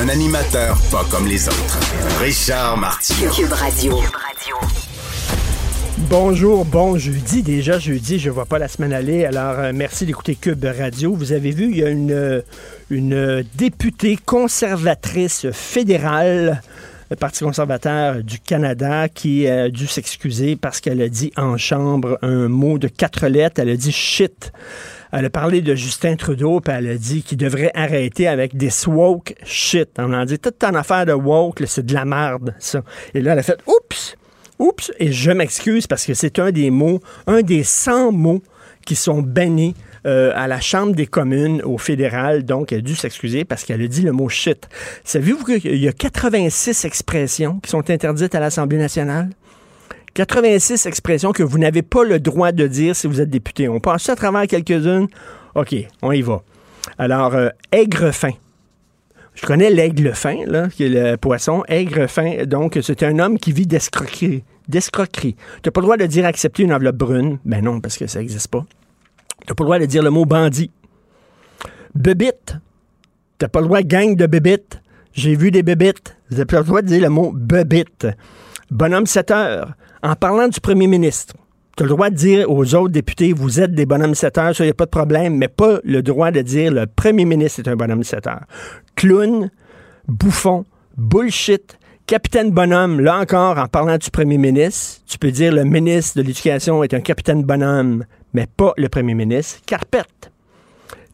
Un animateur pas comme les autres. Richard Martineau. Cube Radio. Bonjour, bon jeudi. Déjà jeudi, je vois pas la semaine aller. Alors, euh, merci d'écouter Cube Radio. Vous avez vu, il y a une, euh, une députée conservatrice fédérale, le Parti conservateur du Canada, qui a dû s'excuser parce qu'elle a dit en chambre un mot de quatre lettres. Elle a dit shit. Elle a parlé de Justin Trudeau, puis elle a dit qu'il devrait arrêter avec des woke shit. On a dit toute ton affaire de woke, c'est de la merde, ça. Et là, elle a fait oups, oups, et je m'excuse parce que c'est un des mots, un des 100 mots qui sont bannis euh, à la Chambre des communes au fédéral. Donc, elle a dû s'excuser parce qu'elle a dit le mot shit. Savez-vous qu'il y a 86 expressions qui sont interdites à l'Assemblée nationale? 86 expressions que vous n'avez pas le droit de dire si vous êtes député. On passe à travers quelques-unes. OK, on y va. Alors, euh, aigre fin. Je connais l'aigle fin, qui est le poisson. Aigre fin, donc, c'est un homme qui vit d'escroquerie. D'escroquerie. Tu n'as pas le droit de dire accepter une enveloppe brune. Ben non, parce que ça n'existe pas. Tu n'as pas le droit de dire le mot bandit. Bébite. Tu n'as pas le droit gang de bébites. J'ai vu des bébites. Tu n'as pas le droit de dire le mot bébite. Bonhomme 7 heures. En parlant du premier ministre, tu as le droit de dire aux autres députés, vous êtes des bonhommes 7 heures, ça, il n'y a pas de problème, mais pas le droit de dire le premier ministre est un bonhomme 7 heures. Clown, bouffon, bullshit, capitaine bonhomme, là encore, en parlant du premier ministre, tu peux dire le ministre de l'Éducation est un capitaine bonhomme, mais pas le premier ministre. Carpette,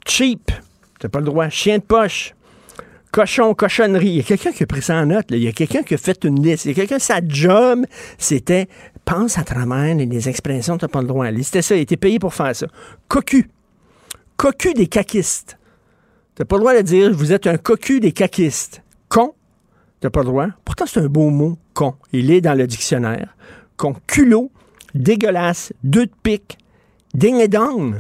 cheap, tu pas le droit. Chien de poche, cochon, cochonnerie. Il y a quelqu'un qui a pris ça en note. Il y a quelqu'un qui a fait une liste. Il y a quelqu'un, sa job, c'était pense à travers les expressions, tu n'as pas le droit. C'était ça, il était payé pour faire ça. Cocu. Cocu des caquistes. Tu n'as pas le droit de dire vous êtes un cocu des caquistes. Con. Tu n'as pas le droit. Pourtant, c'est un beau mot, con. Il est dans le dictionnaire. Con. Culot. Dégueulasse. Deux de pique. Ding et dong.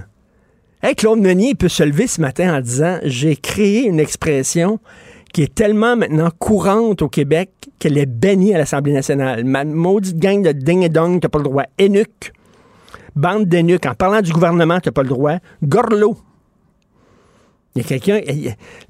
Hey, Claude Meunier peut se lever ce matin en disant J'ai créé une expression qui est tellement maintenant courante au Québec qu'elle est bannie à l'Assemblée nationale. Ma maudite gang de ding et dong, t'as pas le droit. Énuque. Bande d'énuques. En parlant du gouvernement, t'as pas le droit. Gorlot. Il y a quelqu'un,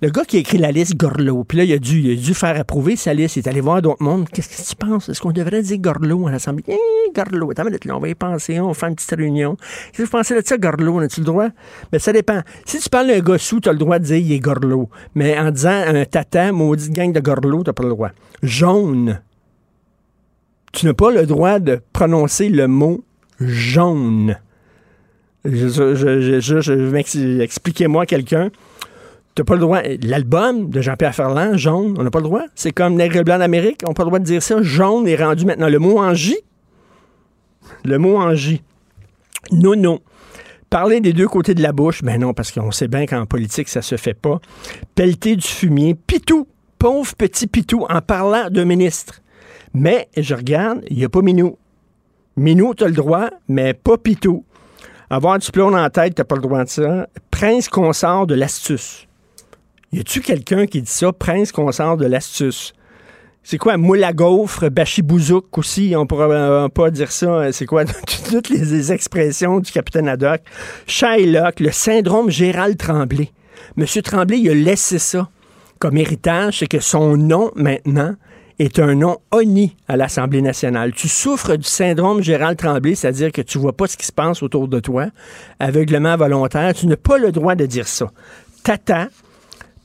le gars qui a écrit la liste Gorlot, puis là, il a, dû, a dû faire approuver sa liste. Il est allé voir d'autres mondes. Qu'est-ce que tu penses? Est-ce qu'on devrait dire Gorlot à l'Assemblée? Eh, Gorlot. Attends, là, on va y penser, on faire une petite réunion. Qu'est-ce que vous pensez de ça, Gorlot? As-tu le droit? Mais ça dépend. Si tu parles d'un gars sous, tu as le droit de dire il est Gorlot. Mais en disant un tata, maudite gang de Gorlot, tu pas le droit. Jaune. Tu n'as pas le droit de prononcer le mot jaune. Je expliquez-moi quelqu'un. T'as pas le droit. L'album de Jean-Pierre Ferland, jaune, on n'a pas le droit. C'est comme Nègre blanc d'Amérique, on n'a pas le droit de dire ça. Jaune est rendu maintenant. Le mot en J. Le mot en J. Non, non. Parler des deux côtés de la bouche, ben non, parce qu'on sait bien qu'en politique, ça se fait pas. Pelleter du fumier. Pitou, pauvre petit Pitou, en parlant d'un ministre. Mais, je regarde, il n'y a pas Minou. Minou, tu as le droit, mais pas Pitou. Avoir du plomb la tête, t'as pas le droit de ça. Prince consort de l'astuce. Y a-tu quelqu'un qui dit ça, prince consort de l'astuce? C'est quoi, moule à gaufre, bachibouzouk aussi, on pourra euh, pas dire ça. C'est quoi, toutes les expressions du capitaine Haddock? Shylock, le syndrome Gérald Tremblay. Monsieur Tremblay, il a laissé ça comme héritage, c'est que son nom, maintenant, est un nom honni à l'Assemblée nationale. Tu souffres du syndrome Gérald Tremblay, c'est-à-dire que tu vois pas ce qui se passe autour de toi, aveuglement volontaire. Tu n'as pas le droit de dire ça. Tata,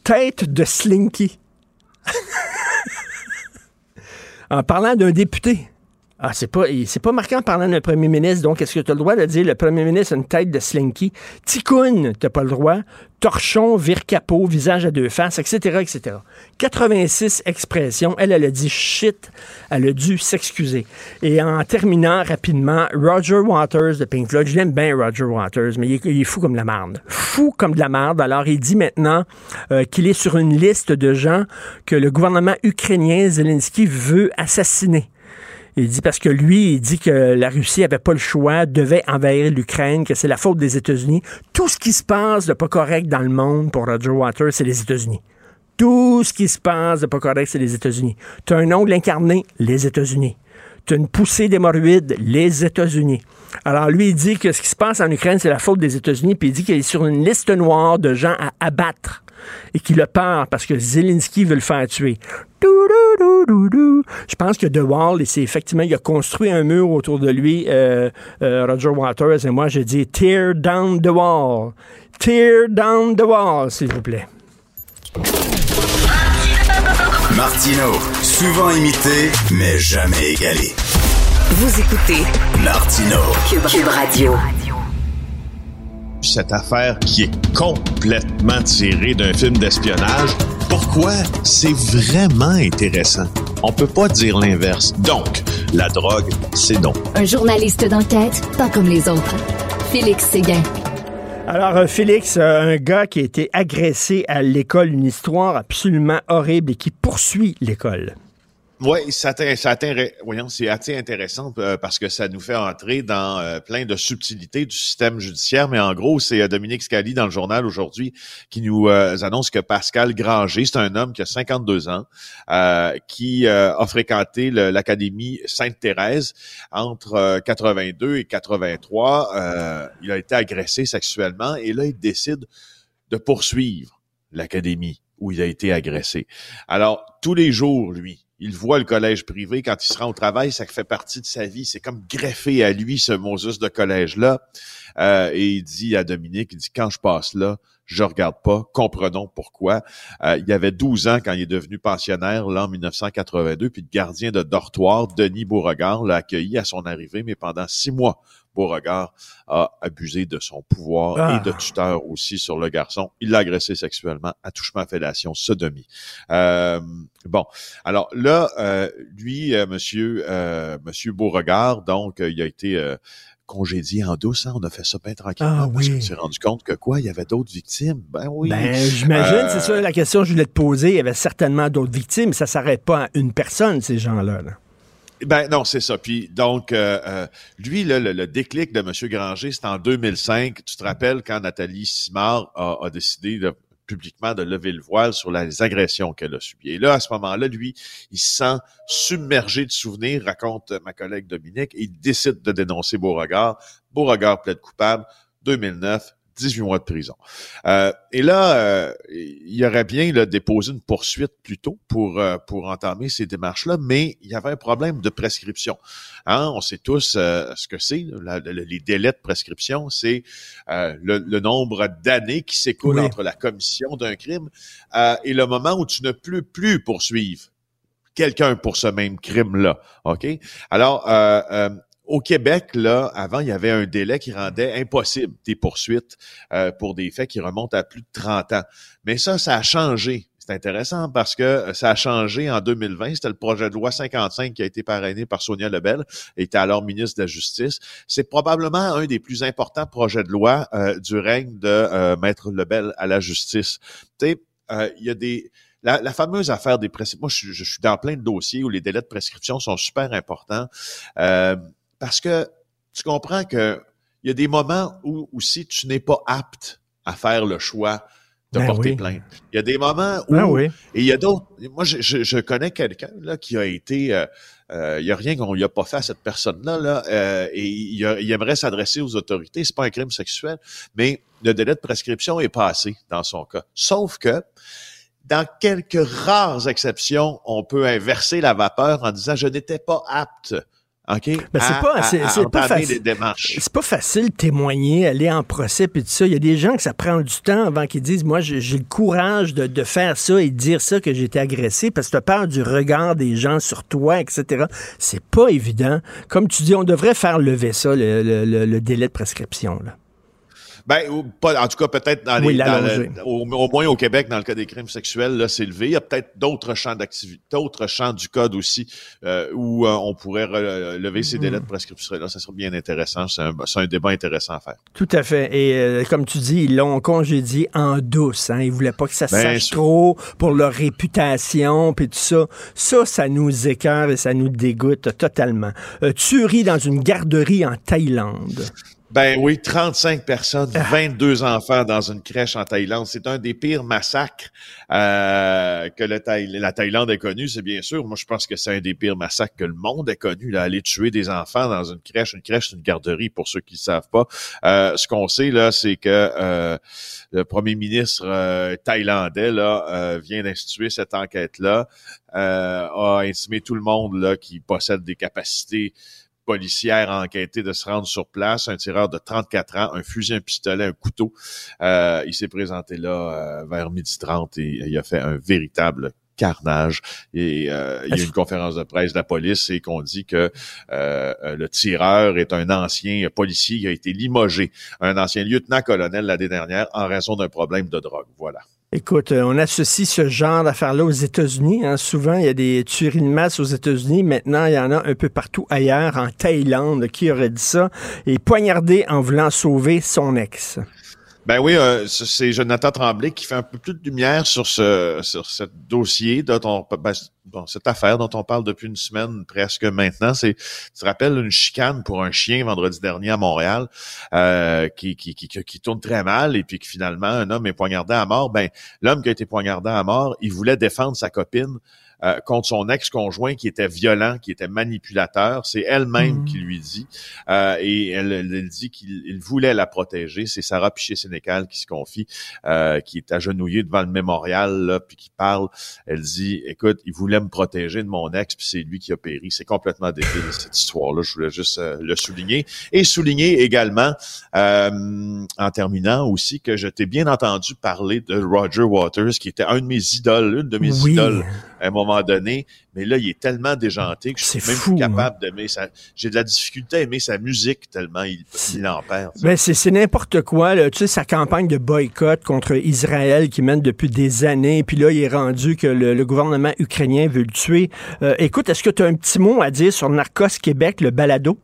tête de Slinky. en parlant d'un député ah, c'est pas, c'est pas marquant en parlant d'un premier ministre. Donc, est-ce que tu as le droit de dire le premier ministre a une tête de slinky? Ticoun, t'as pas le droit. Torchon, vire capot, visage à deux faces, etc., etc. 86 expressions. Elle, elle a dit shit. Elle a dû s'excuser. Et en terminant rapidement, Roger Waters de Pink Floyd. Je l'aime bien, Roger Waters, mais il est, fou comme de la merde. Fou comme de la merde. Alors, il dit maintenant euh, qu'il est sur une liste de gens que le gouvernement ukrainien, Zelensky, veut assassiner. Il dit parce que lui, il dit que la Russie avait pas le choix, devait envahir l'Ukraine, que c'est la faute des États-Unis. Tout ce qui se passe de pas correct dans le monde pour Roger Waters, c'est les États-Unis. Tout ce qui se passe de pas correct, c'est les États-Unis. Tu as un ongle incarné, les États-Unis. Tu as une poussée d'hémorroïdes, les États-Unis. Alors lui, il dit que ce qui se passe en Ukraine, c'est la faute des États-Unis, puis il dit qu'il est sur une liste noire de gens à abattre et qu'il le peur parce que Zelensky veut le faire tuer. Je pense que The Wall, c'est effectivement, il a construit un mur autour de lui, euh, euh, Roger Waters, et moi, je dis Tear down the wall. Tear down the wall, s'il vous plaît. Martino, souvent imité, mais jamais égalé. Vous écoutez Martino, Cube Radio cette affaire qui est complètement tirée d'un film d'espionnage. Pourquoi? C'est vraiment intéressant? On peut pas dire l'inverse. Donc, la drogue, c'est non. Un journaliste d'enquête, pas comme les autres. Félix Séguin. Alors, euh, Félix, euh, un gars qui a été agressé à l'école, une histoire absolument horrible et qui poursuit l'école. Oui, ça, ça voyons, c'est assez intéressant euh, parce que ça nous fait entrer dans euh, plein de subtilités du système judiciaire. Mais en gros, c'est euh, Dominique Scali dans le journal aujourd'hui qui nous annonce que Pascal Granger, c'est un homme qui a 52 ans, qui a fréquenté l'Académie Sainte-Thérèse entre 82 et 83. il a été agressé sexuellement et là, il décide de poursuivre l'Académie où il a été agressé. Alors, tous les jours, lui, il voit le collège privé quand il se rend au travail, ça fait partie de sa vie. C'est comme greffé à lui, ce Moses de collège-là. Euh, et il dit à Dominique, il dit, quand je passe là, je regarde pas, comprenons pourquoi. Euh, il avait 12 ans quand il est devenu pensionnaire, là, en 1982, puis le gardien de dortoir, Denis Beauregard, l'a accueilli à son arrivée, mais pendant six mois, Beauregard a abusé de son pouvoir et de ah. tuteur aussi sur le garçon. Il l'a agressé sexuellement, attouchement à fellation, sodomie. Euh, bon, alors là, euh, lui, euh, monsieur, euh, monsieur Beauregard, donc, il a été congédié en douce. Hein? On a fait ça bien tranquillement ah, parce qu'on s'est rendu compte que quoi, il y avait d'autres victimes? Ben oui. Ben, j'imagine, c'est ça la question que je voulais te poser. Il y avait certainement d'autres victimes. Ça s'arrête pas à une personne, ces gens-là. Là. Ben non, c'est ça. Puis donc, euh, euh, lui, là, le, déclic de M. Granger, c'est en 2005. Tu te rappelles quand Nathalie Simard a, décidé publiquement de lever le voile sur les agressions qu'elle a subies. Et là, à ce moment-là, lui, il se sent submergé de souvenirs, raconte ma collègue Dominique, et il décide de dénoncer Beauregard. Beauregard plaide coupable. 2009, 18 mois de prison. Euh, et là, euh, il aurait bien là, déposé une poursuite plus tôt pour, euh, pour entamer ces démarches-là, mais il y avait un problème de prescription. Hein? On sait tous ce que c'est, les délais de prescription, c'est le, nombre d'années qui s'écoulent entre la commission d'un crime et le moment où tu ne peux plus poursuivre quelqu'un pour ce même crime-là. OK? Alors, au Québec, là, avant, il y avait un délai qui rendait impossible des poursuites euh, pour des faits qui remontent à plus de 30 ans. Mais ça, ça a changé. C'est intéressant parce que euh, ça a changé en 2020. C'était le projet de loi 55 qui a été parrainé par Sonia Lebel, était alors ministre de la Justice. C'est probablement un des plus importants projets de loi euh, du règne de Maître Lebel à la justice. Tu sais, il y a des... La, fameuse affaire des prescriptions, moi je, suis dans plein de dossiers où les délais de prescription sont super importants. Parce que tu comprends que il y a des moments où aussi tu n'es pas apte à faire le choix de ben porter plainte. Il y a des moments où ben et il y a d'autres. Moi, je, je, connais quelqu'un là qui a été. Euh, euh, il y a rien qu'on lui a pas fait à cette personne-là là, euh, et il, il aimerait s'adresser aux autorités. C'est pas un crime sexuel, mais le délai de prescription est passé dans son cas. Sauf que dans quelques rares exceptions, on peut inverser la vapeur en disant je n'étais pas apte OK? Ben, c'est pas- c'est- facile. C'est pas facile de témoigner, aller en procès puis tout ça. Il y a des gens que ça prend du temps avant qu'ils disent Moi, j'ai le courage de, de faire ça et de dire ça que j'ai été agressé parce que tu peur du regard des gens sur toi, etc. C'est pas évident. Comme tu dis, on devrait faire lever ça, le, le- le- le délai de prescription. Là. Ben, ou pas, en tout cas, peut-être dans les, Oui, dans l'allonger. le- au, au moins au Québec, dans le cas des crimes sexuels, là, c'est levé. Il y a peut-être d'autres champs d'activité, d'autres champs du code aussi, euh, où euh, on pourrait re- lever ces délais de prescription. Là, ça serait bien intéressant. C'est un, débat intéressant à faire. Tout à fait. Et euh, comme tu dis, ils l'ont congédié en douce. Hein. Ils voulaient pas que ça se Ben, sache sûr. trop pour leur réputation, puis tout ça. Ça, ça nous écœure et ça nous dégoûte totalement. Euh, tuerie dans une garderie en Thaïlande. Ben oui, 35 personnes, Ah. 22 enfants dans une crèche en Thaïlande. C'est un des pires massacres euh, que le Thaï- la Thaïlande ait connu, c'est bien sûr. Moi, je pense que c'est un des pires massacres que le monde ait connu, là, aller tuer des enfants dans une crèche. Une crèche, c'est une garderie, pour ceux qui ne savent pas. Euh, ce qu'on sait, là, c'est que euh, le premier ministre thaïlandais là, vient d'instituer cette enquête-là, euh, a intimé tout le monde là, qui possède des capacités policière a enquêté de se rendre sur place, un tireur de 34 ans, un fusil, un pistolet, un couteau. Euh, il s'est présenté là euh, vers midi 30 et il a fait un véritable carnage. Et euh, il y a eu une conférence de presse de la police et qu'on dit que euh, le tireur est un ancien policier qui a été limogé, un ancien lieutenant-colonel l'année dernière en raison d'un problème de drogue. Voilà. Écoute, euh, on associe ce genre d'affaires-là aux États-Unis. hein. Souvent, il y a des tueries de masse aux États-Unis. Maintenant, il y en a un peu partout ailleurs, en Thaïlande. Qui aurait dit ça? Et poignardé en voulant sauver son ex. Ben oui, euh, c'est Jonathan Tremblay qui fait un peu plus de lumière sur ce sur ce dossier dont on ben, bon, cette affaire dont on parle depuis une semaine presque maintenant. C'est tu te rappelles une chicane pour un chien vendredi dernier à Montréal euh, qui, qui, qui, qui- qui tourne très mal et puis que finalement un homme est poignardé à mort. Ben l'homme qui a été poignardé à mort, il voulait défendre sa copine. Euh, contre son ex-conjoint qui était violent, qui était manipulateur. C'est elle-même Mhm. qui lui dit. Euh, et elle, elle- dit qu'il il voulait la protéger. C'est Sarah Piché-Sénécal qui se confie, euh, qui est agenouillée devant le mémorial, là, puis qui parle. Elle dit, écoute, il voulait me protéger de mon ex, puis c'est lui qui a péri. C'est complètement débile, cette histoire-là. Je voulais juste euh, le souligner. Et souligner également, euh, en terminant aussi, que je t'ai bien entendu parler de Roger Waters, qui était un de mes idoles, une de mes Oui. idoles à un moment donné. Mais là, il est tellement déjanté que je suis même fou, plus hein. capable d'aimer sa... J'ai de la difficulté à aimer sa musique tellement il, il en perd. Ben, c'est c'est n'importe quoi. Là. Tu sais, sa campagne de boycott contre Israël qui mène depuis des années, puis là, il est rendu que le, le gouvernement ukrainien veut le tuer. Euh, écoute, est-ce que tu as un petit mot à dire sur Narcos Québec, le balado?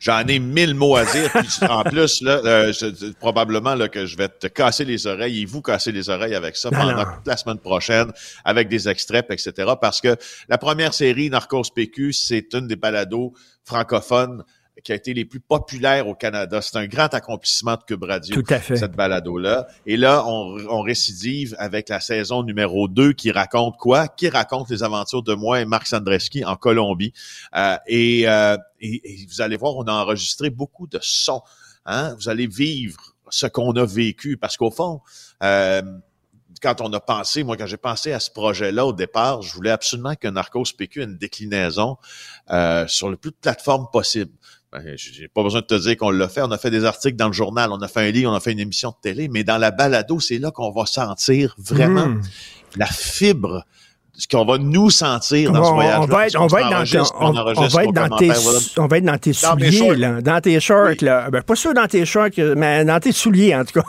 J'en ai mille mots à dire. Puis, en plus, là, euh, je- probablement là, que je vais te casser les oreilles et vous casser les oreilles avec ça Non, pendant non. toute la semaine prochaine, avec des extraits, etc. Parce que la première série, Narcos PQ, c'est une des balados francophones qui a été les plus populaires au Canada. C'est un grand accomplissement de Cube Radio Tout à fait. cette balado-là. Et là, on, on récidive avec la saison numéro 2 qui raconte quoi? Qui raconte les aventures de moi et Marc Sandreski en Colombie. Euh, et, euh, et, et vous allez voir, on a enregistré beaucoup de sons. Hein? Vous allez vivre ce qu'on a vécu. Parce qu'au fond, euh, quand on a pensé, moi, quand j'ai pensé à ce projet-là au départ, je voulais absolument que Narcos PQ ait une déclinaison euh, sur le plus de plateformes possible. Ben, j'ai pas besoin de te dire qu'on l'a fait. On a fait des articles dans le journal, on a fait un livre, on a fait une émission de télé, mais dans la balado, c'est là qu'on va sentir vraiment Mm. la fibre, ce qu'on va nous sentir dans ce on, voyage. on va être, on va être dans, tes- on, on va être dans tes, on va être dans tes Dans mes souliers, là, dans tes shorts. Oui. Là. Ben, pas sûr dans tes shorts, mais dans tes souliers, en tout cas.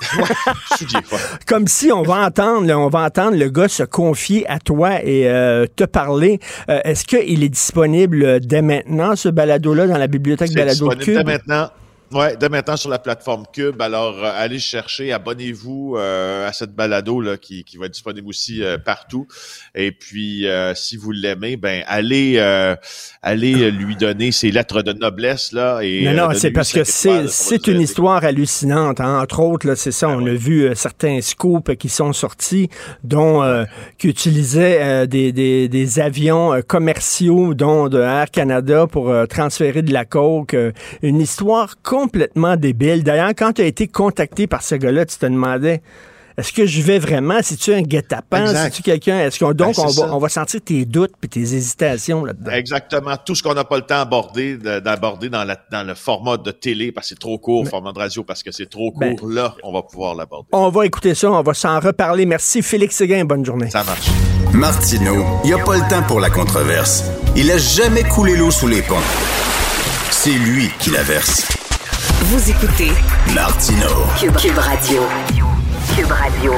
Comme si on va entendre, là, on va entendre le gars se confier à toi et euh, te parler. Euh, Est-ce qu'il est disponible dès maintenant, ce balado-là, dans la bibliothèque Balado disponible dès Cube? maintenant. Ouais, dès maintenant sur la plateforme Cube. Alors, euh, allez chercher, abonnez-vous euh, à cette balado là qui, qui va être disponible aussi euh, partout. Et puis, euh, si vous l'aimez, ben allez, euh, allez euh, lui donner ses lettres de noblesse là. Et Non, non, c'est parce que c'est, c'est une histoire hallucinante. hein. Entre autres, là, c'est ça, Ben on ouais. a vu euh, certains scoops qui sont sortis, dont euh, qui utilisaient euh, des, des, des avions commerciaux, dont de Air Canada, pour euh, transférer de la coke. une histoire complètement débile. D'ailleurs, quand tu as été contacté par ce gars-là, tu te demandais... Est-ce que je vais vraiment? C'est-tu un guet-apens? Exact. C'est-tu quelqu'un? Est-ce qu'on, donc, Ben, on, va, on va sentir tes doutes puis tes hésitations là-dedans? Exactement. Tout ce qu'on n'a pas le temps d'aborder, de- d'aborder dans, dans le format de télé, parce que c'est trop court, format de radio, parce que c'est trop Ben- court, là, on va pouvoir l'aborder. On va écouter ça, on va s'en reparler. Merci, Félix Séguin. Bonne journée. Ça marche. Martineau, il n'y a pas le temps pour la controverse. Il a jamais coulé l'eau sous les ponts. C'est lui qui la verse. Vous écoutez Martineau. Cube, Cube Radio. Cube Radio.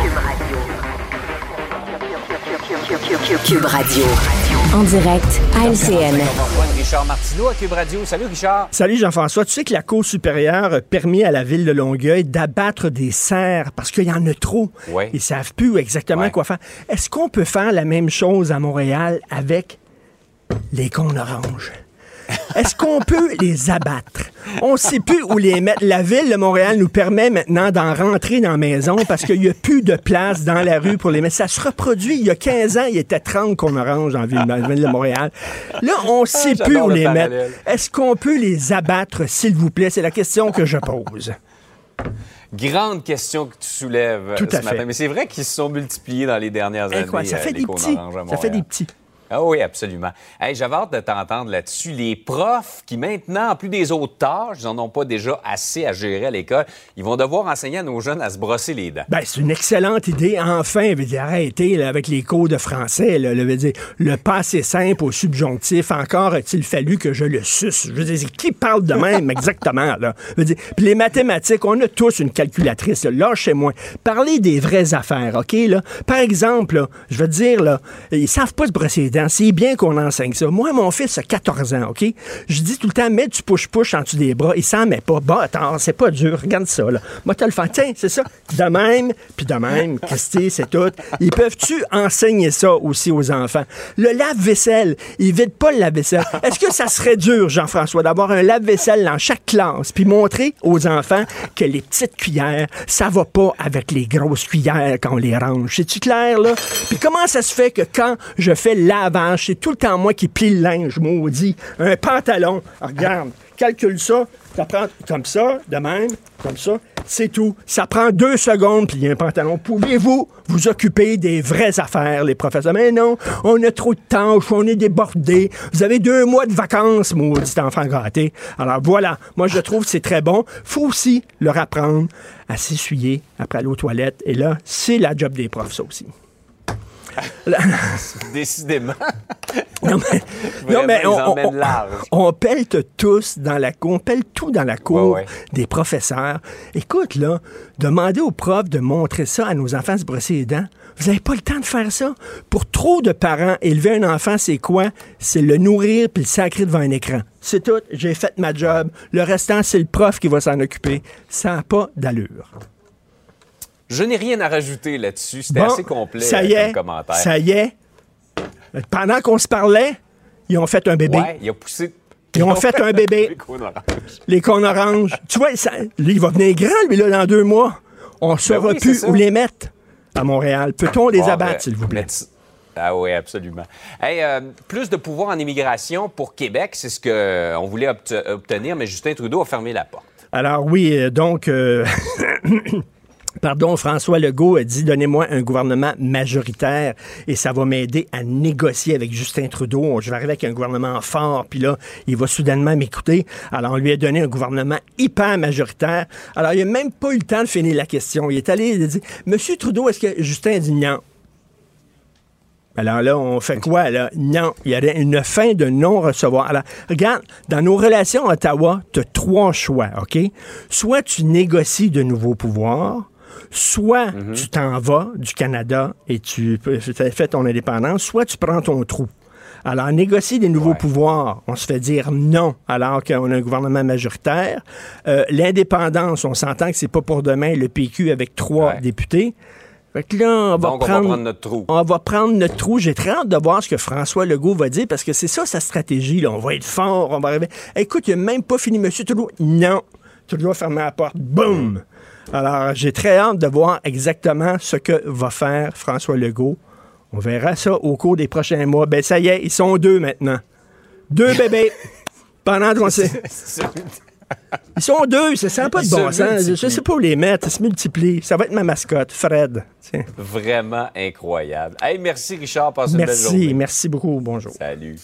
Cube Radio. En direct à LCN. Richard Martineau à Cube Radio. Salut Richard. Salut Jean-François. Tu sais que la Cour supérieure a permis à la ville de Longueuil d'abattre des cerfs parce qu'il y en a trop. Ouais. Ils savent plus exactement Ouais. quoi faire. Est-ce qu'on peut faire la même chose à Montréal avec les cônes oranges? Est-ce qu'on peut les abattre? On ne sait plus où les mettre. La ville de Montréal nous permet maintenant d'en rentrer dans la maison parce qu'il n'y a plus de place dans la rue pour les mettre. Ça se reproduit. Il y a 15 ans, il y était 30 cônes oranges dans la ville, dans la ville de Montréal. Là, on ne sait plus où le les mettre. Est-ce qu'on peut les abattre, s'il vous plaît? C'est la question que je pose. Grande question que tu soulèves euh, Tout ce à fait. matin. Mais c'est vrai qu'ils se sont multipliés dans les dernières années. Incroyable. Ça euh, fait des petits. Ça fait des petits. Ah oui, absolument. Hey, J'avais hâte de t'entendre là-dessus. Les profs qui maintenant, en plus des autres tâches, ils n'en ont pas déjà assez à gérer à l'école, ils vont devoir enseigner à nos jeunes à se brosser les dents. Ben, c'est une excellente idée. Enfin, je veux dire, arrêtez là, avec les cours de français. Là, je veux dire, le passé simple au subjonctif, encore a-t-il fallu que je le suce? Je veux dire, qui parle de même exactement? Là? Je veux dire, puis les mathématiques, on a tous une calculatrice. Là, Lâchez-moi. Parlez des vraies affaires, OK? Là? Par exemple, là, je veux dire, là, ils savent pas se brosser les dents. C'est bien qu'on enseigne ça. Moi, mon fils a 14 ans, OK? Je dis tout le temps, mets du push-push en dessous des bras. Il s'en met pas. Bah, attends, c'est pas dur. Regarde ça, là. Moi, t'as le faire. Tiens, c'est ça. De même, puis de même. Que c'est tout? Ils peuvent-tu enseigner ça aussi aux enfants? Le lave-vaisselle, ils vident pas le lave-vaisselle. Est-ce que ça serait dur, Jean-François, d'avoir un lave-vaisselle dans chaque classe, puis montrer aux enfants que les petites cuillères, ça va pas avec les grosses cuillères quand on les range? C'est-tu clair, là? Puis comment ça se fait que quand je fais le c'est tout le temps moi qui plie le linge, maudit? Un pantalon, regarde, calcule ça, ça prend comme ça, de même, comme ça, c'est tout. Ça prend deux secondes, plier un pantalon. Pouviez-vous vous occuper des vraies affaires, les professeurs? Mais non, on a trop de temps, on est débordés. Vous avez deux mois de vacances, maudit enfant gâté. Alors voilà, moi je trouve que c'est très bon. faut aussi leur apprendre à s'essuyer après aller aux. Et là, c'est la job des profs, ça aussi. Décidément. Non, mais, non, on, on- tous dans la cour, on pèle tout dans la cour Ouais, ouais. des professeurs. Écoute, là, demandez aux profs de montrer ça à nos enfants se brosser les dents. Vous n'avez pas le temps de faire ça. Pour trop de parents, élever un enfant, c'est quoi? C'est le nourrir puis le sacrer devant un écran. C'est tout. J'ai fait ma job. Le restant, c'est le prof qui va s'en occuper. Ça n'a pas d'allure. Je n'ai rien à rajouter là-dessus. C'était Bon, assez complet ça euh, y est, comme commentaire. Ça y est. Pendant qu'on se parlait, ils ont fait un bébé. Ouais, il a poussé. Ils ont fait un bébé. Les cônes oranges. Les cônes oranges. Tu vois, ça, lui, il va venir grand, lui, là, dans deux mois. On ne saura Ben oui, plus où les mettre à Montréal. Peut-on les Bon, abattre, ben, s'il vous plaît? Ah oui, absolument. Hey, euh, plus de pouvoir en immigration pour Québec, c'est ce qu'on voulait obte- obtenir, mais Justin Trudeau a fermé la porte. Alors oui, euh, donc, euh, pardon, François Legault a dit, donnez-moi un gouvernement majoritaire et ça va m'aider à négocier avec Justin Trudeau. Je vais arriver avec un gouvernement fort, puis là, il va soudainement m'écouter. Alors, on lui a donné un gouvernement hyper majoritaire. Alors, il n'a même pas eu le temps de finir la question. Il est allé, il a dit, Monsieur Trudeau, est-ce que Justin a dit non? Alors là, on fait quoi, là? Non, il y aurait une fin de non-recevoir. Alors, regarde, dans nos relations à Ottawa, tu as trois choix, OK? Soit tu négocies de nouveaux pouvoirs, soit tu t'en vas du Canada et tu fais ton indépendance, soit tu prends ton trou. Alors, négocier des nouveaux Ouais. pouvoirs, on se fait dire non alors qu'on a un gouvernement majoritaire. Euh, L'indépendance, on s'entend que c'est pas pour demain le PQ avec trois Ouais. députés. Fait que là, on va Donc, on va prendre, prendre notre trou. On va prendre notre trou. J'ai très hâte de voir ce que François Legault va dire parce que c'est ça sa stratégie. Là. On va être fort, on va arriver. Écoute, il n'a même pas fini, Monsieur Trudeau. Non. Trudeau a fermé la porte. Boum! Alors, j'ai très hâte de voir exactement ce que va faire François Legault. On verra ça au cours des prochains mois. Ben, ça y est, ils sont deux maintenant. Deux bébés. Pendant qu'on s'est. Ils sont deux, ça sent pas de bon se sens. Je sais pas où les mettre, ils se multiplient. Ça va être ma mascotte, Fred. Tiens. Vraiment incroyable. Hey, merci Richard, passe une belle Merci, journée. merci beaucoup. Bonjour. Salut.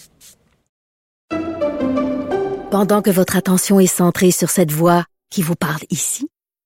Pendant que votre attention est centrée sur cette voix qui vous parle ici,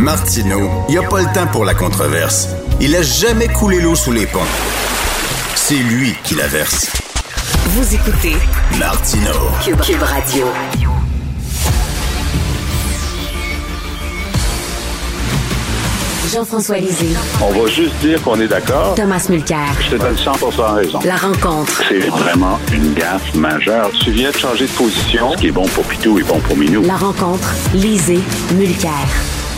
Martineau, il n'y a pas le temps pour la controverse. Il a jamais coulé l'eau sous les ponts. C'est lui qui la verse. Vous écoutez Martineau. Cube, Cube Radio. Jean-François Lisée. On va juste dire qu'on est d'accord. Thomas Mulcair. Je te donne 100% raison. La rencontre. C'est vraiment une gaffe majeure. Tu viens de changer de position. Ce qui est bon pour Pitou est bon pour Minou. La rencontre. Lisée. Mulcair.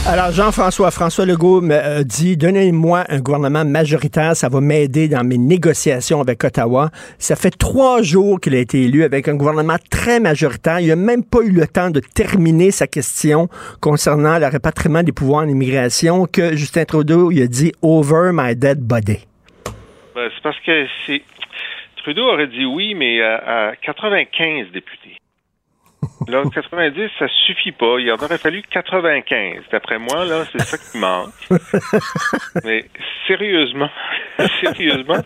Alors, Jean-François, François Legault me euh, dit Donnez-moi un gouvernement majoritaire, ça va m'aider dans mes négociations avec Ottawa. Ça fait trois jours qu'il a été élu avec un gouvernement très majoritaire. Il n'a même pas eu le temps de terminer sa question concernant le rapatriement des pouvoirs en immigration que Justin Trudeau il a dit Over my dead body. Ben, c'est parce que c'est Trudeau aurait dit oui, mais à 95 députés. Là, 90, ça suffit pas. Il en aurait fallu 95. D'après moi, là, c'est ça qui manque. Mais sérieusement, sérieusement,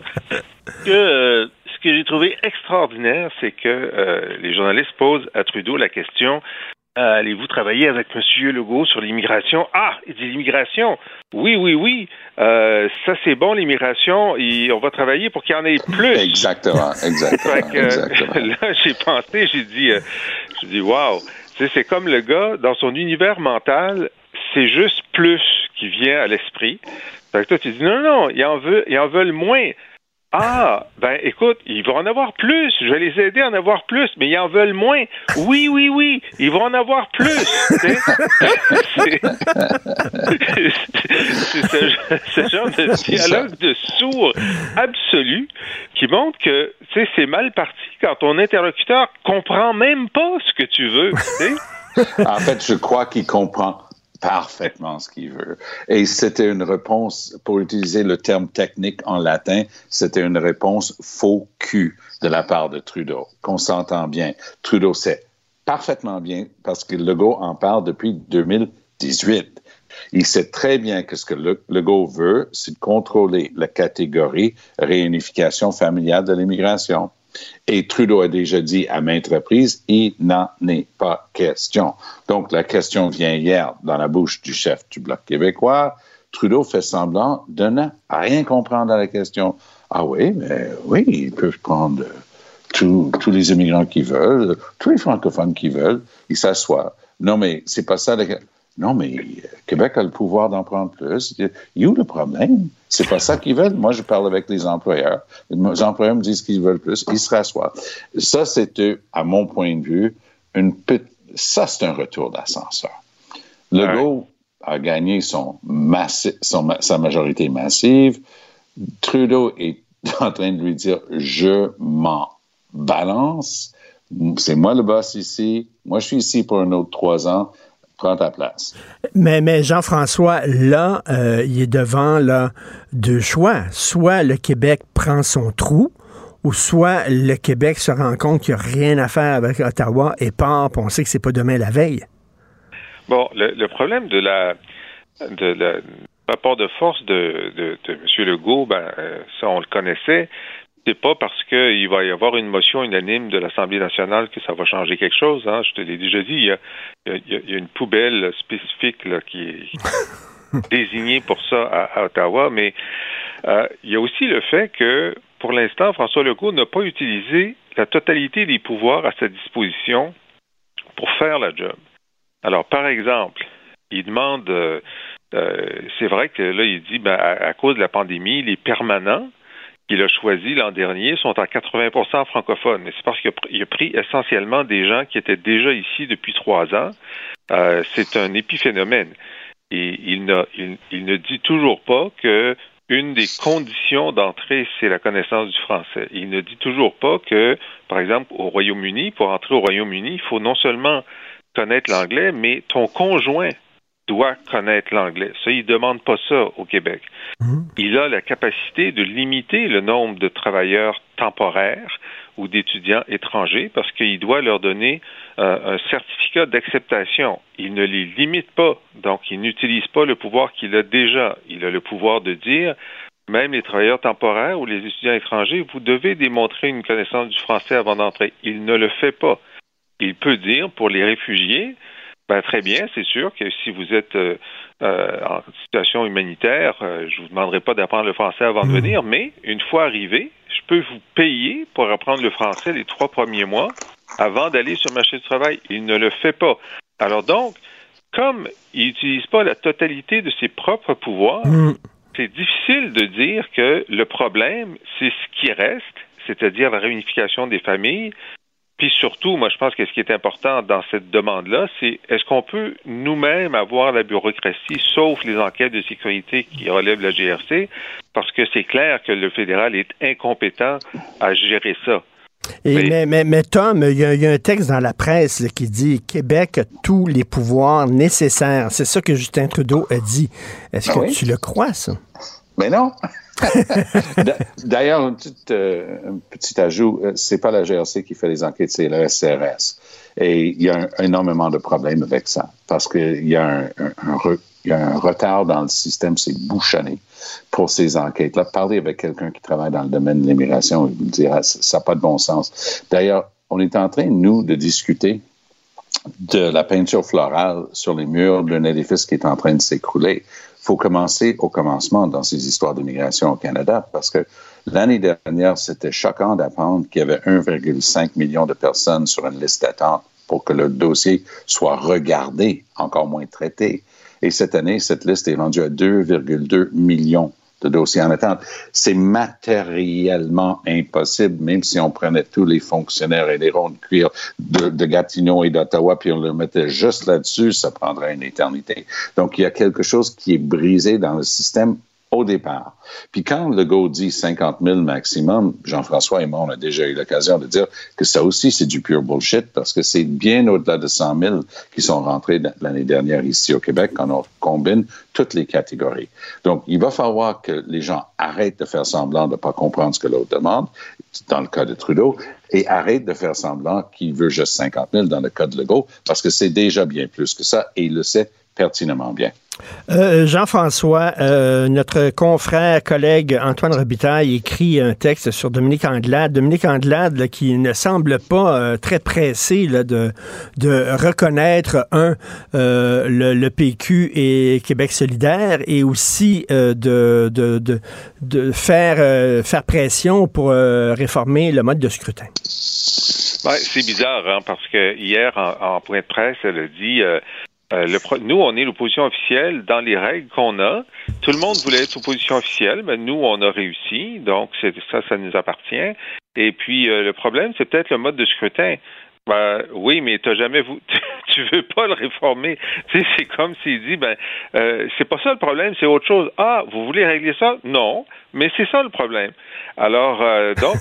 que, euh, ce que j'ai trouvé extraordinaire, c'est que euh, les journalistes posent à Trudeau la question allez-vous travailler avec M. Legault sur l'immigration? Ah, il dit l'immigration. Oui, oui, oui. Euh, ça, c'est bon, l'immigration. On va travailler pour qu'il y en ait plus. Exactement, exactement. Fait que, exactement. là, j'ai pensé, j'ai dit, euh, j'ai dit, wow. C'est comme le gars, dans son univers mental, c'est juste plus qui vient à l'esprit. Fait que toi, tu dis, non, non, ils en veulent, ils en veulent moins. Ah, ben écoute, ils vont en avoir plus. Je vais les aider à en avoir plus, mais ils en veulent moins. Oui, oui, oui, ils vont en avoir plus. C'est ce, ce genre de dialogue de sourd absolu qui montre que c'est mal parti quand ton interlocuteur comprend même pas ce que tu veux. en fait, je crois qu'il comprend parfaitement ce qu'il veut. Et c'était une réponse, pour utiliser le terme technique en latin, c'était une réponse faux cul de la part de Trudeau, qu'on s'entend bien. Trudeau sait parfaitement bien, parce que Legault en parle depuis 2018. Il sait très bien que ce que le, Legault veut, c'est de contrôler la catégorie réunification familiale de l'immigration. Et Trudeau a déjà dit à maintes reprises, il n'en est pas question. Donc, la question vient hier dans la bouche du chef du Bloc québécois. Trudeau fait semblant de ne rien comprendre à la question. Ah oui, mais oui, ils peuvent prendre tous, les immigrants qui veulent, tous les francophones qui veulent, ils s'assoient. Non, mais c'est pas ça. Non, mais euh, Québec a le pouvoir d'en prendre plus. Il y a où le problème? C'est pas ça qu'ils veulent. Moi, je parle avec les employeurs. Les employeurs me disent qu'ils veulent plus. Ils se rassoient. Ça, c'était, à mon point de vue, une petite... Ça, c'est un retour d'ascenseur. Legault a gagné son massi- son ma- sa majorité massive. Trudeau est en train de lui dire je m'en balance. C'est moi le boss ici. Moi, je suis ici pour un autre trois ans. Prends ta place. Mais, mais Jean-François, là, euh, il est devant là, deux choix. Soit le Québec prend son trou, ou soit le Québec se rend compte qu'il n'y a rien à faire avec Ottawa et part, puis on sait que c'est pas demain la veille. Bon, le, le problème de la de la rapport de force de, de, de M. Legault, ben, euh, ça on le connaissait. C'est pas parce qu'il va y avoir une motion unanime de l'Assemblée nationale que ça va changer quelque chose. Hein. Je te l'ai déjà dit, il y, a, il, y une poubelle spécifique là, qui est désignée pour ça à, à Ottawa, mais euh, il y a aussi le fait que, pour l'instant, François Legault n'a pas utilisé la totalité des pouvoirs à sa disposition pour faire la job. Alors, par exemple, il demande, euh, euh, c'est vrai que là, il dit, ben, à, à, cause de la pandémie, les permanents qu'il a choisis l'an dernier sont à 80% francophones. Mais c'est parce qu'il a pris essentiellement des gens qui étaient déjà ici depuis trois ans. Euh, c'est un épiphénomène. Et il, il ne dit toujours pas que une des conditions d'entrée, c'est la connaissance du français. Il ne dit toujours pas que, par exemple, au Royaume-Uni, pour entrer au Royaume-Uni, il faut non seulement connaître l'anglais, mais ton conjoint doit connaître l'anglais. Ça, il ne demande pas ça au Québec. Il a la capacité de limiter le nombre de travailleurs temporaires ou d'étudiants étrangers parce qu'il doit leur donner euh, un certificat d'acceptation. Il ne les limite pas, donc il n'utilise pas le pouvoir qu'il a déjà. Il a le pouvoir de dire, même les travailleurs temporaires ou les étudiants étrangers, vous devez démontrer une connaissance du français avant d'entrer. Il ne le fait pas. Il peut dire, pour les réfugiés, ben, très bien, c'est sûr que si vous êtes euh, euh, en situation humanitaire, euh, je vous demanderai pas d'apprendre le français avant de venir, mais une fois arrivé, je peux vous payer pour apprendre le français les trois premiers mois avant d'aller sur le marché du travail. Il ne le fait pas. Alors donc, comme il n'utilise pas la totalité de ses propres pouvoirs, c'est difficile de dire que le problème, c'est ce qui reste, c'est-à-dire la réunification des familles, puis surtout, moi, je pense que ce qui est important dans cette demande-là, c'est est-ce qu'on peut nous-mêmes avoir la bureaucratie, sauf les enquêtes de sécurité qui relèvent la GRC, parce que c'est clair que le fédéral est incompétent à gérer ça. Et mais, mais, mais, Tom, il y, a, il y, a un texte dans la presse là, qui dit Québec a tous les pouvoirs nécessaires. C'est ça que Justin Trudeau a dit. Est-ce que Ah oui? tu le crois, ça? Mais non. D'ailleurs, un petit, euh, un petit ajout, euh, c'est pas la GRC qui fait les enquêtes, c'est le SRS. Et il y a énormément de problèmes avec ça, parce qu'il y, a un, un- y a un retard dans le système, c'est bouchonné pour ces enquêtes-là. Parler avec quelqu'un qui travaille dans le domaine de l'immigration, il vous dira, ça n'a pas de bon sens. D'ailleurs, on est en train, nous, de discuter de la peinture florale sur les murs d'un édifice qui est en train de s'écrouler. Faut commencer au commencement dans ces histoires d'immigration au Canada parce que l'année dernière, c'était choquant d'apprendre qu'il y avait 1,5 million de personnes sur une liste d'attente pour que le dossier soit regardé, encore moins traité. Et cette année, cette liste est rendue à 2,2 millions de dossiers en attente. C'est matériellement impossible, même si on prenait tous les fonctionnaires et les ronds de cuir de, de Gatineau et d'Ottawa, puis on le mettait juste là-dessus, ça prendrait une éternité. Donc, il y a quelque chose qui est brisé dans le système au départ. Puis quand Legault dit 50 000 maximum, Jean-François et moi, on a déjà eu l'occasion de dire que ça aussi, c'est du pure bullshit parce que c'est bien au-delà de 100 000 qui sont rentrés l'année dernière ici au Québec quand on combine toutes les catégories. Donc, il va falloir que les gens arrêtent de faire semblant de ne pas comprendre ce que l'autre demande, dans le cas de Trudeau, et arrêtent de faire semblant qu'il veut juste 50 000 dans le cas de Legault, parce que c'est déjà bien plus que ça, et il le sait pertinemment bien. Euh, Jean-François, euh, notre confrère, collègue Antoine Robitaille écrit un texte sur Dominique Anglade. Dominique Anglade là, qui ne semble pas euh, très pressé là, de, de reconnaître, un, euh, le, le, PQ et Québec solidaire et aussi euh, de, de, de, de, faire, euh, faire pression pour réformer le mode de scrutin. Ouais, c'est bizarre, hein, parce que hier, en, en, point de presse, elle a dit euh, le pro... nous, on est l'opposition officielle dans les règles qu'on a. Tout le monde voulait être opposition officielle, mais nous, on a réussi. Donc, ça, ça nous appartient. Et puis, euh, le problème, c'est peut-être le mode de scrutin. Ben, oui, mais t'as jamais vous, tu veux pas le réformer. Tu sais, c'est comme s'il dit, ben, euh, c'est pas ça le problème, c'est autre chose. Ah, vous voulez régler ça? Non, mais c'est ça le problème. Alors, euh, donc,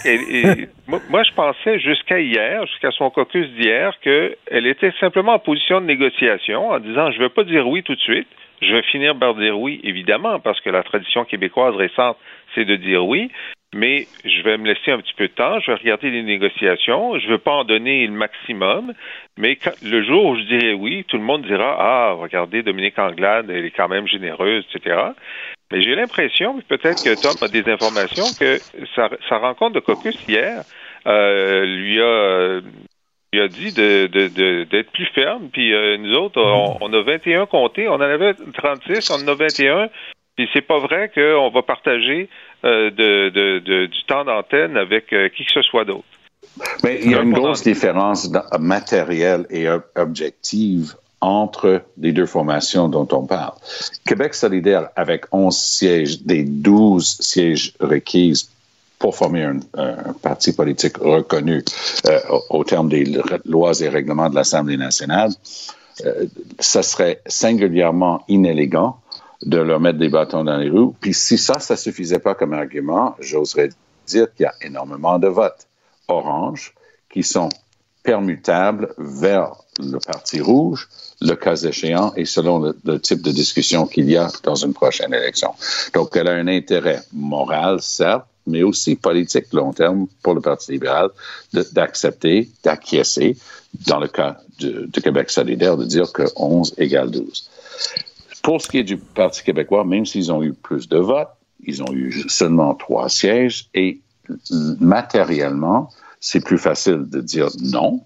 moi, je pensais jusqu'à hier, jusqu'à son caucus d'hier, qu'elle était simplement en position de négociation, en disant, je veux pas dire oui tout de suite. Je vais finir par dire oui, évidemment, parce que la tradition québécoise récente, c'est de dire oui mais je vais me laisser un petit peu de temps, je vais regarder les négociations, je ne veux pas en donner le maximum, mais quand, le jour où je dirai oui, tout le monde dira Ah, regardez, Dominique Anglade, elle est quand même généreuse, etc. Mais j'ai l'impression, peut-être que Tom a des informations, que sa, rencontre de caucus hier euh, lui a lui a dit de, d'être plus ferme. Puis euh, nous autres, on, on, a 21 comptés, on en avait 36, on en a 21. Puis c'est pas vrai qu'on va partager euh, de, de, de, du temps d'antenne avec euh, qui que ce soit d'autre. Mais il y a une grosse différence matérielle et objective entre les deux formations dont on parle. Québec solidaire, avec 11 sièges des 12 sièges requises pour former un, un parti politique reconnu euh, au, au, terme des lois et règlements de l'Assemblée nationale, euh, ça serait singulièrement inélégant de leur mettre des bâtons dans les roues. Puis si ça, ça suffisait pas comme argument, j'oserais dire qu'il y a énormément de votes orange qui sont permutables vers le Parti rouge, le cas échéant, et selon le, type de discussion qu'il y a dans une prochaine élection. Donc, elle a un intérêt moral, certes, mais aussi politique long terme pour le Parti libéral d'accepter, d'acquiescer, dans le cas de Québec solidaire, de dire que 11 égale 12. Pour ce qui est du Parti québécois, même s'ils ont eu plus de votes, ils ont eu seulement trois sièges et matériellement, c'est plus facile de dire non.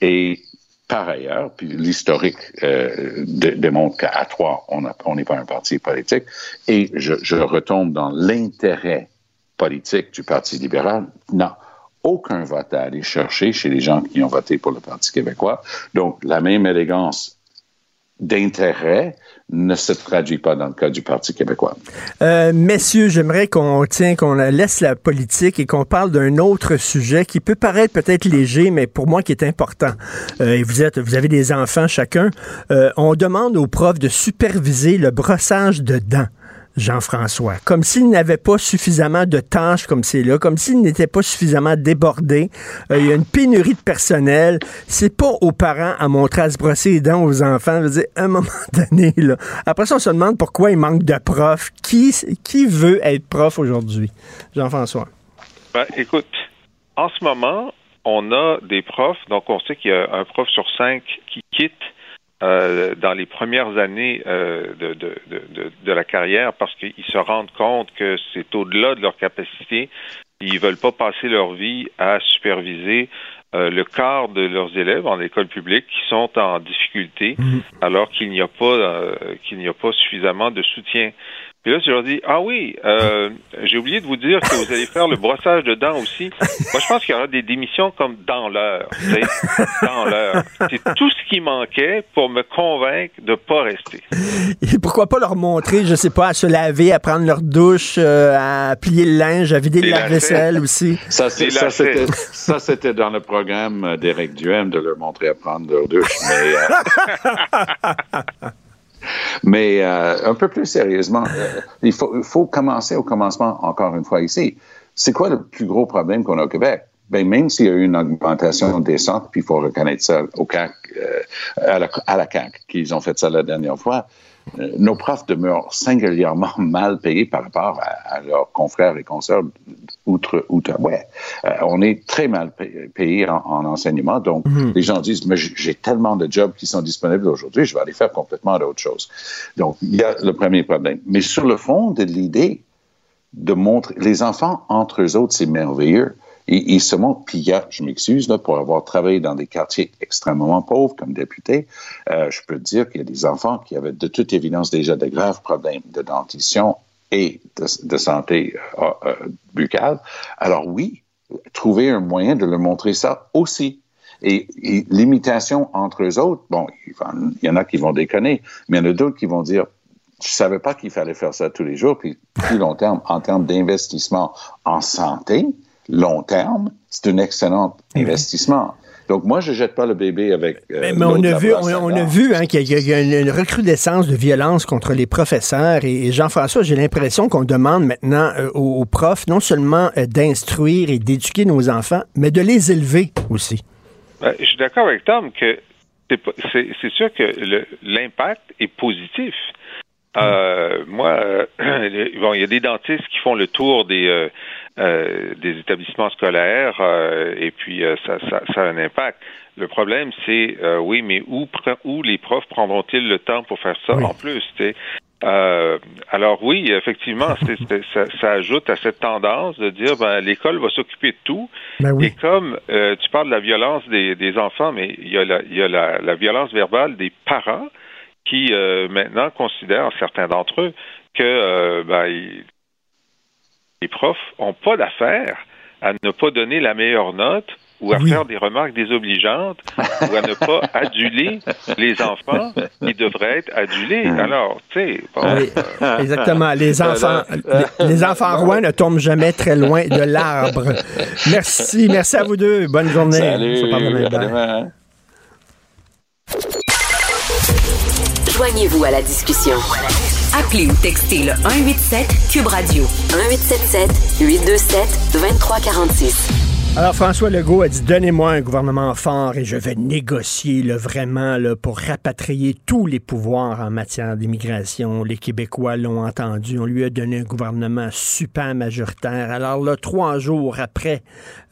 Et par ailleurs, puis l'historique euh, dé- démontre qu'à trois, on n'est pas un parti politique. Et je, je retombe dans l'intérêt politique du Parti libéral. Non. Aucun vote à aller chercher chez les gens qui ont voté pour le Parti québécois. Donc, la même élégance d'intérêt ne se traduit pas dans le cas du Parti québécois. Euh, messieurs, j'aimerais qu'on tient, qu'on laisse la politique et qu'on parle d'un autre sujet qui peut paraître peut-être léger, mais pour moi qui est important. Euh, et vous êtes, vous avez des enfants chacun. Euh, on demande aux profs de superviser le brossage de dents. Jean-François, comme s'il n'avait pas suffisamment de tâches comme c'est là, comme s'il n'était pas suffisamment débordé. Euh, il y a une pénurie de personnel. C'est pas aux parents à montrer à se brosser les dents aux enfants. Je veux dire, un moment donné, là. Après ça, on se demande pourquoi il manque de profs. Qui, qui veut être prof aujourd'hui? Jean-François. Ben, écoute, en ce moment, on a des profs, donc on sait qu'il y a un prof sur cinq qui quitte euh, dans les premières années euh, de, de, de, de, la carrière parce qu'ils se rendent compte que c'est au-delà de leur capacité. Ils veulent pas passer leur vie à superviser euh, le quart de leurs élèves en école publique qui sont en difficulté alors qu'il n'y a pas euh, qu'il n'y a pas suffisamment de soutien. Puis là, je leur dis, ah oui, euh, j'ai oublié de vous dire que vous allez faire le brossage de dents aussi. Moi, je pense qu'il y aura des démissions comme dans l'heure. tu sais, Dans l'heure. C'est tout ce qui manquait pour me convaincre de pas rester. Et pourquoi pas leur montrer, je sais pas, à se laver, à prendre leur douche, euh, à plier le linge, à vider la vaisselle aussi? Ça, c'est- ça, c'était, ça, c'était dans le programme d'Éric Duhem de leur montrer à prendre leur douche. Mais, euh, mais euh, un peu plus sérieusement, euh, il, faut, faut commencer au commencement, encore une fois, ici. C'est quoi le plus gros problème qu'on a au Québec? Ben, même s'il y a eu une augmentation décente, puis il faut reconnaître ça au CAC, euh, à, la, à la CAC, qu'ils ont fait ça la dernière fois, nos profs demeurent singulièrement mal payés par rapport à, à leurs confrères et consoeurs outre outre-ouest. Euh, on est très mal payé, payé en, en enseignement, donc Mhm. les gens disent mais j'ai tellement de jobs qui sont disponibles aujourd'hui, je vais aller faire complètement d'autres choses. Donc il y a le premier problème. Mais sur le fond de l'idée de montrer les enfants entre eux autres, c'est merveilleux. Ils se il y a, je m'excuse pour avoir travaillé dans des quartiers extrêmement pauvres comme député, euh, je peux te dire qu'il y a des enfants qui avaient de toute évidence déjà de graves problèmes de dentition et de, santé euh, euh, buccale. Alors oui, trouver un moyen de leur montrer ça aussi. Et, l'imitation entre eux autres, bon, il il y en a qui vont déconner, mais il y en a d'autres qui vont dire, je savais pas qu'il fallait faire ça tous les jours, puis plus long terme, en termes d'investissement en santé, long terme, c'est un excellent investissement. Donc moi, je jette pas le bébé avec. euh, Mais, mais on a vu, on, a vu hein, qu'il y a, il y a une, une recrudescence de violence contre les professeurs. Et, et Jean-François, j'ai l'impression qu'on demande maintenant euh, aux, aux profs non seulement euh, d'instruire et d'éduquer nos enfants, mais de les élever aussi. Ben, je suis d'accord avec Tom que c'est pas- c'est c'est sûr que le- l'impact est positif. Euh, moi, euh, bon, il y a des dentistes qui font le tour des euh, des établissements scolaires euh, et puis euh, ça, ça, ça a un impact. Le problème, c'est euh, oui, mais où où les profs prendront-ils le temps pour faire ça en plus? Euh, alors oui, effectivement, c'est- c'est- ça, ça ajoute à cette tendance de dire ben l'école va s'occuper de tout. Ben oui. Et comme euh, tu parles de la violence des, des enfants, mais il y a, la, il y a la, la violence verbale des parents qui euh, maintenant considèrent, certains d'entre eux, que euh, ben, les profs ont pas d'affaire à ne pas donner la meilleure note ou à faire des remarques désobligeantes ou à ne pas aduler les enfants qui devraient être adulés. Alors, tu sais, bon, Oui, euh, exactement. Les enfants, les, les enfants rois ne tombent jamais très loin de l'arbre. Merci, merci à vous deux. Bonne journée. Salut, demain. Joignez-vous à la discussion. Appelez ou textez le 187 Cube Radio 1877 827 2346. Alors, François Legault a dit Donnez-moi un gouvernement fort et je vais négocier là, vraiment là, pour rapatrier tous les pouvoirs en matière d'immigration. Les Québécois l'ont entendu. On lui a donné un gouvernement super majoritaire. Alors, là, trois jours après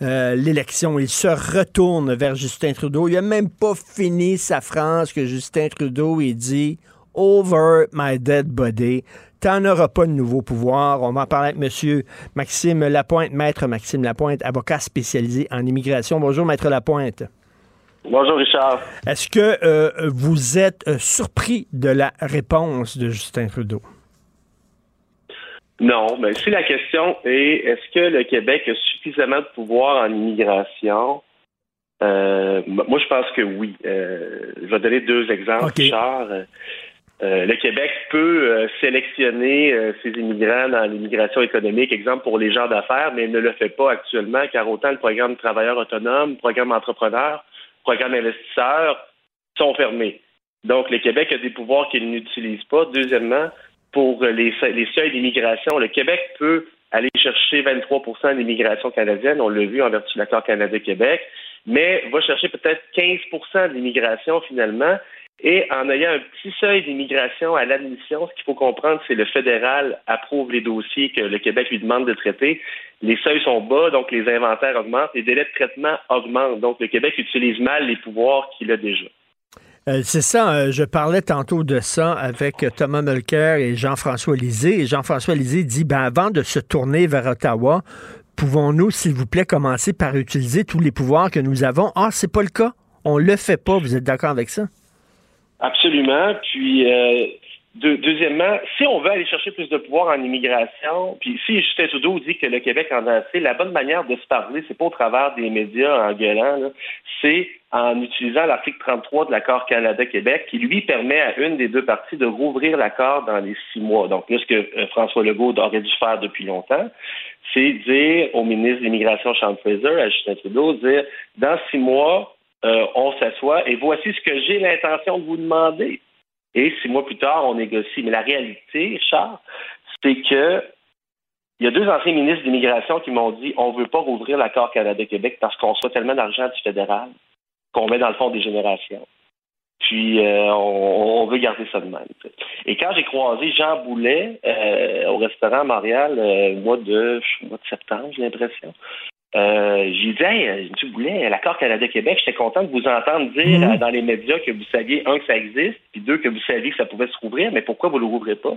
euh, l'élection, il se retourne vers Justin Trudeau. Il n'a même pas fini sa phrase que Justin Trudeau ait dit Over my dead body. T'en auras pas de nouveau pouvoir. On va en parler avec M. Maxime Lapointe, maître Maxime Lapointe, avocat spécialisé en immigration. Bonjour, maître Lapointe. Bonjour, Richard. Est-ce que euh, vous êtes euh, surpris de la réponse de Justin Trudeau? Non, mais si la question est est-ce que le Québec a suffisamment de pouvoir en immigration? Euh, moi, je pense que oui. je vais donner deux exemples, Richard. Euh, le Québec peut euh, sélectionner euh, ses immigrants dans l'immigration économique, exemple pour les gens d'affaires, mais il ne le fait pas actuellement, car autant le programme travailleurs autonomes, programme entrepreneur, programme investisseur sont fermés. Donc, le Québec a des pouvoirs qu'il n'utilise pas. Deuxièmement, pour les, les seuils d'immigration, le Québec peut aller chercher 23% d'immigration canadienne, on l'a vu en vertu de l'accord Canada-Québec, mais va chercher peut-être 15% d'immigration finalement, et en ayant un petit seuil d'immigration à l'admission, ce qu'il faut comprendre, c'est le fédéral approuve les dossiers que le Québec lui demande de traiter. Les seuils sont bas, donc les inventaires augmentent, les délais de traitement augmentent. Donc le Québec utilise mal les pouvoirs qu'il a déjà. Euh, c'est ça, euh, je parlais tantôt de ça avec Thomas Mulcair et Jean-François Lisée. Et Jean-François Lisée dit, ben, avant de se tourner vers Ottawa, pouvons-nous, s'il vous plaît, commencer par utiliser tous les pouvoirs que nous avons? Ah, c'est pas le cas. On le fait pas. Vous êtes d'accord avec ça? Absolument. Puis, euh, deuxièmement, si on veut aller chercher plus de pouvoir en immigration, puis si Justin Trudeau dit que le Québec en a assez, la bonne manière de se parler, c'est pas au travers des médias en gueulant, c'est en utilisant l'article 33 de l'accord Canada-Québec qui, lui, permet à une des deux parties de rouvrir l'accord dans les six mois. Donc, là, ce que euh, François Legault aurait dû faire depuis longtemps, c'est dire au ministre de l'Immigration, Sean Fraser, à Justin Trudeau, dire, dans six mois, euh, on s'assoit et voici ce que j'ai l'intention de vous demander. Et six mois plus tard, on négocie. Mais la réalité, Charles, c'est que il y a deux anciens ministres d'immigration qui m'ont dit on ne veut pas rouvrir l'accord Canada-Québec parce qu'on reçoit tellement d'argent du fédéral qu'on met dans le fond des générations. Puis euh, on, veut garder ça de même. Et quand j'ai croisé Jean Boulet euh, au restaurant à Montréal au mois de, mois de septembre, j'ai l'impression, euh, j'ai dit, hey, M. Boulet, l'accord Canada-Québec, j'étais content de vous entendre dire mhm. euh, dans les médias que vous saviez, un, que ça existe, puis deux, que vous saviez que ça pouvait se rouvrir, mais pourquoi vous ne le rouvrez pas?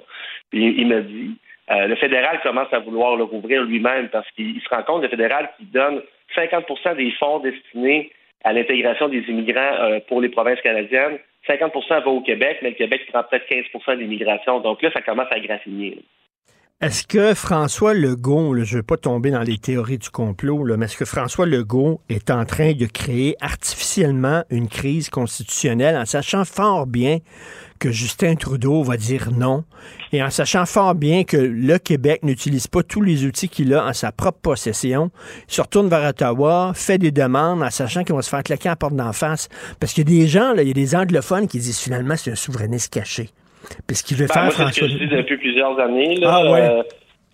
Puis il m'a dit, euh, le fédéral commence à vouloir le rouvrir lui-même parce qu'il se rend compte, le fédéral, qui donne 50% des fonds destinés à l'intégration des immigrants euh, pour les provinces canadiennes. 50% va au Québec, mais le Québec prend peut-être 15% d'immigration. Donc là, ça commence à graffiner. Est-ce que François Legault, je ne veux pas tomber dans les théories du complot, mais est-ce que François Legault est en train de créer artificiellement une crise constitutionnelle en sachant fort bien que Justin Trudeau va dire non et en sachant fort bien que le Québec n'utilise pas tous les outils qu'il a en sa propre possession, il se retourne vers Ottawa, fait des demandes en sachant qu'il va se faire claquer à la porte d'en face? Parce qu'il y a des gens, il y a des anglophones qui disent finalement c'est un souverainiste caché. Puis ce qu'il veut ben, faire, C'est ce que je dis depuis plusieurs années. Ah, euh,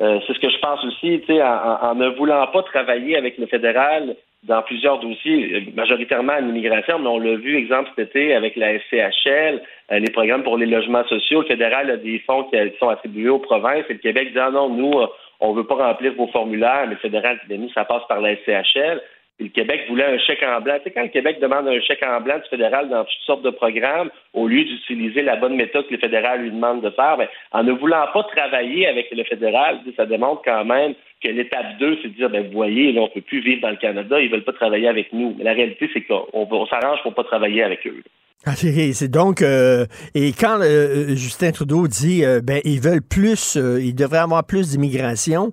euh, c'est ce que je pense aussi, en, en, ne voulant pas travailler avec le fédéral dans plusieurs dossiers, euh, majoritairement en immigration, mais on l'a vu, exemple, cet été avec la SCHL, les programmes pour les logements sociaux. Le fédéral a des fonds qui, sont attribués aux provinces et le Québec dit ah non, nous, on ne veut pas remplir vos formulaires, mais le fédéral dit ben, ça passe par la SCHL le Québec voulait un chèque en blanc. Tu sais, quand le Québec demande un chèque en blanc du fédéral dans toutes sortes de programmes, au lieu d'utiliser la bonne méthode que le fédéral lui demande de faire, ben, en ne voulant pas travailler avec le fédéral, ça démontre quand même que l'étape 2, c'est de dire, ben, vous voyez, là, on peut plus vivre dans le Canada, ils veulent pas travailler avec nous. Mais la réalité, c'est qu'on on, s'arrange pour pas travailler avec eux. Ah, c'est donc euh, et quand euh, Justin Trudeau dit euh, ben ils veulent plus, ils devraient avoir plus d'immigration,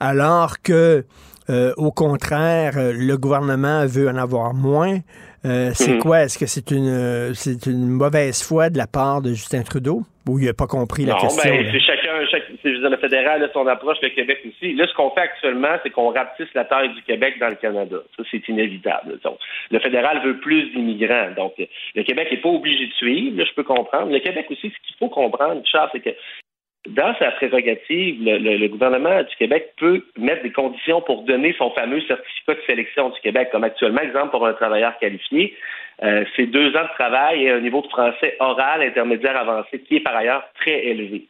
alors que euh, au contraire, euh, le gouvernement veut en avoir moins. Euh, c'est mhm. quoi? Est-ce que c'est une, c'est une mauvaise foi de la part de Justin Trudeau? Ou il n'a pas compris la non, question? Ben, c'est chacun, chaque, c'est, je veux dire, le fédéral a son approche, le Québec aussi. Là, ce qu'on fait actuellement, c'est qu'on rapetisse la taille du Québec dans le Canada. Ça, c'est inévitable. Donc, le fédéral veut plus d'immigrants. Donc, le Québec n'est pas obligé de suivre, là, je peux comprendre. Le Québec aussi, ce qu'il faut comprendre, Charles, c'est que dans sa prérogative, le, gouvernement du Québec peut mettre des conditions pour donner son fameux certificat de sélection du Québec. Comme actuellement, exemple, pour un travailleur qualifié, euh, c'est deux ans de travail et un niveau de français oral intermédiaire avancé qui est par ailleurs très élevé.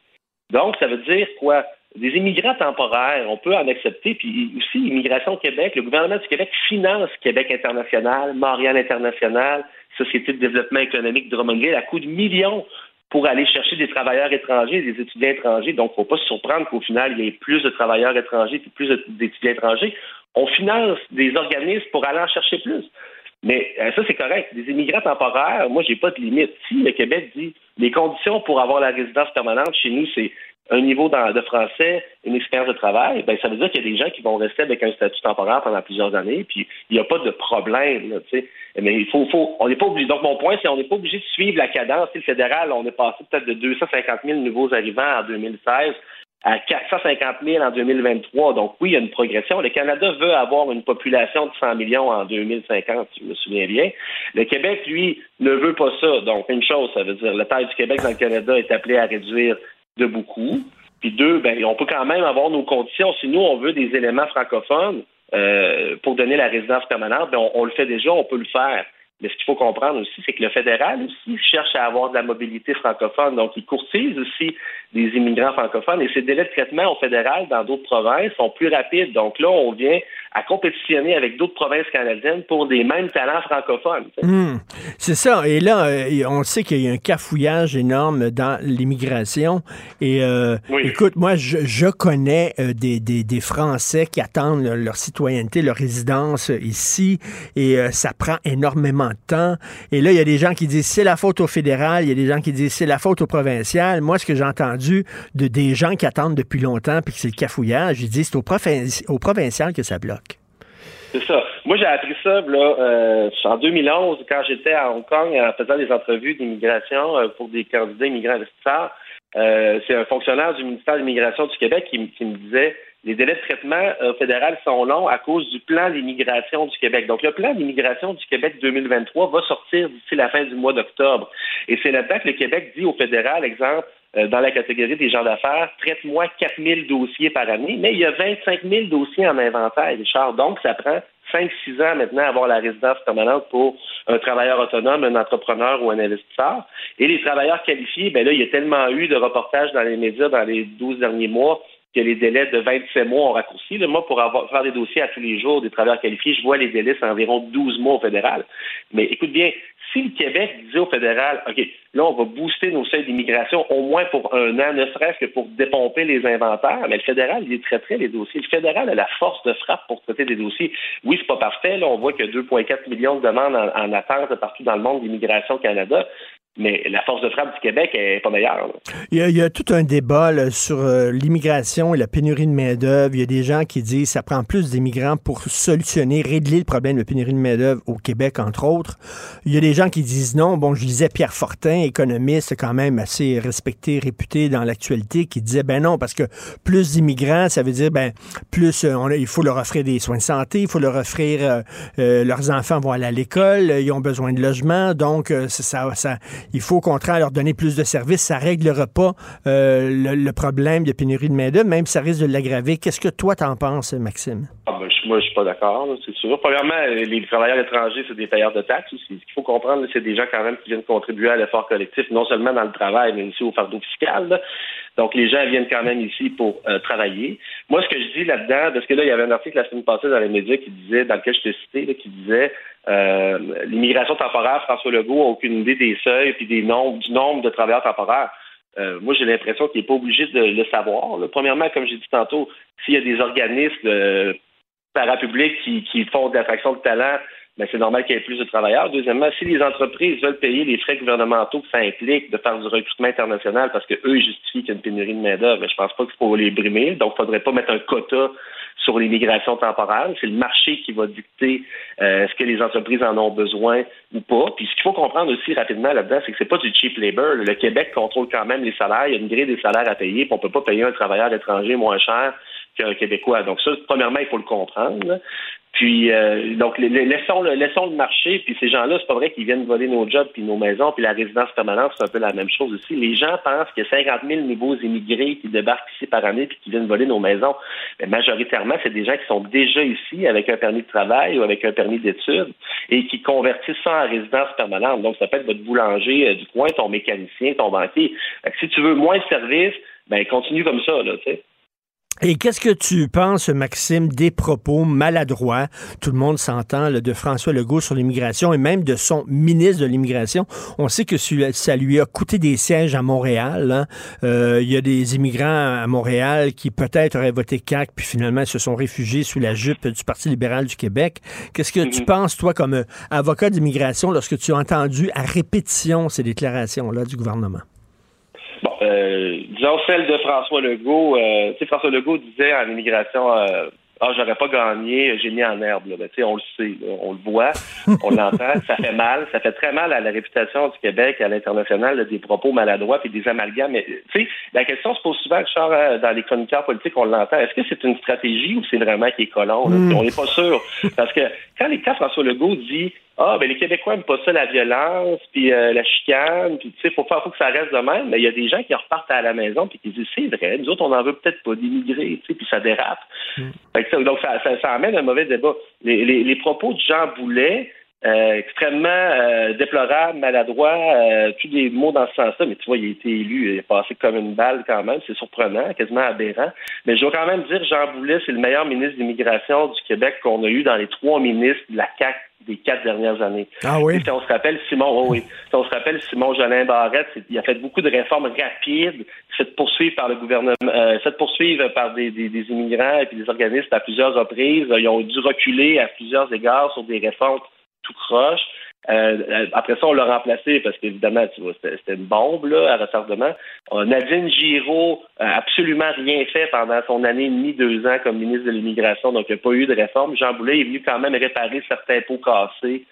Donc, ça veut dire quoi? Des immigrants temporaires, on peut en accepter, puis aussi Immigration Québec, le gouvernement du Québec finance Québec International, Montréal International, Société de développement économique de Drummondville à coût de millions pour aller chercher des travailleurs étrangers, des étudiants étrangers. Donc, il ne faut pas se surprendre qu'au final, il y ait plus de travailleurs étrangers puis plus d'étudiants étrangers. On finance des organismes pour aller en chercher plus. Mais euh, ça, c'est correct. Des immigrants temporaires, moi, j'ai pas de limite. Si le Québec dit les conditions pour avoir la résidence permanente chez nous, c'est un niveau de français, une expérience de travail, ben ça veut dire qu'il y a des gens qui vont rester avec un statut temporaire pendant plusieurs années, puis il n'y a pas de problème, là. Mais il faut, faut, on n'est pas obligé. Donc mon point, c'est qu'on n'est pas obligé de suivre la cadence. Le fédéral, on est passé peut-être de 250 000 nouveaux arrivants en 2016 à 450 000 en 2023. Donc oui, il y a une progression. Le Canada veut avoir une population de 100 millions en 2050, si je me souviens bien. Le Québec, lui, ne veut pas ça. Donc une chose, ça veut dire la taille du Québec dans le Canada est appelée à réduire de beaucoup. Puis deux, ben, on peut quand même avoir nos conditions. Si nous, on veut des éléments francophones euh, pour donner la résidence permanente, ben, on, on le fait déjà, on peut le faire. Mais ce qu'il faut comprendre aussi, c'est que le fédéral aussi cherche à avoir de la mobilité francophone. Donc, il courtise aussi des immigrants francophones et ces délais de traitement au fédéral dans d'autres provinces sont plus rapides. Donc là, on vient à compétitionner avec d'autres provinces canadiennes pour des mêmes talents francophones. Hmm, c'est ça. Et là, euh, on sait qu'il y a un cafouillage énorme dans l'immigration. Et euh, écoute, moi, je, je connais euh, des, des, des Français qui attendent leur, leur citoyenneté, leur résidence euh, ici, et ça prend énormément de temps. Et là, il y a des gens qui disent c'est la faute au fédéral, il y a des gens qui disent c'est la faute au provincial. Moi, ce que j'ai entendu de des gens qui attendent depuis longtemps puis que c'est le cafouillage, ils disent c'est au, au provincial que ça bloque. C'est ça. Moi, j'ai appris ça là, euh, en 2011 quand j'étais à Hong Kong en faisant des entrevues d'immigration euh, pour des candidats immigrants investisseurs. Euh, c'est un fonctionnaire du ministère de l'Immigration du Québec qui, me disait les délais de traitement euh, fédéral sont longs à cause du plan d'immigration du Québec. Donc, le plan d'immigration du Québec 2023 va sortir d'ici la fin du mois d'octobre. Et c'est là-dedans que le Québec dit au fédéral, exemple, dans la catégorie des gens d'affaires, traite-moi 4000 dossiers par année, mais il y a 25 000 dossiers en inventaire, Richard. Donc, ça prend 5-6 ans maintenant à avoir la résidence permanente pour un travailleur autonome, un entrepreneur ou un investisseur. Et les travailleurs qualifiés, ben là, il y a tellement eu de reportages dans les médias dans les 12 derniers mois que les délais de 27 mois ont raccourci. Moi, pour avoir, faire des dossiers à tous les jours des travailleurs qualifiés, je vois les délais, c'est environ 12 mois au fédéral. Mais écoute bien, si le Québec disait au fédéral, OK, là, on va booster nos seuils d'immigration au moins pour un an, ne serait-ce que pour dépomper les inventaires, mais le fédéral, il traiterait les dossiers. Le fédéral a la force de frappe pour traiter des dossiers. Oui, c'est pas parfait. Là, on voit a 2,4 millions de demandes en, en attente partout dans le monde d'immigration au Canada. Mais la force de frappe du Québec est pas meilleure. Il y, a, tout un débat sur euh, l'immigration et la pénurie de main-d'œuvre. Il y a des gens qui disent que ça prend plus d'immigrants pour solutionner, régler le problème de pénurie de main-d'œuvre au Québec, entre autres. Il y a des gens qui disent non. Bon, je disais Pierre Fortin, économiste quand même assez respecté, réputé dans l'actualité, qui disait ben non, parce que plus d'immigrants, ça veut dire ben plus euh, on il faut leur offrir des soins de santé, il faut leur offrir euh, leurs enfants vont aller à l'école, ils ont besoin de logement, donc ça, ça- il faut au contraire leur donner plus de services. Ça réglera pas euh, le, problème de pénurie de main-d'œuvre, même ça risque de l'aggraver. Qu'est-ce que toi t'en penses, Maxime? Ah ben, moi, je suis pas d'accord, c'est sûr. Premièrement, les travailleurs étrangers, c'est des payeurs de taxes aussi. Ce qu'il faut comprendre, c'est des gens quand même qui viennent contribuer à l'effort collectif, non seulement dans le travail, mais aussi au fardeau fiscal. Donc, les gens viennent quand même ici pour euh, travailler. Moi, ce que je dis là-dedans, parce que là, il y avait un article la semaine passée dans les médias qui disait, dans lequel je t'ai cité, qui disait euh, l'immigration temporaire, François Legault a aucune idée des seuils puis des nombres, du nombre de travailleurs temporaires. Euh, moi, j'ai l'impression qu'il n'est pas obligé de le savoir. là. Premièrement, comme j'ai dit tantôt, s'il y a des organismes euh, parapublics qui, qui font de l'attraction de talent ben, c'est normal qu'il y ait plus de travailleurs. Deuxièmement, si les entreprises veulent payer les frais gouvernementaux que ça implique de faire du recrutement international parce que eux justifient qu'il y a une pénurie de main-d'œuvre, ben, je pense pas qu'il faut les brimer. Donc, il faudrait pas mettre un quota sur l'immigration temporaire. C'est le marché qui va dicter euh, ce que les entreprises en ont besoin ou pas. Puis ce qu'il faut comprendre aussi rapidement là-dedans, c'est que c'est pas du cheap labor. Le Québec contrôle quand même les salaires. Il y a une grille des salaires à payer. Puis on peut pas payer un travailleur étranger moins cher qu'un Québécois. Donc ça, premièrement, il faut le comprendre. Puis euh, donc laissons le laissons le marché. Puis ces gens-là, c'est pas vrai qu'ils viennent voler nos jobs puis nos maisons puis la résidence permanente, c'est un peu la même chose aussi. Les gens pensent qu'il y a 50 000 nouveaux immigrés qui débarquent ici par année puis qui viennent voler nos maisons. Mais majoritairement, c'est des gens qui sont déjà ici avec un permis de travail ou avec un permis d'études et qui convertissent ça en résidence permanente. Donc ça peut être votre boulanger euh, du coin, ton mécanicien, ton banquier. si tu veux moins de services, ben continue comme ça là. Et qu'est-ce que tu penses, Maxime, des propos maladroits, tout le monde s'entend, de François Legault sur l'immigration et même de son ministre de l'immigration? On sait que ça lui a coûté des sièges à Montréal. Hein. Euh, il y a des immigrants à Montréal qui peut-être auraient voté CAC, puis finalement se sont réfugiés sous la jupe du Parti libéral du Québec. Qu'est-ce que tu mm-hmm. penses, toi, comme avocat d'immigration, lorsque tu as entendu à répétition ces déclarations-là du gouvernement? Euh, disons celle de François Legault. Euh, tu sais, François Legault disait en immigration, euh, ah, j'aurais pas gagné, j'ai mis en herbe. Là. Ben, on le sait, on le voit, on l'entend, ça fait mal, ça fait très mal à la réputation du Québec à l'international des propos maladroits et des amalgames. Mais, tu sais, la question se pose souvent, Richard, dans les chroniqueurs politiques, on l'entend. Est-ce que c'est une stratégie ou c'est vraiment qui est colon? Hmm. On n'est pas sûr. Parce que quand, les, quand François Legault dit ah, ben les Québécois n'aiment pas ça, la violence, puis euh, la chicane, puis tu sais, faut faire, faut que ça reste de même. Mais il y a des gens qui repartent à la maison puis qui disent c'est vrai, nous autres on en veut peut-être pas d'immigrés, tu sais, puis ça dérape. Mm. donc ça, ça, amène un mauvais débat. Les, les, les propos de Jean Boulet, euh, extrêmement euh, déplorable, maladroit, euh, tous les mots dans ce sens-là, mais tu vois, il a été élu, il est passé comme une balle quand même, c'est surprenant, quasiment aberrant. Mais je dois quand même dire, Jean Boulet, c'est le meilleur ministre d'immigration du Québec qu'on a eu dans les trois ministres de la CAC des quatre dernières années. Ah oui? si on se rappelle Simon, oh oui, si on se rappelle Simon Jolin Barrette, il a fait beaucoup de réformes rapides, fait poursuivre par le gouvernement, euh, fait poursuivre par des, des, des immigrants et puis des organismes à plusieurs reprises. Ils ont dû reculer à plusieurs égards sur des réformes tout croche. Euh, après ça, on l'a remplacé parce qu'évidemment, tu vois, c'était une bombe là, à retardement. Euh, Nadine Giraud a absolument rien fait pendant son année et demie, deux ans comme ministre de l'Immigration, donc il n'y a pas eu de réforme. Jean Boulet est venu quand même réparer certains pots cassés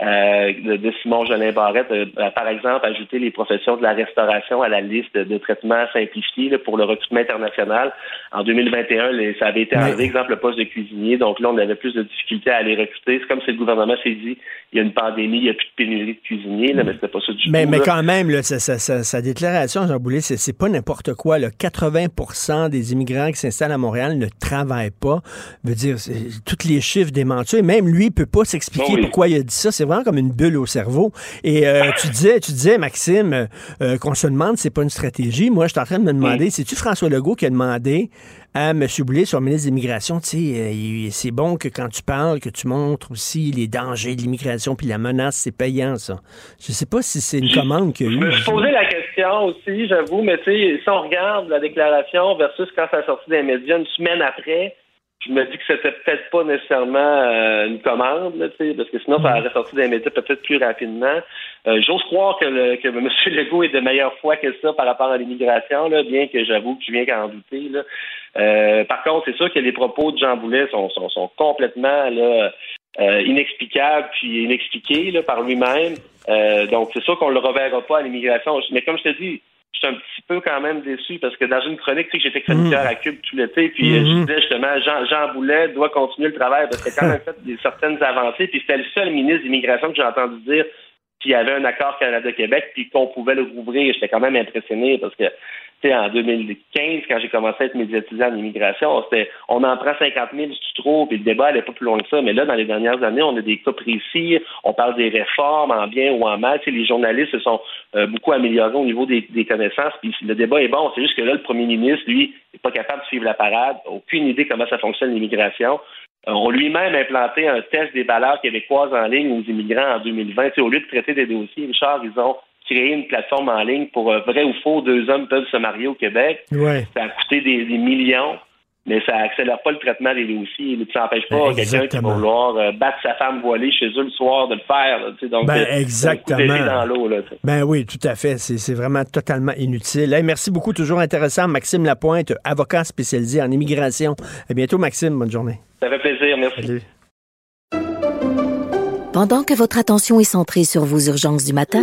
euh, de, Simon Jolin Barrette, euh, par exemple, ajouter les professions de la restauration à la liste de, traitements simplifiés pour le recrutement international. En 2021, les, ça avait été enlevé, exemple, le poste de cuisinier. Donc là, on avait plus de difficultés à les recruter. C'est comme si le gouvernement s'est dit, il y a une pandémie, il n'y a plus de pénurie de cuisiniers, là, mais c'était pas ça du mais, tout. Mais quand même, là, sa, sa, sa, déclaration, Jean Boulet, c'est pas n'importe quoi. Là. 80% des immigrants qui s'installent à Montréal ne travaillent pas. Veut dire, tous les chiffres démentis. Et même lui, il peut pas s'expliquer pourquoi il a dit ça. C'est vraiment comme une bulle au cerveau. Et euh, tu disais, tu disais, Maxime, euh, qu'on se demande, c'est pas une stratégie. Moi, je suis en train de me demander, c'est-tu François Legault qui a demandé à M. Boulay, son ministre de l'Immigration, tu sais, euh, c'est bon que quand tu parles, que tu montres aussi les dangers de l'immigration puis la menace, c'est payant, ça. Je sais pas si c'est une commande qu'il y a eu. Je me suis posé la question aussi, j'avoue, mais tu sais, si on regarde la déclaration versus quand ça a sorti des médias une semaine après, je me dis que c'était peut-être pas nécessairement euh, une commande, là, parce que sinon, ça aurait sorti des médias peut-être plus rapidement. Euh, j'ose croire que, le, que M. Legault est de meilleure foi que ça par rapport à l'immigration, bien que j'avoue que je viens qu'à en douter. Là. Euh, par contre, c'est sûr que les propos de Jean Boulet sont, sont, sont complètement là, inexplicables puis inexpliqués là, par lui-même. donc, c'est sûr qu'on le reverra pas à l'immigration. Mais comme je te dis, je suis un petit peu quand même déçu parce que dans une chronique, tu sais, j'étais chroniqueur mm. à Cube tout l'été, puis euh, je mm-hmm. disais justement, Jean, Jean Boulet doit continuer le travail parce qu'il a quand même fait des, certaines avancées, puis c'était le seul ministre d'immigration que j'ai entendu dire qu'il y avait un accord Canada-Québec, puis qu'on pouvait le rouvrir. J'étais quand même impressionné parce que en 2015, quand j'ai commencé à être médiatisé en immigration, on en prend 50 000, c'est trop, puis le débat n'allait pas plus loin que ça. Mais là, dans les dernières années, on a des cas précis, on parle des réformes en bien ou en mal. les journalistes se sont euh, beaucoup améliorés au niveau des, connaissances, puis le débat est bon. C'est juste que là, le premier ministre, lui, n'est pas capable de suivre la parade, aucune idée comment ça fonctionne l'immigration. Euh, on lui-même implanté un test des valeurs québécoises en ligne aux immigrants en 2020. au lieu de traiter des dossiers, Richard, ils ont créer une plateforme en ligne pour euh, vrai ou faux, deux hommes peuvent se marier au Québec. Ouais. Ça a coûté des, millions. mais ça accélère pas le traitement des dossiers. Ça n'empêche pas Ben, quelqu'un qui va vouloir euh, battre sa femme voilée chez eux le soir de le faire. là, tu sais. donc, Ben, euh, exactement. dans l'eau. Ben oui, tout à fait. C'est vraiment totalement inutile. Hey, merci beaucoup, toujours intéressant. Maxime Lapointe, avocat spécialisé en immigration. À bientôt, Maxime. Bonne journée. Ça fait plaisir, merci. Salut. Pendant que votre attention est centrée sur vos urgences du matin,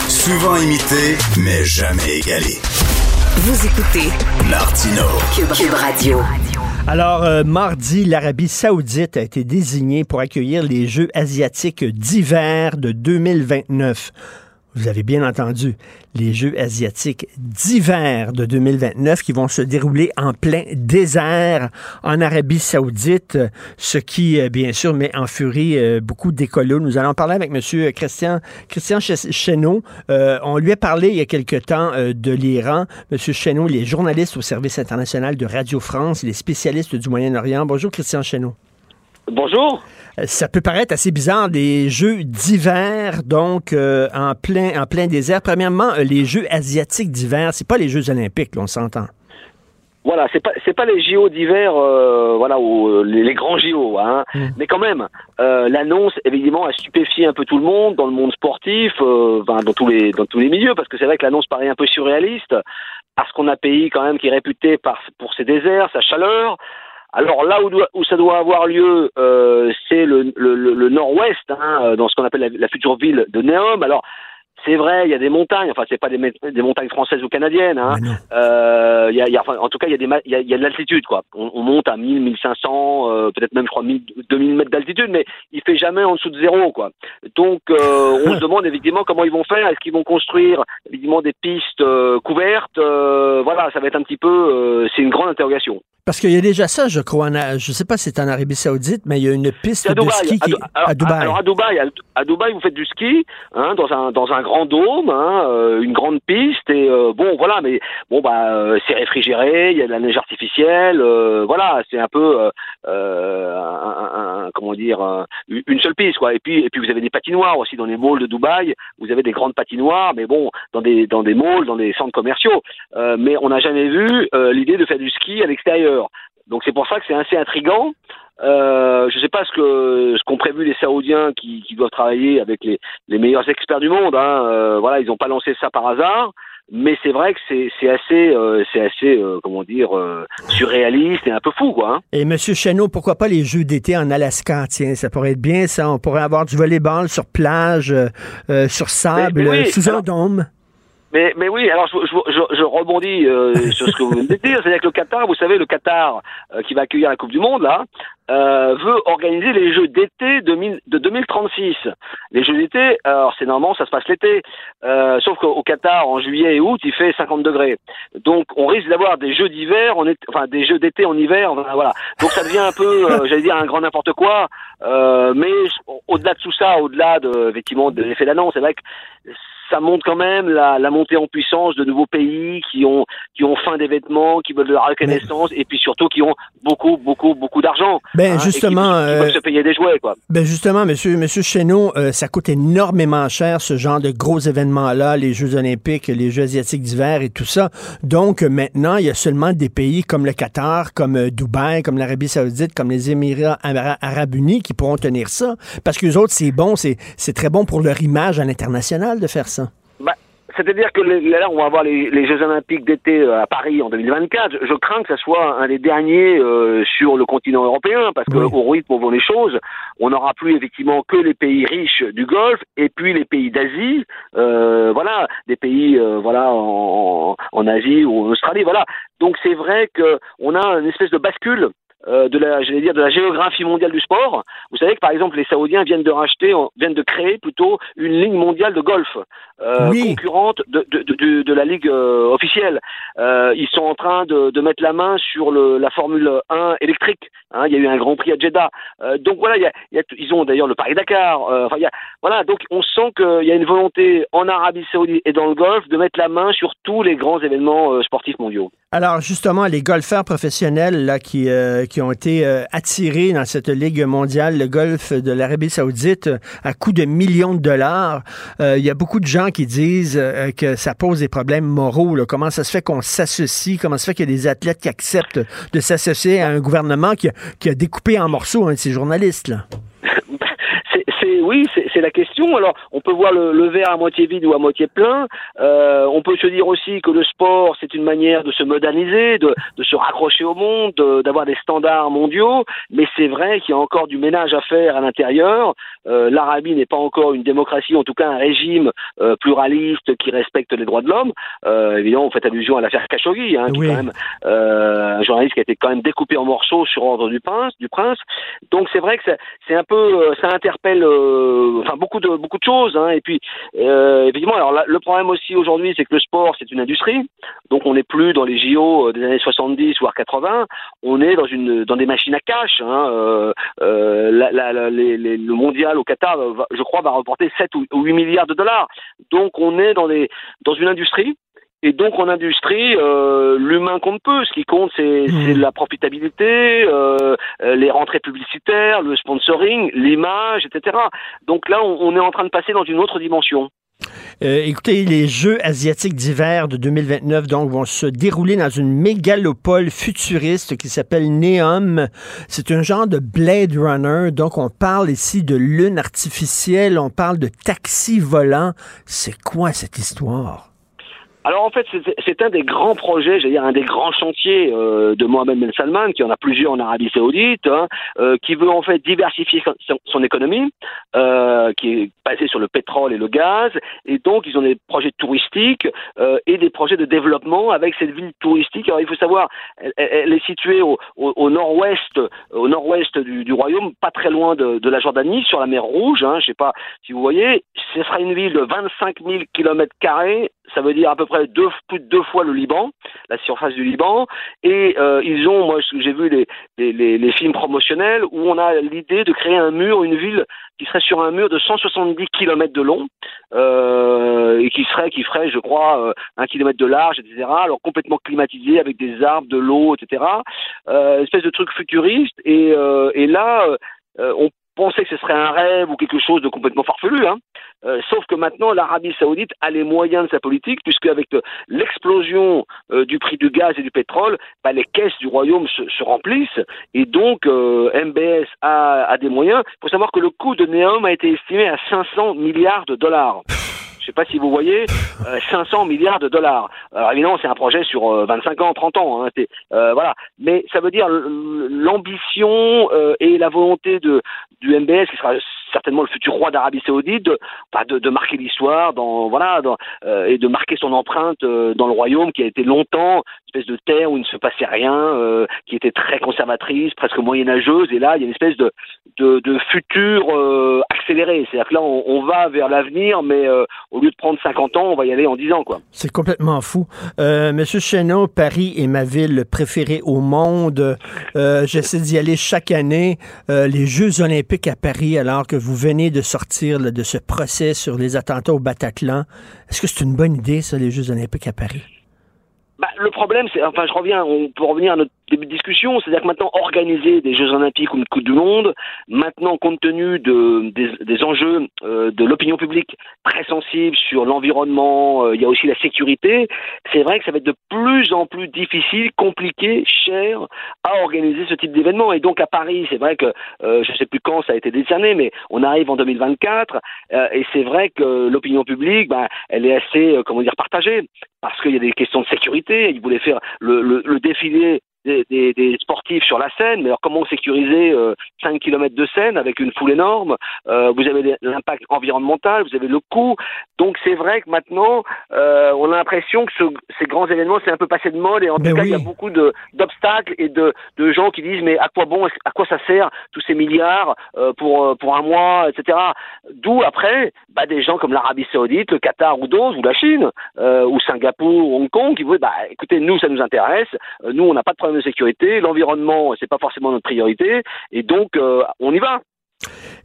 souvent imité, mais jamais égalé. Vous écoutez Martino. Cube, Cube Radio. Alors, euh, mardi, l'Arabie saoudite a été désignée pour accueillir les Jeux asiatiques d'hiver de 2029. Vous avez bien entendu, les Jeux asiatiques d'hiver de 2029 qui vont se dérouler en plein désert en Arabie saoudite, ce qui, euh, bien sûr, met en furie euh, beaucoup d'écolos. Nous allons parler avec M. Christian, Christian Ch- Chesneau. Euh, on lui a parlé il y a quelque temps de l'Iran. M. Chesneau, il est journaliste au service international de Radio France. Il est spécialiste du Moyen-Orient. Bonjour, Christian Chesneau. Bonjour. Euh, Ça peut paraître assez bizarre, des jeux d'hiver, donc euh, en plein en plein désert. Premièrement, euh, les jeux asiatiques d'hiver, c'est pas les Jeux olympiques, là, on s'entend. Voilà, c'est pas c'est pas les JO d'hiver, euh, voilà, ou les, les grands JO, hein. Mais quand même, euh, l'annonce évidemment a stupéfié un peu tout le monde dans le monde sportif, euh, dans tous les dans tous les milieux, parce que c'est vrai que l'annonce paraît un peu surréaliste, parce qu'on a un pays quand même qui est réputé par pour ses déserts, sa chaleur. Alors là où, doit- où ça doit avoir lieu, euh, c'est le, le, le- nord-ouest, hein, euh, dans ce qu'on appelle la, la future ville de Neom. Alors c'est vrai, il y a des montagnes. Enfin, c'est pas des, des montagnes françaises ou canadiennes. Hein. Euh, y a, y a- enfin, en tout cas, il y a des, y a, y a de l'altitude, quoi. On, on monte à 1000, 1500, euh, peut-être même, je crois, 1000, 2000 mètres d'altitude, mais il fait jamais en dessous de zéro, quoi. Donc, euh, on se demande évidemment comment ils vont faire. Est-ce qu'ils vont construire évidemment des pistes euh, couvertes Euh, Voilà, ça va être un petit peu. euh, c'est une grande interrogation. Parce qu'il y a déjà ça, je crois. en je sais pas si c'est en Arabie Saoudite, mais il y a une piste de ski qui alors, à Dubaï. alors, à Dubaï, à, Dubaï, vous faites du ski hein, dans un dans un grand dôme, hein, euh, une grande piste et euh, bon voilà, mais bon bah euh, c'est réfrigéré, il y a de la neige artificielle, euh, voilà, c'est un peu euh, un- un- un- comment dire un- une seule piste quoi. Et puis et puis vous avez des patinoires aussi dans les malls de Dubaï, vous avez des grandes patinoires, mais bon dans des dans des malls, dans des centres commerciaux, mais on n'a jamais vu l'idée de faire du ski à l'extérieur. Donc c'est pour ça que c'est assez intrigant. Euh, je ne sais pas ce que ce qu'ont prévu les Saoudiens qui, qui doivent travailler avec les, les meilleurs experts du monde. Hein. Euh, voilà, ils n'ont pas lancé ça par hasard, mais c'est vrai que c'est assez euh, c'est assez euh, comment dire surréaliste et un peu fou quoi. hein. Et M. Chesneau, pourquoi pas les Jeux d'été en Alaska? Tiens, ça pourrait être bien, ça. On pourrait avoir du volleyball sur plage, sur sable, Mais- mais oui, sous un dôme. Mais, mais oui, alors je, je, je, rebondis euh, sur ce que vous venez de dire, c'est-à-dire que le Qatar, vous savez, le Qatar euh, qui va accueillir la Coupe du Monde là, euh, veut organiser les Jeux d'été 2000 de 2036. Les Jeux d'été, alors c'est normalement ça se passe l'été, euh, sauf qu'au Qatar en juillet et août il fait 50 degrés, donc on risque d'avoir des Jeux d'hiver, enfin des Jeux d'été en hiver, voilà. Donc ça devient un peu, euh, j'allais dire un grand n'importe quoi, euh, mais au-delà de tout ça, au-delà de effectivement de l'effet d'annonce, c'est vrai que ça montre quand même la, la montée en puissance de nouveaux pays qui ont qui ont faim des vêtements, qui veulent de la reconnaissance et puis surtout qui ont beaucoup beaucoup beaucoup d'argent. Ben, hein, et qui- justement, qui, euh, se payer des jouets quoi. Ben justement, monsieur, monsieur Chesneau, euh, ça coûte énormément cher ce genre de gros événements-là, les Jeux olympiques, les Jeux asiatiques d'hiver et tout ça. Donc maintenant, il y a seulement des pays comme le Qatar, comme euh, Dubaï, comme l'Arabie saoudite, comme les Émirats Ara- arabes unis qui pourront tenir ça. Parce que les autres, c'est bon, c'est c'est très bon pour leur image à l'international de faire ça. C'est-à-dire que les- là, on va avoir les, les Jeux Olympiques d'été euh, à Paris en 2024. Je, je crains que ça soit un des derniers euh, sur le continent européen, parce que au rythme où vont les choses, on n'aura plus effectivement que les pays riches du Golfe et puis les pays d'Asie, euh, voilà, des pays euh, voilà en, en Asie ou en Australie, voilà. Donc c'est vrai que on a une espèce de bascule euh, de la, j'allais dire, de la géographie mondiale du sport. Vous savez que par exemple les Saoudiens viennent de racheter, viennent de créer plutôt une ligne mondiale de golf euh, concurrente de, de, de, de, la ligue euh, officielle. Ils sont en train de, de mettre la main sur le, la Formule 1 électrique. Hein, il y a eu un Grand Prix à Jeddah. Donc voilà, il y a, il y a, ils ont d'ailleurs le Paris Dakar. enfin, il y a, voilà, donc on sent qu'il y a une volonté en Arabie Saoudite et dans le golf de mettre la main sur tous les grands événements sportifs mondiaux. Alors justement, les golfeurs professionnels là, qui, qui ont été euh, attirés dans cette Ligue mondiale, le golf de l'Arabie saoudite, euh, à coût de millions de dollars, il y a beaucoup de gens qui disent que ça pose des problèmes moraux. Comment ça se fait qu'on s'associe? Comment ça se fait qu'il y a des athlètes qui acceptent de s'associer à un gouvernement qui a, découpé en morceaux un de ces journalistes? Là? oui, c'est la question. Alors, on peut voir le, verre à moitié vide ou à moitié plein. Euh, on peut se dire aussi que le sport, c'est une manière de se moderniser, de, de se raccrocher au monde, d'avoir des standards mondiaux. Mais c'est vrai qu'il y a encore du ménage à faire à l'intérieur. Euh, L'Arabie n'est pas encore une démocratie, en tout cas un régime euh, pluraliste qui respecte les droits de l'homme. Euh, évidemment, on fait allusion à l'affaire Khashoggi, hein, qui est quand même euh, un journaliste qui a été quand même découpé en morceaux sur ordre du prince. Du prince. Donc c'est vrai que c'est un peu, ça interpelle euh, enfin beaucoup de beaucoup de choses. Hein. Et puis euh, évidemment, alors le problème aussi aujourd'hui, c'est que le sport c'est une industrie, donc on n'est plus dans les JO euh, des années 70 voire 80, on est dans une dans des machines à cash. Hein. Les, le mondial au Qatar, je crois, va reporter 7 ou 8 milliards de dollars. Donc on est dans des dans une industrie et donc en industrie, euh, l'humain compte peu. Ce qui compte, c'est mmh. la profitabilité, euh, euh, les rentrées publicitaires, le sponsoring, l'image, etc. Donc là, on, on, est en train de passer dans une autre dimension. Euh, écoutez, les Jeux asiatiques d'hiver de 2029 donc vont se dérouler dans une mégalopole futuriste qui s'appelle Neom. C'est un genre de Blade Runner. Donc on parle ici de lune artificielle, on parle de taxi volant. C'est quoi cette histoire? Alors en fait, c'est un des grands projets, j'allais dire un des grands chantiers euh, de Mohamed Ben Salman, qui en a plusieurs en Arabie Saoudite, hein, euh, qui veut en fait diversifier son, son économie, euh, qui est basée sur le pétrole et le gaz, et donc ils ont des projets touristiques et des projets de développement avec cette ville touristique. Alors il faut savoir, elle, est située au, au, au nord-ouest, au nord-ouest du, du, royaume, pas très loin de, de, la Jordanie, sur la mer Rouge. Hein, je sais pas si vous voyez, ce sera une ville de 25 000 kilomètres carrés ça veut dire à peu près deux, plus de deux fois le Liban, la surface du Liban. Et euh, ils ont, moi j'ai vu les, les, les, films promotionnels où on a l'idée de créer un mur, une ville qui serait sur un mur de 170 km de long euh, et qui serait, qui ferait, je crois, euh, un kilomètre de large, etc. Alors complètement climatisé avec des arbres, de l'eau, etc. Euh, espèce de truc futuriste. Et, euh, et là, euh, on pensait que ce serait un rêve ou quelque chose de complètement farfelu. Hein. Euh, sauf que maintenant, l'Arabie saoudite a les moyens de sa politique, puisque avec l'explosion euh, du prix du gaz et du pétrole, bah, les caisses du royaume se, se remplissent, et donc euh, MBS a, a, des moyens. Il faut savoir que le coût de Neom a été estimé à 500 milliards de dollars. Je sais pas si vous voyez, 500 milliards de dollars. Alors évidemment, c'est un projet sur 25 ans, 30 ans, hein, euh, voilà. Mais ça veut dire l'ambition et la volonté de du MBS, qui sera certainement le futur roi d'Arabie Saoudite, de, marquer l'histoire, dans voilà, euh, et de marquer son empreinte euh, dans le royaume qui a été longtemps une espèce de terre où il ne se passait rien, euh, qui était très conservatrice, presque moyenâgeuse, et là il y a une espèce de de, futur accéléré, c'est-à-dire que là on, va vers l'avenir, mais au lieu de prendre 50 ans, on va y aller en 10 ans quoi. C'est complètement fou. Monsieur Cheneau, Paris est ma ville préférée au monde. J'essaie d'y aller chaque année. les Jeux Olympiques à Paris, alors que vous venez de sortir de ce procès sur les attentats au Bataclan. Est-ce que c'est une bonne idée, ça, les Jeux olympiques à Paris? Bah, le problème, c'est, enfin, je reviens, on peut revenir à notre début de discussion, c'est-à-dire que maintenant, organiser des Jeux Olympiques ou une Coupe du Monde, maintenant, compte tenu de, des, des enjeux euh, de l'opinion publique très sensible sur l'environnement, euh, il y a aussi la sécurité, c'est vrai que ça va être de plus en plus difficile, compliqué, cher à organiser ce type d'événement. Et donc, à Paris, c'est vrai que, euh, je ne sais plus quand ça a été décerné, mais on arrive en 2024, euh, et c'est vrai que l'opinion publique, bah, elle est assez, comment dire, partagée, parce qu'il y a des questions de sécurité, il voulait faire le, le, le défilé des, des, des sportifs sur la scène, mais alors comment sécuriser euh, 5 km de scène avec une foule énorme euh, Vous avez l'impact environnemental, vous avez le coût. Donc c'est vrai que maintenant, euh, on a l'impression que ce, ces grands événements, c'est un peu passé de mode et en Ben tout cas, oui. il y a beaucoup d'obstacles et de, de gens qui disent mais à quoi bon, à quoi ça sert tous ces milliards euh, pour, euh, pour un mois, etc. D'où après, bah, des gens comme l'Arabie Saoudite, le Qatar ou d'autres, ou la Chine, euh, ou Singapour, ou Hong Kong, qui vont bah, écoutez, nous, ça nous intéresse, nous, on n'a pas de problème de sécurité, l'environnement, c'est pas forcément notre priorité, et donc, euh, on y va.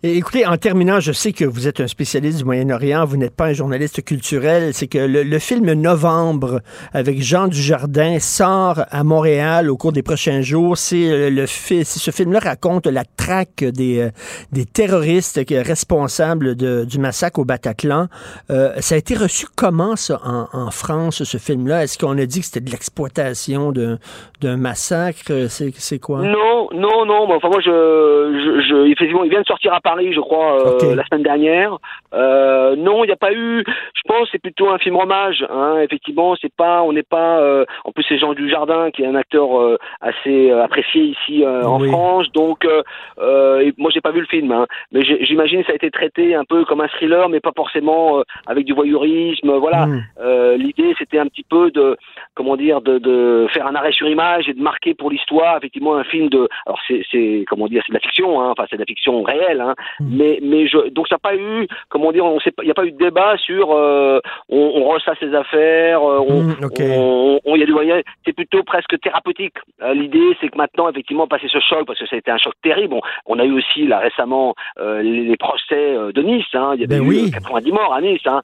Écoutez, en terminant, je sais que vous êtes un spécialiste du Moyen-Orient, vous n'êtes pas un journaliste culturel. C'est que le, film Novembre avec Jean Dujardin sort à Montréal au cours des prochains jours. C'est euh, le ce film-là raconte la traque des, euh, terroristes responsables du massacre au Bataclan. Euh, ça a été reçu comment ça en, France, ce film-là? Est-ce qu'on a dit que c'était de l'exploitation d'un massacre? C'est quoi? Non, non, non. enfin, moi, je, je, je- effectivement, de sortir à Paris, je crois, euh, la semaine dernière. Euh, non, il n'y a pas eu. Je pense c'est plutôt un film hommage. Hein, effectivement, c'est pas, on n'est pas. euh, en plus, c'est Jean Dujardin qui est un acteur euh, assez euh, apprécié ici euh, en Oui. France. Donc, et moi, j'ai pas vu le film, hein, mais j'imagine que ça a été traité un peu comme un thriller, mais pas forcément euh, avec du voyeurisme. Voilà. Euh, L'idée, c'était un petit peu de, comment dire, de, de faire un arrêt sur image et de marquer pour l'histoire, effectivement, un film de. Alors, c'est, comment dire, c'est de la fiction, hein, enfin, c'est de la fiction hein, mais, mais je, donc ça n'a pas eu, comment dire, il n'y a pas eu de débat sur, euh, on, on ressasse ses affaires, euh, on, ok. on, on- il y a du moyen, c'est plutôt presque thérapeutique. Euh, L'idée, c'est que maintenant, effectivement, passer ce choc, parce que ça a été un choc terrible. On, a eu aussi là récemment euh, les, les procès de Nice. Hein, il y avait Ben eu oui. euh, 90 morts à Nice. Hein.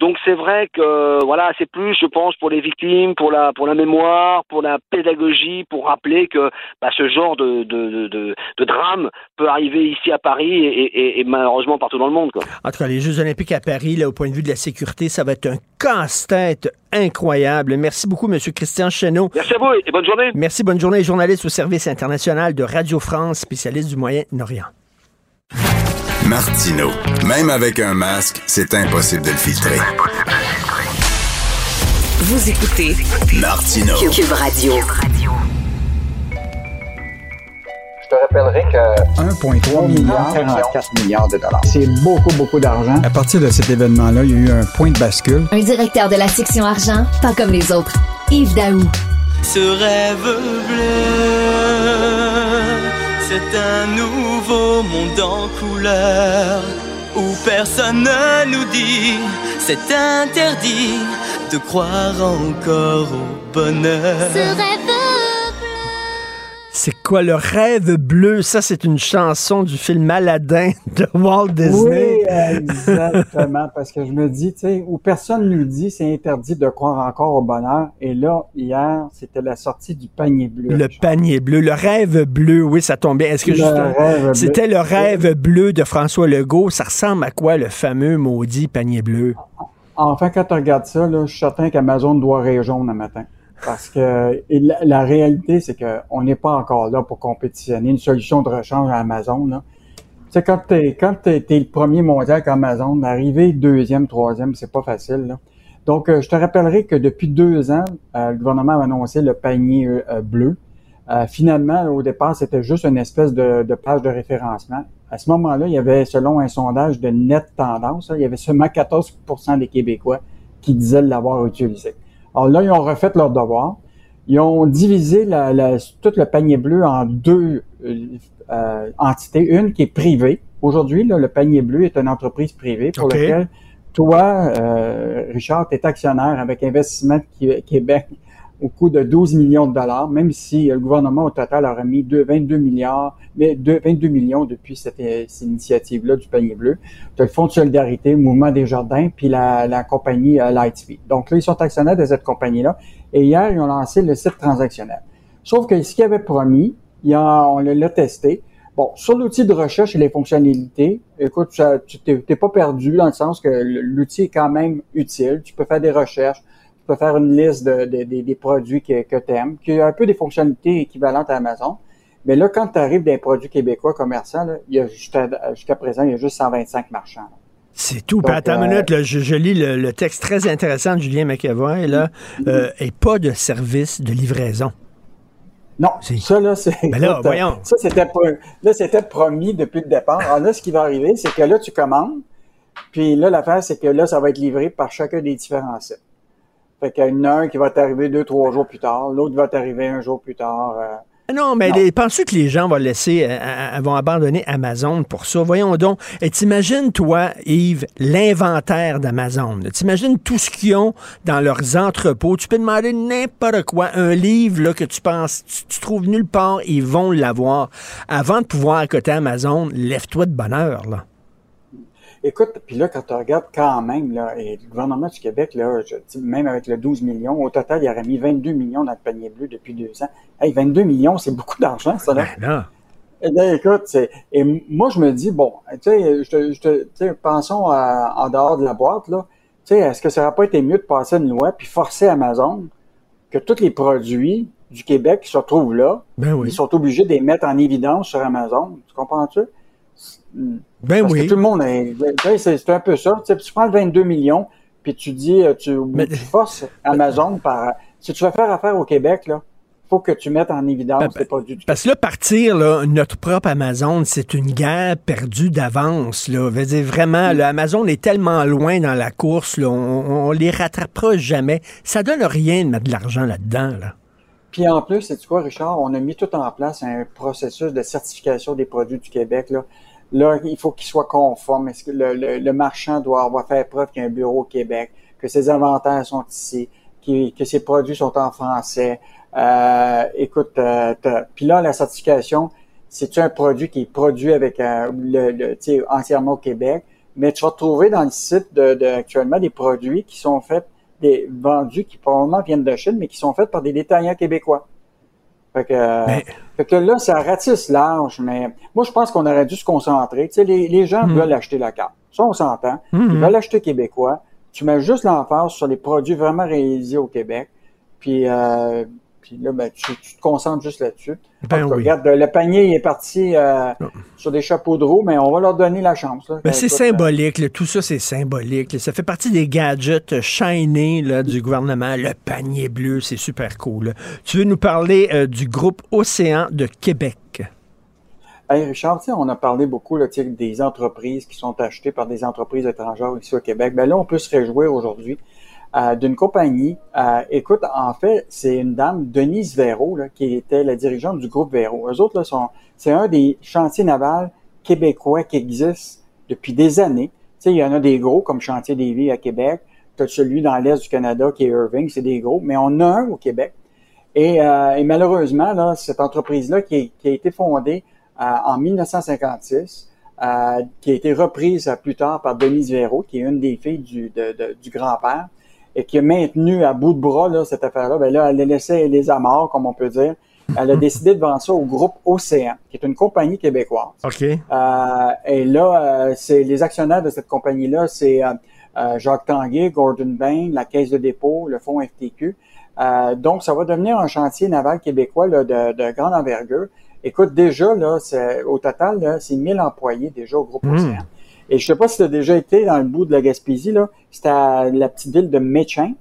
Donc c'est vrai que voilà, c'est plus, je pense, pour les victimes, pour la pour la mémoire, pour la pédagogie, pour rappeler que bah, ce genre de, de, de, de, de drame peut arriver ici à Paris et, et, et malheureusement partout dans le monde. Quoi. En tout cas, les Jeux olympiques à Paris, là, au point de vue de la sécurité, ça va être un casse-tête incroyable. Merci beaucoup, M. Christian Cheneau. Merci à vous et bonne journée. Merci, bonne journée. Journaliste au service international de Radio France, spécialiste du Moyen-Orient. Martino. Même avec un masque, c'est impossible de le filtrer. Vous écoutez Martino. Cube Radio. Je te rappellerai que 1,3 milliard, 44 milliards de dollars. C'est beaucoup, beaucoup d'argent. À partir de cet événement-là, il y a eu un point de bascule. Un directeur de la section argent, pas comme les autres. Yves Daou. Ce rêve bleu, c'est un nouveau monde en couleur où personne ne nous dit c'est interdit de croire encore au bonheur. C'est quoi le rêve bleu? Ça, c'est une chanson du film Aladdin de Walt Disney. Oui, exactement. parce que je me dis, tu sais, où personne nous dit c'est interdit de croire encore au bonheur. Et là, hier, c'était la sortie du panier bleu. Le panier bleu, le rêve bleu, oui, ça tombe bien. Est-ce que c'était le rêve bleu de François Legault? Ça ressemble à quoi le fameux maudit panier bleu? Enfin, quand tu regardes ça, là, je suis certain qu'Amazon doit jaune un matin. Parce que la, réalité, c'est qu'on n'est pas encore là pour compétitionner une solution de rechange à Amazon. Là. Tu sais, quand t'es quand t'es, le premier mondial qu'Amazon, arriver deuxième, troisième, c'est pas facile. Là. Donc, euh, je te rappellerai que depuis deux ans, euh, le gouvernement a annoncé le panier euh, bleu. Finalement, au départ, c'était juste une espèce de, de page de référencement. À ce moment-là, il y avait, selon un sondage de net tendance, là, il y avait seulement 14% des Québécois qui disaient l'avoir utilisé. Alors là, ils ont refait leur devoir. Ils ont divisé la, la, tout le panier bleu en deux euh, entités. Une qui est privée. Aujourd'hui, le panier bleu est une entreprise privée pour Okay. laquelle toi, euh, Richard, tu es actionnaire avec Investissement Québec au coût de 12 millions de dollars, même si le gouvernement au total a remis 2, 22 milliards, mais 2, 22 millions depuis cette, cette initiative-là du panier bleu. Tu le Fonds de solidarité, Mouvement des Jardins, puis la, la compagnie euh, Lightspeed. Donc là, ils sont actionnaires de cette compagnie-là. Et hier, ils ont lancé le site transactionnel. Sauf que ce qu'ils avaient promis, il a, on l'a testé. Bon, sur l'outil de recherche et les fonctionnalités, écoute, tu t'es pas perdu dans le sens que l'outil est quand même utile. Tu peux faire des recherches, peux faire une liste de, de- de- des produits que, que tu aimes, qui a un peu des fonctionnalités équivalentes à Amazon. Mais là, quand tu arrives des produits québécois commerçants, là, il y a jusqu'à jusqu'à présent, il y a juste 125 marchands. là. C'est tout. Donc, attends une euh, minute, là, je, je lis le, le texte très intéressant de Julien McEvoy, là, euh, et pas de service de livraison. Non, ça là, c'est. Ben là, voyons. Ça, c'était là, c'était promis depuis le départ. Alors là, ce qui va arriver, c'est que là, tu commandes, puis là, l'affaire, c'est que là, ça va être livré par chacun des différents sites. Fait qu'il y en a un qui va t'arriver deux, trois jours plus tard, l'autre va t'arriver un jour plus tard. Euh. Non, mais penses-tu que les gens vont laisser, euh, euh, vont abandonner Amazon pour ça? Voyons donc. Et t'imagines, toi, Yves, l'inventaire d'Amazon. T'imagines tout ce qu'ils ont dans leurs entrepôts. Tu peux demander n'importe quoi. Un livre là, que tu penses, tu, trouves nulle part, ils vont l'avoir. Avant de pouvoir accoter Amazon, lève-toi de bonheur, là. Écoute, puis là, quand tu regardes quand même, là, et le gouvernement du Québec, là, je, même avec le 12 millions, au total, il aurait mis 22 millions dans le panier bleu depuis deux ans. Hey, 22 millions, c'est beaucoup d'argent, ça, là. Ben non. Eh bien, écoute, c'est, et moi, je me dis, bon, tu sais, je, je, pensons en dehors de la boîte, là. Tu sais, est-ce que ça n'aurait pas été mieux de passer une loi puis forcer Amazon que tous les produits du Québec qui se retrouvent là, ben oui. ils sont obligés de les mettre en évidence sur Amazon? Tu comprends-tu? Ben Parce oui. Que tout le monde, c'est un peu ça. Tu, sais, tu prends le 22 millions, puis tu dis, euh, tu, tu forces Amazon par. Si tu veux faire affaire au Québec, là, faut que tu mettes en évidence ben, produits du Parce que là, partir, là, notre propre Amazon, c'est une guerre perdue d'avance. Là. Veux dire, vraiment, le Amazon est tellement loin dans la course, là, on, on les rattrapera jamais. Ça donne rien de mettre de l'argent là-dedans. Là. Puis en plus, c'est quoi, Richard, on a mis tout en place un processus de certification des produits du Québec. Là. Là, il faut qu'il soit conforme. Est-ce que le, marchand doit avoir fait preuve qu'il y a un bureau au Québec, que ses inventaires sont ici, que ses produits sont en français? Euh, écoute, euh, puis là, la certification, c'est un produit qui est produit avec euh, le, le entièrement au Québec, mais tu vas trouver dans le site de, actuellement des produits qui sont faits, des vendus qui probablement viennent de Chine, mais qui sont faits par des détaillants québécois. Fait que, que là, ça ratisse large, mais moi, je pense qu'on aurait dû se concentrer. Tu sais, les, les gens hmm. veulent acheter la carte. Ça, on s'entend. Ils hmm. veulent acheter québécois. Tu mets juste l'emphase sur les produits vraiment réalisés au Québec. Puis, euh, puis là, ben, tu, te concentres juste là-dessus. Ben regarde, le panier est parti euh, sur des chapeaux de roue, mais on va leur donner la chance. Ben, c'est symbolique. tout ça, c'est symbolique. Ça fait partie des gadgets shiny là, du gouvernement. Le panier bleu, c'est super cool. Tu veux nous parler euh, du groupe Océan de Québec? Hey Richard, on a parlé beaucoup là, des entreprises qui sont achetées par des entreprises étrangères ici au Québec. Ben là, on peut se réjouir aujourd'hui euh, d'une compagnie. Euh, écoute, en fait, c'est une dame, Denise Véro, là, qui était la dirigeante du groupe Véro. Eux autres, là, sont, c'est un des chantiers navals québécois qui existent depuis des années. Tu sais, il y en a des gros, comme Chantier des Vies à Québec. Tu as celui dans l'Est du Canada qui est Irving, c'est des gros, mais on a un au Québec. Et, euh, et malheureusement, là, cette entreprise-là qui, qui, a été fondée en 1956, qui a été reprise plus tard par Denise Véro, qui est une des filles du, du grand-père, et qui a maintenu à bout de bras là, cette affaire-là, ben là, elle a laissé les amarres, comme on peut dire. Elle a décidé de vendre ça au groupe Océan, qui est une compagnie québécoise. OK. Euh, et là, euh, c'est les actionnaires de cette compagnie-là, c'est euh, Jacques Tanguay, Gordon Bain, la Caisse de dépôt, le fonds FTQ. donc, ça va devenir un chantier naval québécois là, de, de, grande envergure. Écoute, déjà, là, au total, c'est 1000 employés déjà au groupe hmm. Océan. Et je sais pas si tu as déjà été dans le bout de la Gaspésie, là. C'était à la petite ville de Méchin.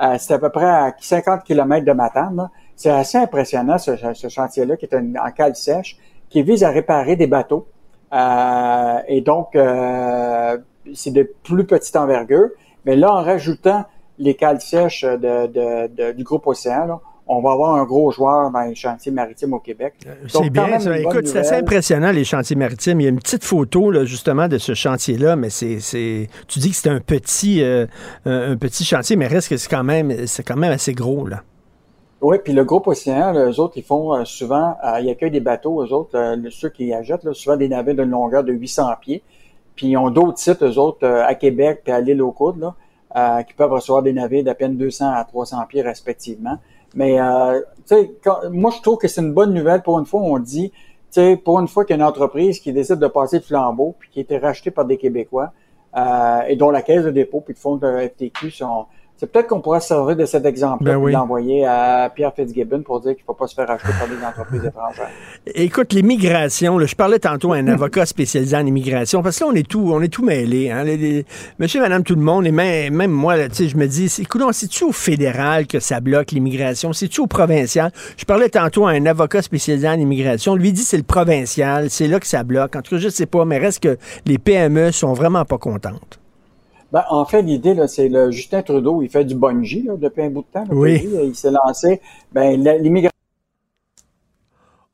Euh, c'était à peu près à 50 km de Matane. C'est assez impressionnant, ce, chantier-là, qui est en cale sèche, qui vise à réparer des bateaux. Euh, et donc, euh, c'est de plus petite envergure. Mais là, en rajoutant les cales sèches de, du groupe Océan, là, on va avoir un gros joueur dans les chantiers maritimes au Québec. Euh, c'est bien. Ça. Écoute, c'est assez impressionnant, les chantiers maritimes. Il y a une petite photo, là, justement, de ce chantier-là, mais c'est, tu dis que c'est un petit, euh, un petit chantier, mais reste que c'est quand même, c'est quand même assez gros, là. Oui, puis le groupe Océan, eux autres, ils font euh, souvent, ils accueillent des bateaux, eux autres, ceux qui y achètent, là, souvent des navires d'une longueur de 800 pieds. Puis ils ont d'autres sites, eux autres, à Québec puis à l'île aux Coudes, là, qui peuvent recevoir des navires d'à peine 200 à 300 pieds respectivement. Mais euh, sais, moi je trouve que c'est une bonne nouvelle. Pour une fois, on dit, pour une fois qu'il y a une entreprise qui décide de passer le flambeau, puis qui a été rachetée par des Québécois, euh, et dont la caisse de dépôt puis le fonds de FTQ sont, c'est peut-être qu'on pourrait se servir de cet exemple-là Ben oui. l'envoyer à Pierre Fitzgibbon pour dire qu'il ne faut pas se faire acheter par des entreprises étrangères. Écoute, l'immigration, je parlais tantôt à un avocat spécialisé en immigration, parce que là, on est tout, on est tout mêlé. Hein, monsieur, madame, tout le monde, et même, même moi, là, je me dis, écoute, c'est-tu au fédéral que ça bloque l'immigration? C'est-tu au provincial? Je parlais tantôt à un avocat spécialisé en immigration. Lui dit c'est le provincial, c'est là que ça bloque. En tout cas, je sais pas, mais reste que les PME sont vraiment pas contentes. Ben, en fait, l'idée, là, c'est le Justin Trudeau, il fait du bungee là, depuis un bout de temps. là, Oui. Il s'est lancé. Ben, l'immigration.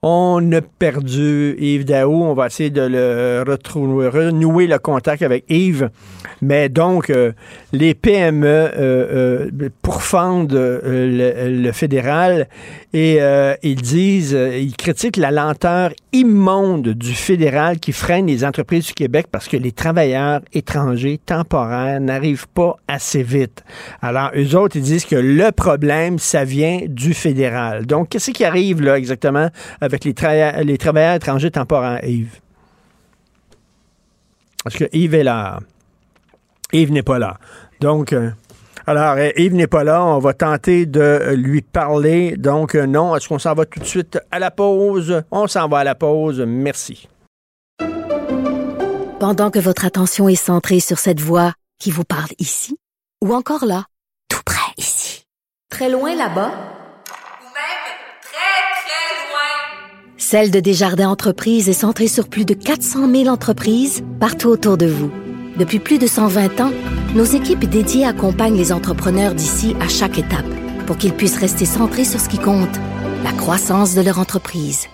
On a perdu Yves Daou. On va essayer de le retrouver, renouer le contact avec Yves. Mais donc, euh, les PME euh, euh, pourfendent le, le fédéral et euh, ils disent, euh, ils critiquent la lenteur immonde du fédéral qui freine les entreprises du Québec parce que les travailleurs étrangers temporaires n'arrivent pas assez vite. Alors, eux autres, ils disent que le problème, ça vient du fédéral. Donc, qu'est-ce qui arrive là exactement avec les, les travailleurs étrangers temporaires, Yves? Parce que Yves est là. Yves n'est pas là. Donc, euh, alors, euh, Yves n'est pas là. On va tenter de euh, lui parler. Donc, euh, non, est-ce qu'on s'en va tout de suite à la pause? On s'en va à la pause. Merci. Pendant que votre attention est centrée sur cette voix qui vous parle ici, ou encore là, tout près ici, très loin là-bas, Celle de Desjardins Entreprises est centrée sur plus de 400 000 entreprises partout autour de vous. Depuis plus de 120 ans, nos équipes dédiées accompagnent les entrepreneurs d'ici à chaque étape pour qu'ils puissent rester centrés sur ce qui compte, la croissance de leur entreprise.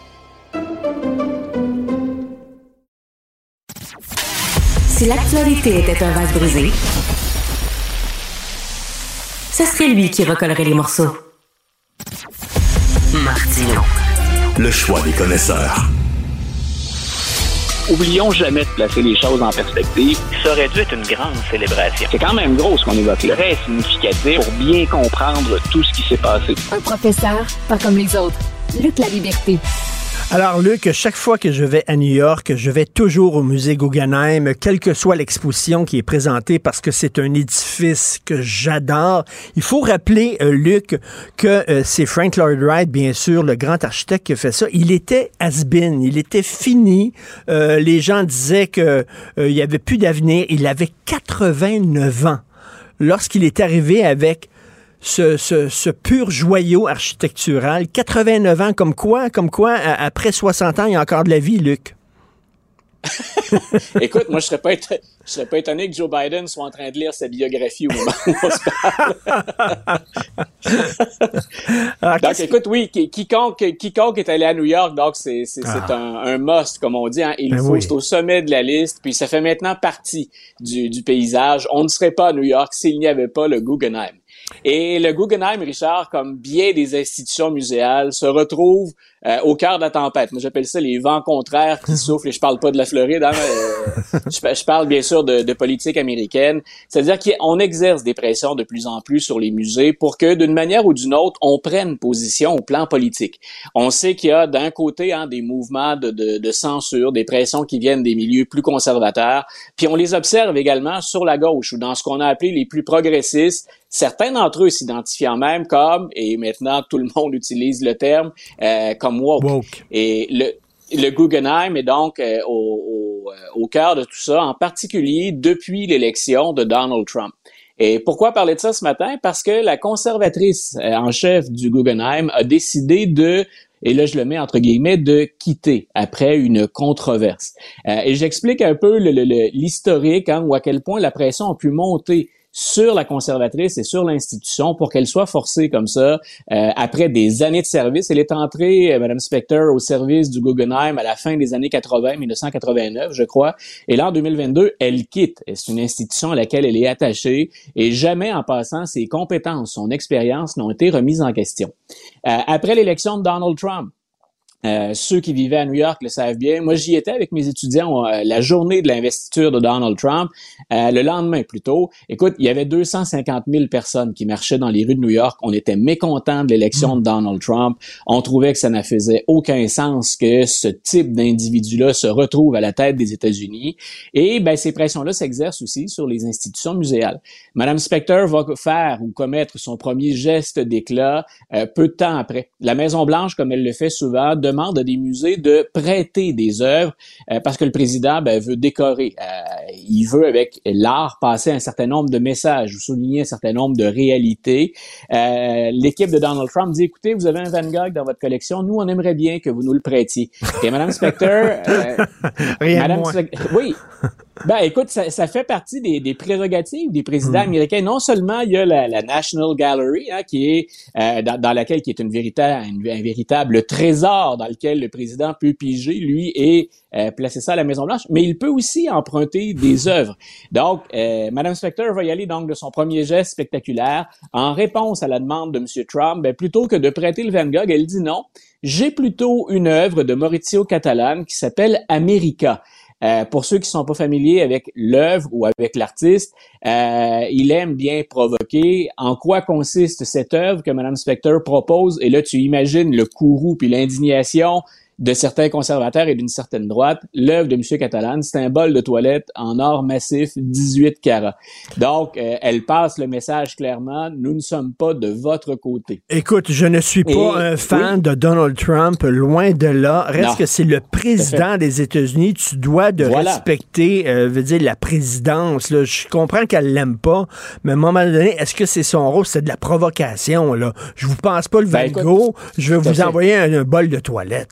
Si l'actualité était un vase brisé, ce serait lui qui recollerait les morceaux. Martino. Le choix des connaisseurs. Oublions jamais de placer les choses en perspective. Ça aurait dû être une grande célébration. C'est quand même gros ce qu'on évoque là. Très significatif pour bien comprendre tout ce qui s'est passé. Un professeur, pas comme les autres. Lutte la liberté. Alors, Luc, chaque fois que je vais à New York, je vais toujours au musée Guggenheim, quelle que soit l'exposition qui est présentée, parce que c'est un édifice que j'adore. Il faut rappeler, euh, Luc, que euh, c'est Frank Lloyd Wright, bien sûr, le grand architecte qui a fait ça. Il était has-been, il était fini. Euh, les gens disaient que euh, il y avait plus d'avenir. Il avait 89 ans lorsqu'il est arrivé avec ce, ce, ce pur joyau architectural. 89 ans, comme quoi, comme quoi, après 60 ans, il y a encore de la vie, Luc? Écoute, moi, je serais pas éton- je serais pas étonné que Joe Biden soit en train de lire sa biographie au moment où on se parle. donc, écoute, oui, qui- quiconque, quiconque est allé à New York, donc c'est c'est- c'est Ah. un, un must, comme on dit. Hein. Il Ben faut, oui. c'est au sommet de la liste, puis ça fait maintenant partie du, du paysage. On ne serait pas à New York s'il n'y avait pas le Guggenheim. Et le Guggenheim, Richard, comme bien des institutions muséales, se retrouve euh, au cœur de la tempête. Moi, j'appelle ça les vents contraires qui soufflent. Et je parle pas de la Floride, hein, euh, je, je parle bien sûr de, de politique américaine. C'est-à-dire qu'on exerce des pressions de plus en plus sur les musées pour que, d'une manière ou d'une autre, on prenne position au plan politique. On sait qu'il y a d'un côté hein, des mouvements de, de, de censure, des pressions qui viennent des milieux plus conservateurs, puis on les observe également sur la gauche ou dans ce qu'on a appelé les plus progressistes, certains d'entre eux s'identifiant même comme, et maintenant tout le monde utilise le terme, euh, comme woke. Et le, le Guggenheim est donc euh, au, au, euh, au cœur de tout ça, en particulier depuis l'élection de Donald Trump. Et pourquoi parler de ça ce matin? Parce que la conservatrice euh, en chef du Guggenheim a décidé de et là je le mets entre guillemets, de quitter après une controverse. Euh, et j'explique un peu le- le- le- l'historique, hein, ou à quel point la pression a pu monter sur la conservatrice et sur l'institution pour qu'elle soit forcée comme ça euh, après des années de service. Elle est entrée, euh, Madame Specter, au service du Guggenheim à la fin des années 80, 1989, je crois. Et là, en 2022, elle quitte. C'est une institution à laquelle elle est attachée et jamais en passant, ses compétences, son expérience n'ont été remises en question. Euh, après l'élection de Donald Trump, Euh, ceux qui vivaient à New York le savent bien. Moi, j'y étais avec mes étudiants euh, la journée de l'investiture de Donald Trump, euh, le lendemain plutôt. Écoute, il y avait 250 000 personnes qui marchaient dans les rues de New York. On était mécontents de l'élection de Donald Trump. On trouvait que ça ne faisait aucun sens que ce type d'individu-là se retrouve à la tête des États-Unis. Et ben, ces pressions-là s'exercent aussi sur les institutions muséales. Madame Specter va faire ou commettre son premier geste d'éclat peu de temps après. La Maison-Blanche, comme elle le fait souvent, demande à des musées de prêter des œuvres euh, parce que le président ben, veut décorer. Euh, il veut, avec l'art, passer un certain nombre de messages ou souligner un certain nombre de réalités. Euh, l'équipe de Donald Trump dit, écoutez, vous avez un Van Gogh dans votre collection, nous, on aimerait bien que vous nous le prêtiez. Et Madame Specter... Madame oui, ben, écoute, ça, ça fait partie des, des, prérogatives des présidents mm. américains. Non seulement il y a la, la National Gallery, hein, qui est euh, dans, dans, laquelle qui est une véritable, un véritable trésor dans lequel le président peut piger, lui, et euh, placer ça à la Maison Blanche, mais il peut aussi emprunter des œuvres. Donc, euh, Madame Specter va y aller donc de son premier geste spectaculaire en réponse à la demande de M. Trump. Ben, plutôt que de prêter le Van Gogh, elle dit non. J'ai plutôt une œuvre de Maurizio Catalan qui s'appelle America. Euh, pour ceux qui sont pas familiers avec l'œuvre ou avec l'artiste, euh, il aime bien provoquer. En quoi consiste cette œuvre que Mme Specter propose? Et là, tu imagines le courroux puis l'indignation de certains conservateurs et d'une certaine droite, l'œuvre de M. Catalan, c'est un bol de toilette en or massif 18 carats. Donc, euh, elle passe le message clairement, nous ne sommes pas de votre côté. Écoute, je ne suis pas un fan de Donald Trump, loin de là. Reste que c'est le président des États-Unis, tu dois de respecter, euh, veut dire, la présidence. Là. Je comprends qu'elle l'aime pas, mais à un moment donné, est-ce que c'est son rôle? C'est de la provocation, là. Je vous pense pas le ben, je vais vous envoyer un, un, bol de toilette.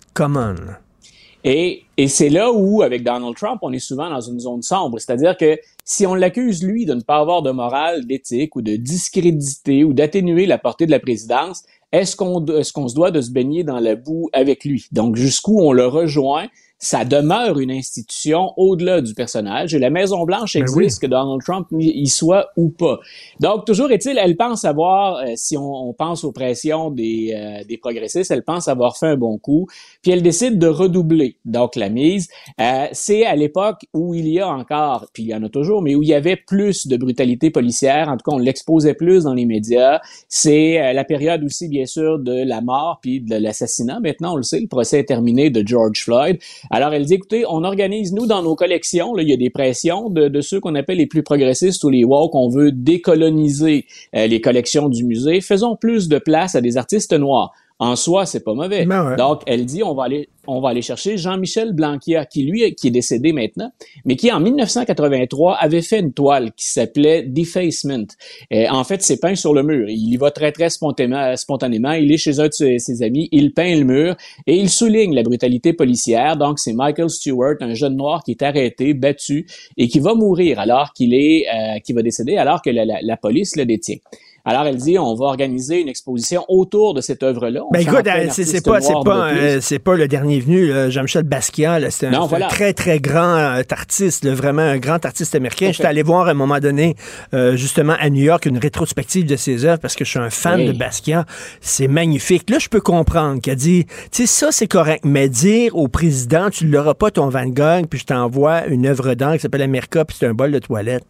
Et, c'est là où, avec Donald Trump, on est souvent dans une zone sombre. C'est-à-dire que si on l'accuse, lui, de ne pas avoir de morale, d'éthique ou de discréditer ou d'atténuer la portée de la présidence, est-ce qu'on est qu'on se doit de se baigner dans la boue avec lui? Donc, jusqu'où on le rejoint ça demeure une institution au-delà du personnage et la Maison Blanche ben existe que Donald Trump y soit ou pas. Donc toujours est-il, elle pense avoir, euh, si on, on, pense aux pressions des, euh, des progressistes, elle pense avoir fait un bon coup, puis elle décide de redoubler donc la mise. Euh, c'est à l'époque où il y a encore, puis il y en a toujours, mais où il y avait plus de brutalité policière. En tout cas, on l'exposait plus dans les médias. C'est la période aussi bien sûr de la mort puis de l'assassinat. Maintenant, on le sait, le procès est terminé de George Floyd. Alors, elle dit, écoutez, on organise, nous, dans nos collections, là, il y a des pressions de, de ceux qu'on appelle les plus progressistes ou les woke. On veut décoloniser euh, les collections du musée. Faisons plus de place à des artistes noirs. En soi, c'est pas mauvais. Ben Donc, elle dit, on va aller, on va aller chercher Jean-Michel Blanquia, qui lui, qui est décédé maintenant, mais qui en 1983 avait fait une toile qui s'appelait Defacement. Et en fait, c'est peint sur le mur. Il y va très très spontanément. spontanément. Il est chez un de ses, amis, il peint le mur et il souligne la brutalité policière. Donc, c'est Michael Stewart, un jeune noir qui est arrêté, battu et qui va mourir alors qu'il est, euh, qui va décéder alors que la, la, la police le détient. Alors, elle dit, on va organiser une exposition autour de cette œuvre-là. Ben écoute, c'est pas, c'est pas, euh, c'est pas le dernier venu, Jean-Michel Basquiat. C'est un, très, très grand euh, artiste, vraiment un grand artiste américain. J'étais allé voir à un moment donné, euh, justement, à New York, une rétrospective de ses œuvres parce que je suis un fan de Basquiat. C'est magnifique. Là, je peux comprendre qu'il a dit, tu sais, ça, c'est correct, mais dire au président, tu l'auras pas ton Van Gogh, puis je t'envoie une œuvre d'art qui s'appelle America, puis c'est un bol de toilette.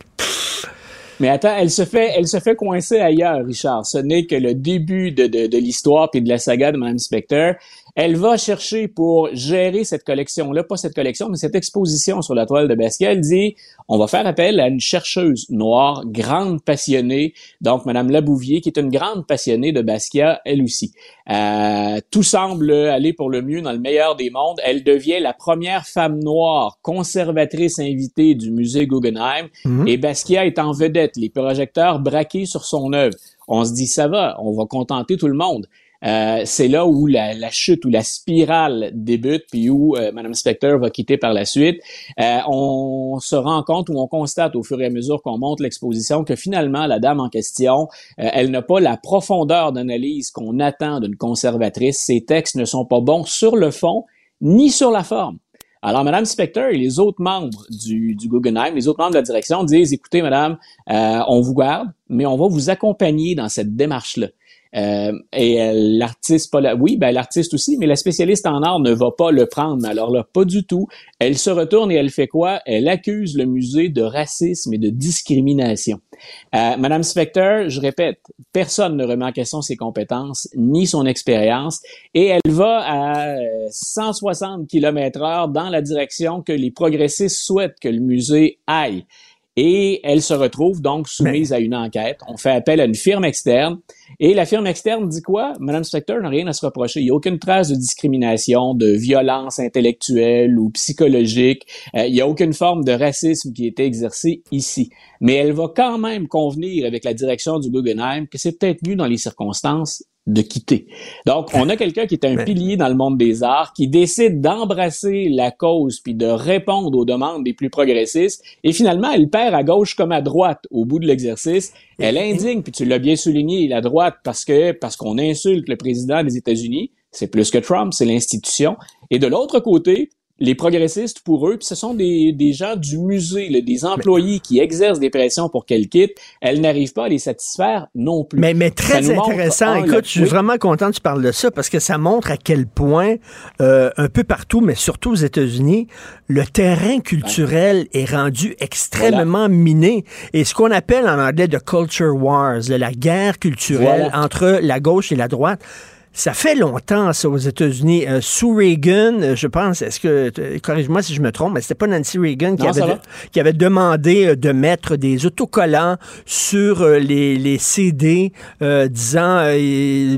Mais attends, elle se fait, elle se fait coincer ailleurs, Richard. Ce n'est que le début de, de, de l'histoire puis de la saga de Mme Specter. Elle va chercher pour gérer cette collection-là, pas cette collection, mais cette exposition sur la toile de Basquiat. Elle dit, on va faire appel à une chercheuse noire, grande passionnée, donc Madame Labouvier, qui est une grande passionnée de Basquiat, elle aussi. Euh, tout semble aller pour le mieux dans le meilleur des mondes. Elle devient la première femme noire conservatrice invitée du musée Guggenheim, mhm. et Basquiat est en vedette, les projecteurs braqués sur son œuvre. On se dit, ça va, on va contenter tout le monde. Euh, c'est là où la, la, chute ou la spirale débute, puis où euh, Mme Specter va quitter par la suite. Euh, on se rend compte ou on constate au fur et à mesure qu'on monte l'exposition que finalement, la dame en question, euh, elle n'a pas la profondeur d'analyse qu'on attend d'une conservatrice. Ses textes ne sont pas bons sur le fond ni sur la forme. Alors, Mme Specter et les autres membres du, du Guggenheim, les autres membres de la direction disent, écoutez, Madame, on vous garde, mais on va vous accompagner dans cette démarche-là. Euh, et euh, l'artiste, pas la, oui, ben l'artiste aussi, mais la spécialiste en art ne va pas le prendre. Alors là, pas du tout. Elle se retourne et elle fait quoi? Elle accuse le musée de racisme et de discrimination. Euh, Madame Specter, je répète, personne ne remet en question ses compétences ni son expérience, et elle va à 160 km/h dans la direction que les progressistes souhaitent que le musée aille. Et elle se retrouve donc soumise à une enquête. On fait appel à une firme externe. Et la firme externe dit quoi? Madame Spector n'a rien à se reprocher. Il n'y a aucune trace de discrimination, de violence intellectuelle ou psychologique. Euh, il n'y a aucune forme de racisme qui a été exercée ici. Mais elle va quand même convenir avec la direction du Guggenheim que c'est peut-être mieux dans les circonstances de quitter. Donc, on a quelqu'un qui est un pilier dans le monde des arts, qui décide d'embrasser la cause puis de répondre aux demandes des plus progressistes. Et finalement, elle perd à gauche comme à droite au bout de l'exercice. Elle indigne, puis tu l'as bien souligné, la droite parce que parce qu'on insulte le président des États-Unis. C'est plus que Trump, c'est l'institution. Et de l'autre côté, les progressistes, pour eux, puis ce sont des, des gens du musée, des employés qui exercent des pressions pour qu'elle quitte, elles n'arrivent pas à les satisfaire non plus. Mais, mais très intéressant. Écoute, je suis vraiment content que tu parles de ça parce que ça montre à quel point, euh, un peu partout, mais surtout aux États-Unis, le terrain culturel est rendu extrêmement miné. Et ce qu'on appelle en anglais de culture wars, la guerre culturelle entre la gauche et la droite, ça fait longtemps, ça, aux États-Unis. Euh, sous Reagan, euh, je pense, est-ce que, euh, corrige-moi si je me trompe, mais c'était pas Nancy Reagan qui, avait, qui avait demandé de mettre des autocollants sur les, les CD disant,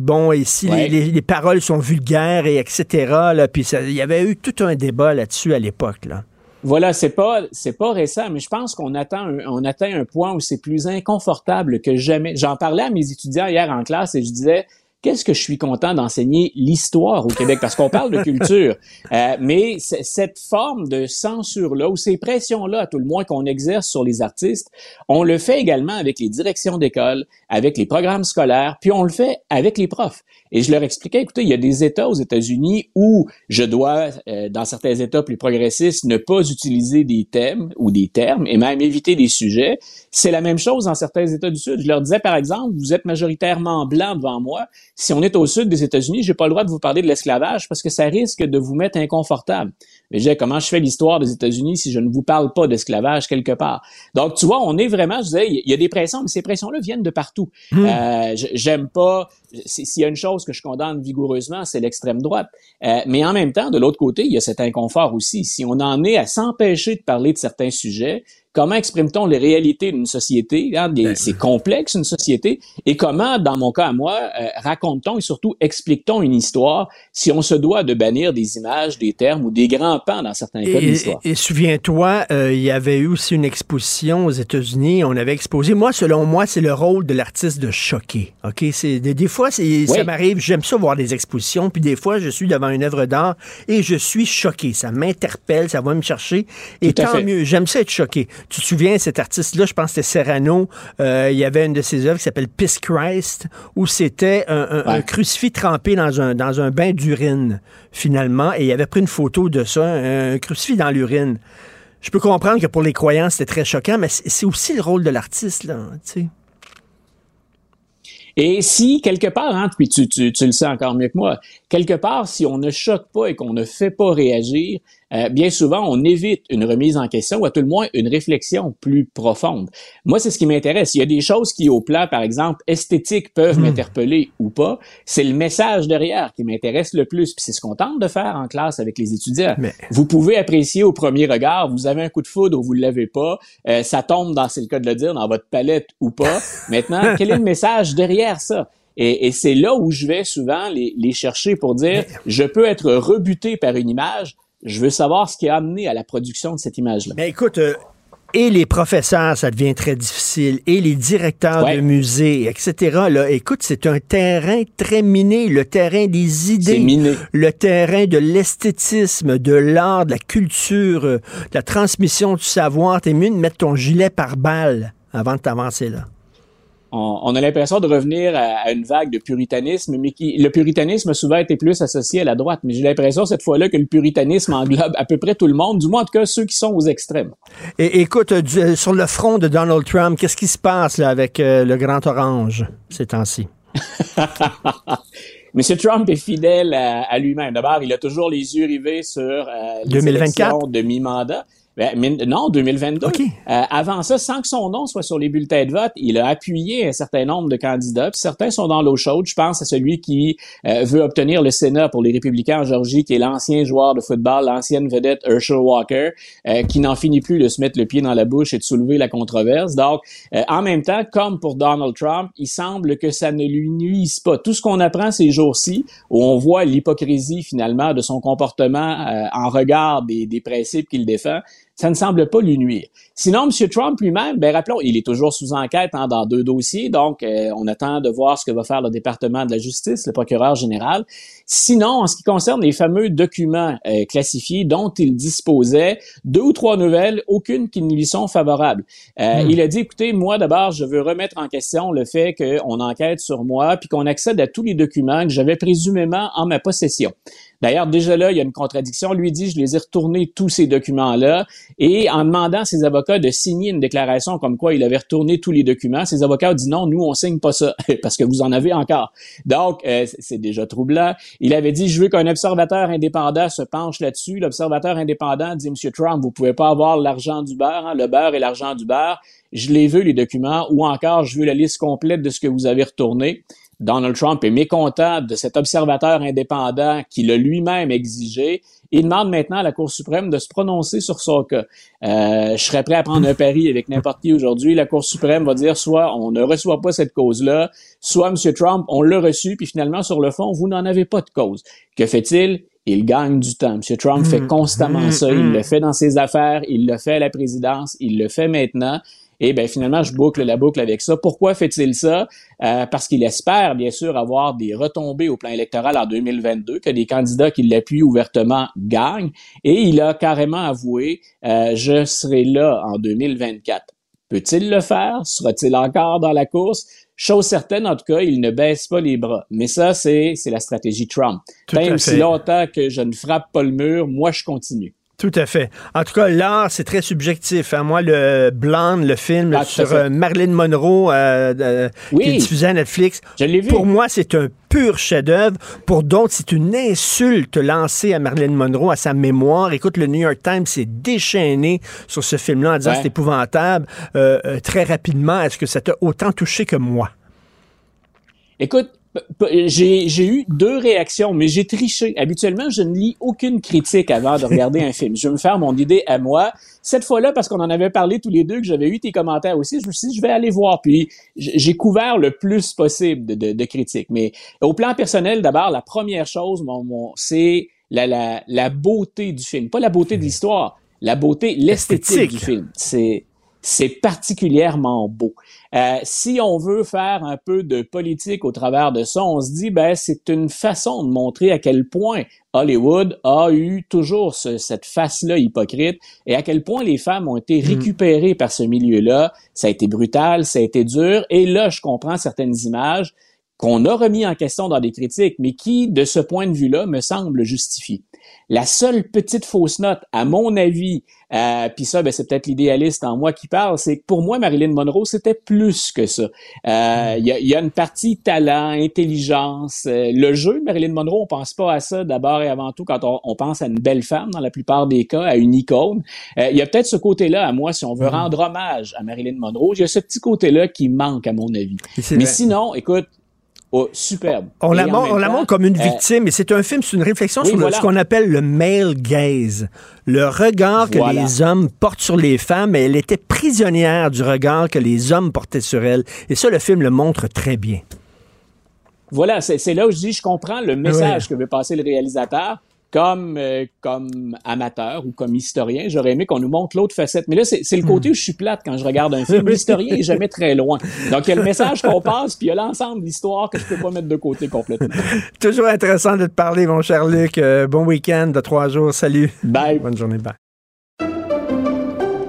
bon, ici, les, les, paroles sont vulgaires et etc. Là, puis il y avait eu tout un débat là-dessus à l'époque. Là. Voilà, c'est pas c'est pas récent, mais je pense qu'on attend on atteint un point où c'est plus inconfortable que jamais. J'en parlais à mes étudiants hier en classe et je disais qu'est-ce que je suis content d'enseigner l'histoire au Québec? Parce qu'on parle de culture. Euh, mais cette forme de censure-là ou ces pressions-là, à tout le moins qu'on exerce sur les artistes, on le fait également avec les directions d'école, avec les programmes scolaires, puis on le fait avec les profs. Et je leur expliquais, écoutez, il y a des États aux États-Unis où je dois, euh, dans certains États plus progressistes, ne pas utiliser des thèmes ou des termes et même éviter des sujets. C'est la même chose dans certains États du Sud. Je leur disais, par exemple, vous êtes majoritairement blanc devant moi. Si on est au sud des États-Unis, j'ai pas le droit de vous parler de l'esclavage parce que ça risque de vous mettre inconfortable. Mais disais, comment je fais l'histoire des États-Unis si je ne vous parle pas d'esclavage quelque part? Donc, tu vois, on est vraiment, je disais, il y a des pressions, mais ces pressions-là viennent de partout. Hmm. Euh, j'aime pas, s'il y a une chose que je condamne vigoureusement, c'est l'extrême droite. Euh, mais en même temps, de l'autre côté, il y a cet inconfort aussi. Si on en est à s'empêcher de parler de certains sujets, comment exprime-t-on les réalités d'une société? Hein, ben, c'est complexe une société. Et comment, dans mon cas à moi, euh, raconte-t-on et surtout explique-t-on une histoire si on se doit de bannir des images, des termes ou des grands pans dans certains cas de l'histoire? Et, souviens-toi, euh, il y avait eu aussi une exposition aux États-Unis. On avait exposé. Moi, selon moi, c'est le rôle de l'artiste de choquer. Ok, c'est des, fois, ça m'arrive. J'aime ça voir des expositions. Puis des fois, je suis devant une œuvre d'art et je suis choqué. Ça m'interpelle, ça va me chercher. Et tant mieux. J'aime ça être choqué. Tu te souviens, cet artiste-là, je pense que c'était Serrano, euh, il y avait une de ses œuvres qui s'appelle Piss Christ, où c'était un, crucifix trempé dans un, dans un bain d'urine, finalement, et il avait pris une photo de ça, un, crucifix dans l'urine. Je peux comprendre que pour les croyants, c'était très choquant, mais c'est aussi le rôle de l'artiste, là, tu sais. Et si, quelque part, hein, puis tu, tu, tu, le sais encore mieux que moi, quelque part, si on ne choque pas et qu'on ne fait pas réagir, euh, bien souvent, on évite une remise en question ou à tout le moins une réflexion plus profonde. Moi, c'est ce qui m'intéresse. Il y a des choses qui, au plan, par exemple, esthétique, peuvent hmm. m'interpeller ou pas. C'est le message derrière qui m'intéresse le plus. Puis c'est ce qu'on tente de faire en classe avec les étudiants. Vous pouvez apprécier au premier regard, vous avez un coup de foudre ou vous ne l'avez pas. Euh, ça tombe, dans, c'est le cas de le dire, dans votre palette ou pas. Maintenant, quel est le message derrière ça? Et, et c'est là où je vais souvent les, les chercher pour dire, je peux être rebuté par une image, je veux savoir ce qui a amené à la production de cette image-là. Mais écoute, euh, et les professeurs, ça devient très difficile, et les directeurs de musées, etc. Là, écoute, c'est un terrain très miné, le terrain des idées, le terrain de l'esthétisme, de l'art, de la culture, euh, de la transmission du savoir. T'es mieux de mettre ton gilet par balle avant de t'avancer là. On, on a l'impression de revenir à, à, une vague de puritanisme, mais qui le puritanisme a souvent été plus associé à la droite. Mais j'ai l'impression cette fois-là que le puritanisme englobe à peu près tout le monde, du moins en tout cas ceux qui sont aux extrêmes. Et écoute, euh, du, euh, sur le front de Donald Trump, qu'est-ce qui se passe là, avec euh, le Grand Orange ces temps-ci? M. Trump est fidèle à, à lui-même. D'abord, il a toujours les yeux rivés sur euh, les 2024? élections de mi-mandat. Ben, non, 2022. Euh, avant ça, sans que son nom soit sur les bulletins de vote, il a appuyé un certain nombre de candidats. Puis certains sont dans l'eau chaude. Je pense à celui qui euh, veut obtenir le Sénat pour les républicains en Georgie, qui est l'ancien joueur de football, l'ancienne vedette Herschel Walker, euh, qui n'en finit plus de se mettre le pied dans la bouche et de soulever la controverse. Donc, euh, en même temps, comme pour Donald Trump, il semble que ça ne lui nuise pas. Tout ce qu'on apprend ces jours-ci, où on voit l'hypocrisie finalement de son comportement euh, en regard des, des principes qu'il défend, ça ne semble pas lui nuire. Sinon, M. Trump lui-même, ben rappelons, il est toujours sous enquête hein, dans deux dossiers, donc euh, on attend de voir ce que va faire le département de la justice, le procureur général. Sinon, en ce qui concerne les fameux documents euh, classifiés dont il disposait, deux ou trois nouvelles, aucune qui ne lui sont favorables. Euh, Hmm. Il a dit, écoutez, moi d'abord, je veux remettre en question le fait qu'on enquête sur moi, puis qu'on accède à tous les documents que j'avais présumément en ma possession. D'ailleurs, déjà là, il y a une contradiction. Lui dit, je les ai retournés, tous ces documents-là, et en demandant à ses avocats de signer une déclaration comme quoi il avait retourné tous les documents, ses avocats ont dit non, nous, on signe pas ça, parce que vous en avez encore. Donc, euh, c'est- déjà troublant. Il avait dit, je veux qu'un observateur indépendant se penche là-dessus. L'observateur indépendant dit, Monsieur Trump, vous pouvez pas avoir l'argent du beurre, hein, le beurre et l'argent du beurre. Je les veux, les documents, ou encore, je veux la liste complète de ce que vous avez retourné. Donald Trump est mécontent de cet observateur indépendant qu'il a lui-même exigé. Il demande maintenant à la Cour suprême de se prononcer sur son cas. Euh, je serais prêt à prendre un pari avec n'importe qui aujourd'hui. La Cour suprême va dire soit on ne reçoit pas cette cause-là, soit M. Trump, on l'a reçu, puis finalement, sur le fond, vous n'en avez pas de cause. Que fait-il? Il gagne du temps. M. Trump fait constamment ça. Il le fait dans ses affaires, il le fait à la présidence, il le fait maintenant. Et ben finalement, je boucle la boucle avec ça. Pourquoi fait-il ça? Euh, parce qu'il espère, bien sûr, avoir des retombées au plan électoral en 2022, que des candidats qui l'appuient ouvertement gagnent. Et il a carrément avoué, euh, je serai là en 2024. Peut-il le faire? Sera-t-il encore dans la course? Chose certaine, en tout cas, il ne baisse pas les bras. Mais ça, c'est la stratégie Trump. Tout Même si longtemps que je ne frappe pas le mur, moi, je continue. Tout à fait. En tout cas, l'art, c'est très subjectif. hein. Moi, le Blonde, le film Ah, sur euh, Marilyn Monroe euh, euh, Oui. qui est diffusé à Netflix, vu. pour moi, c'est un pur chef-d'œuvre. Pour d'autres, c'est une insulte lancée à Marilyn Monroe, à sa mémoire. Écoute, le New York Times s'est déchaîné sur ce film-là en disant Ouais. c'est épouvantable. Euh, très rapidement, est-ce que ça t'a autant touché que moi? Écoute, j'ai eu deux réactions, mais j'ai triché. Habituellement, je ne lis aucune critique avant de regarder un film. Je vais me faire mon idée à moi. Cette fois-là, parce qu'on en avait parlé tous les deux, que j'avais eu tes commentaires aussi, je me suis dit, je vais aller voir. Puis j'ai couvert le plus possible de, de- de critiques. Mais au plan personnel, d'abord, la première chose, mon, mon- c'est la, la, la beauté du film. Pas la beauté de l'histoire, la beauté, l'esthétique du film. C'est particulièrement beau. Euh, si on veut faire un peu de politique au travers de ça, on se dit ben c'est une façon de montrer à quel point Hollywood a eu toujours ce- cette face-là hypocrite et à quel point les femmes ont été récupérées par ce milieu-là. Ça a été brutal, ça a été dur et là je comprends certaines images qu'on a remis en question dans des critiques, mais qui, de ce point de vue-là, me semblent justifiées. La seule petite fausse note, à mon avis, euh, puis ça, ben, c'est peut-être l'idéaliste en moi qui parle, c'est que pour moi, Marilyn Monroe, c'était plus que ça. Euh, Il y, a, y a une partie talent, intelligence. euh, le jeu de Marilyn Monroe, on pense pas à ça d'abord et avant tout quand on, on pense à une belle femme, dans la plupart des cas, à une icône. Euh, Il y a peut-être ce côté-là, à moi, si on veut rendre hommage à Marilyn Monroe, il y a ce petit côté-là qui manque, à mon avis. Mais vrai. sinon, écoute, oh, superbe. On la, mon- on montre comme une euh, victime, et c'est un film, c'est une réflexion oui, sur le- ce qu'on appelle le male gaze, le regard que Voilà. les hommes portent sur les femmes, et elle était prisonnière du regard que les hommes portaient sur elle. Et ça, le film le montre très bien. Voilà, c'est c'est là où je dis, je comprends le message que veut passer le réalisateur. Comme, euh, comme amateur ou comme historien, j'aurais aimé qu'on nous montre l'autre facette. Mais là, c'est le côté où je suis plate quand je regarde un film. L'historien est jamais très loin. Donc, il y a le message qu'on passe, puis il y a l'ensemble de l'histoire que je peux pas mettre de côté complètement. Toujours intéressant de te parler, mon cher Luc. Euh, bon week-end de trois jours. Salut. Bye. Bonne journée. Bye.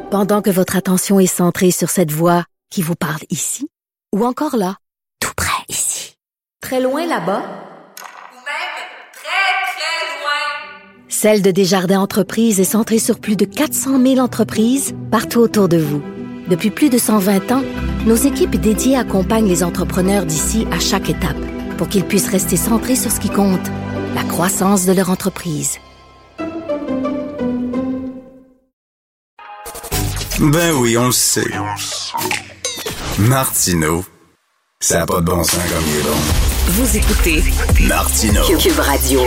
Pendant que votre attention est centrée sur cette voix qui vous parle ici, Ou encore là, tout près ici. Très loin là-bas. Ou même très, très loin. Celle de Desjardins Entreprises est centrée sur plus de 400 000 entreprises partout autour de vous. Depuis plus de 120 ans, nos équipes dédiées accompagnent les entrepreneurs d'ici à chaque étape pour qu'ils puissent rester centrés sur ce qui compte, la croissance de leur entreprise. Ben oui, on le sait. Martineau, ça n'a pas de bon sens comme il est bon. Vous écoutez Martineau. Cube Radio.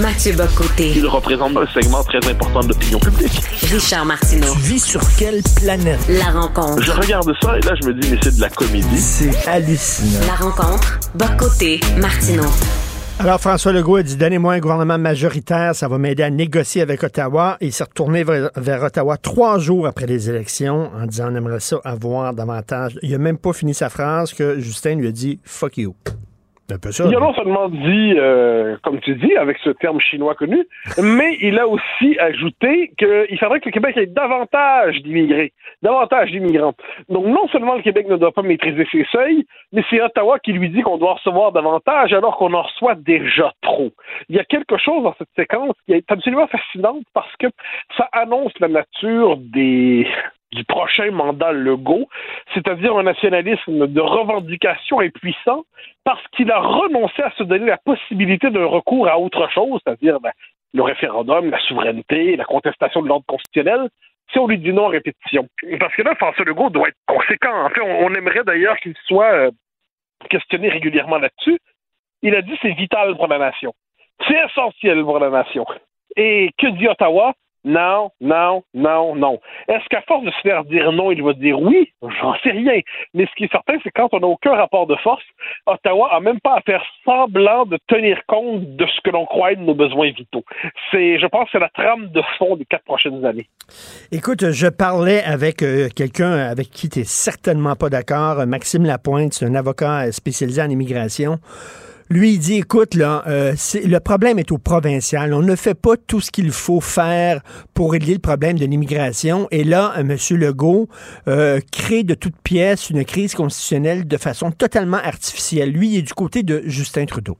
Mathieu Bocoté. Il représente un segment très important de l'opinion publique. Richard Martineau. Tu vis sur quelle planète? La rencontre. Je regarde ça et là, je me dis, mais c'est de la comédie. C'est hallucinant. La rencontre. Bocoté. Martineau. Alors, François Legault a dit Donnez-moi un gouvernement majoritaire, ça va m'aider à négocier avec Ottawa. Il s'est retourné vers, vers Ottawa trois jours après les élections en disant On aimerait ça avoir davantage. Il n'a même pas fini sa phrase que Justin lui a dit Fuck you. C'est un peu ça. Il a non seulement dit, euh, comme tu dis, avec ce terme chinois connu, mais il a aussi ajouté qu'il faudrait que le Québec ait davantage d'immigrés, davantage d'immigrants. Donc non seulement le Québec ne doit pas maîtriser ses seuils, mais c'est Ottawa qui lui dit qu'on doit recevoir davantage alors qu'on en reçoit déjà trop. Il y a quelque chose dans cette séquence qui est absolument fascinante parce que ça annonce la nature des du prochain mandat Legault, c'est-à-dire un nationalisme de revendication impuissant parce qu'il a renoncé à se donner la possibilité d'un recours à autre chose, c'est-à-dire ben, le référendum, la souveraineté, la contestation de l'ordre constitutionnel, si on lui dit non à répétition. Parce que là, François Legault doit être conséquent. En fait, on, on aimerait d'ailleurs qu'il soit euh, questionné régulièrement là-dessus. Il a dit c'est vital pour la nation. C'est essentiel pour la nation. Et que dit Ottawa? Non, non, non, non. Est-ce qu'à force de se faire dire non, il va dire oui? J'en sais rien. Mais ce qui est certain, c'est que quand on n'a aucun rapport de force, Ottawa a même pas à faire semblant de tenir compte de ce que l'on croit être nos besoins vitaux. C'est, je pense, c'est la trame de fond des quatre prochaines années. Écoute, je parlais avec euh, quelqu'un avec qui tu n'es certainement pas d'accord, Maxime Lapointe, c'est un avocat spécialisé en immigration. Lui, il dit, écoute, là, euh, le problème est au provincial. On ne fait pas tout ce qu'il faut faire pour régler le problème de l'immigration. Et là, euh, M. Legault euh, crée de toutes pièces une crise constitutionnelle de façon totalement artificielle. Lui, il est du côté de Justin Trudeau.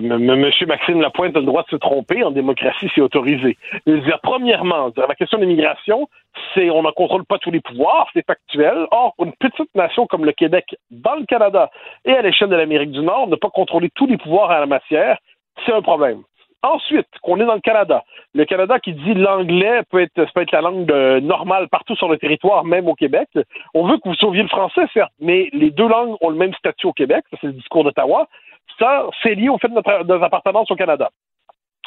Ben, m- Monsieur Maxime Lapointe a le droit de se tromper. En démocratie, c'est autorisé. Dire, premièrement, la question de l'immigration, c'est on ne contrôle pas tous les pouvoirs, c'est factuel. Or, une petite nation comme le Québec, dans le Canada et à l'échelle de l'Amérique du Nord, ne pas contrôler tous les pouvoirs en la matière, c'est un problème. Ensuite, qu'on est dans le Canada. Le Canada qui dit l'anglais peut être, la langue de- normale partout sur le territoire, même au Québec. On veut que vous sauviez le français, certes, mais les deux langues ont le même statut au Québec. Ça, c'est le discours d'Ottawa. Ça, c'est lié au fait de notre, de notre appartenance au Canada.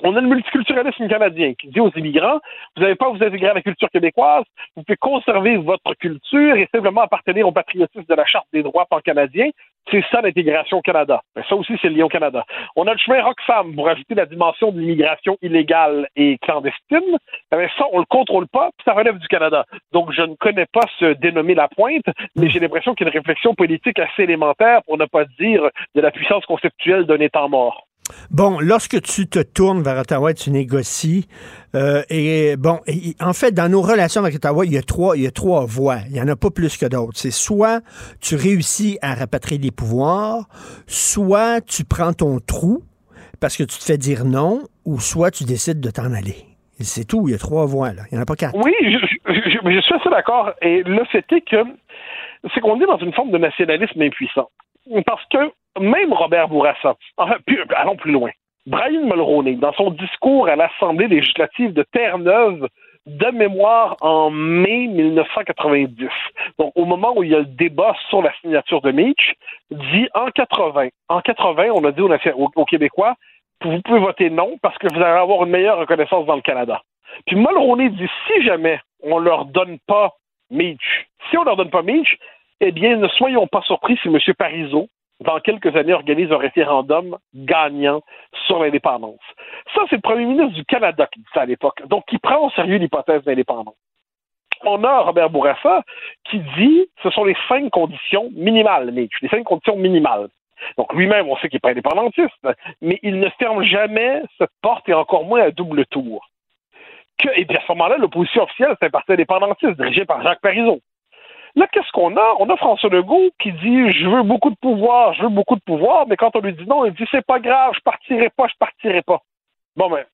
On a le multiculturalisme canadien qui dit aux immigrants, vous n'avez pas à vous intégrer à la culture québécoise, vous pouvez conserver votre culture et simplement appartenir au patriotisme de la Charte des droits pan-canadiens. C'est ça l'intégration au Canada. Ça aussi, c'est lié au Canada. On a le chemin Roxham pour ajouter la dimension de l'immigration illégale et clandestine. Mais ça, on le contrôle pas, puis ça relève du Canada. Donc, je ne connais pas ce dénommé la pointe, mais j'ai l'impression qu'il y a une réflexion politique assez élémentaire pour ne pas dire de la puissance conceptuelle d'un État mort. Bon, lorsque tu te tournes vers Ottawa tu négocies, euh, et bon, en fait, dans nos relations avec Ottawa, il y a trois, il y a trois voies. Il y en a pas plus que d'autres. C'est soit tu réussis à rapatrier des pouvoirs, soit tu prends ton trou parce que tu te fais dire non, ou soit tu décides de t'en aller. C'est tout. Il y a trois voies là. Il n'y en a pas quatre. Oui, je suis assez d'accord. Et le fait est que c'est qu'on est dans une forme de nationalisme impuissant. Parce que même Robert Bourassa, enfin, plus- allons plus loin, Brian Mulroney, dans son discours à l'Assemblée législative de Terre-Neuve, de mémoire en mai 1990, donc au moment où il y a le débat sur la signature de Mitch, dit en 80, en 80, on a dit aux, Québécois, vous pouvez voter non parce que vous allez avoir une meilleure reconnaissance dans le Canada. Puis Mulroney dit si jamais on leur donne pas Mitch, si on leur donne pas Mitch, eh bien, ne soyons pas surpris si M. Parizeau, dans quelques années, organise un référendum gagnant sur l'indépendance. Ça, c'est le premier ministre du Canada qui dit ça à l'époque, donc qui prend au sérieux l'hypothèse d'indépendance. On a Robert Bourassa qui dit ce sont les cinq conditions minimales, Mitch, les cinq conditions minimales. Donc lui-même, on sait qu'il n'est pas indépendantiste, mais il ne ferme jamais cette porte et encore moins à double tour. Et puis à ce moment-là, l'opposition officielle, c'est un parti indépendantiste dirigé par Jacques Parizeau. Là, qu'est-ce qu'on a? On a François Legault qui dit Je veux beaucoup de pouvoir, je veux beaucoup de pouvoir, mais quand on lui dit non, il dit C'est pas grave, je partirai pas, je partirai pas. Bon, ben,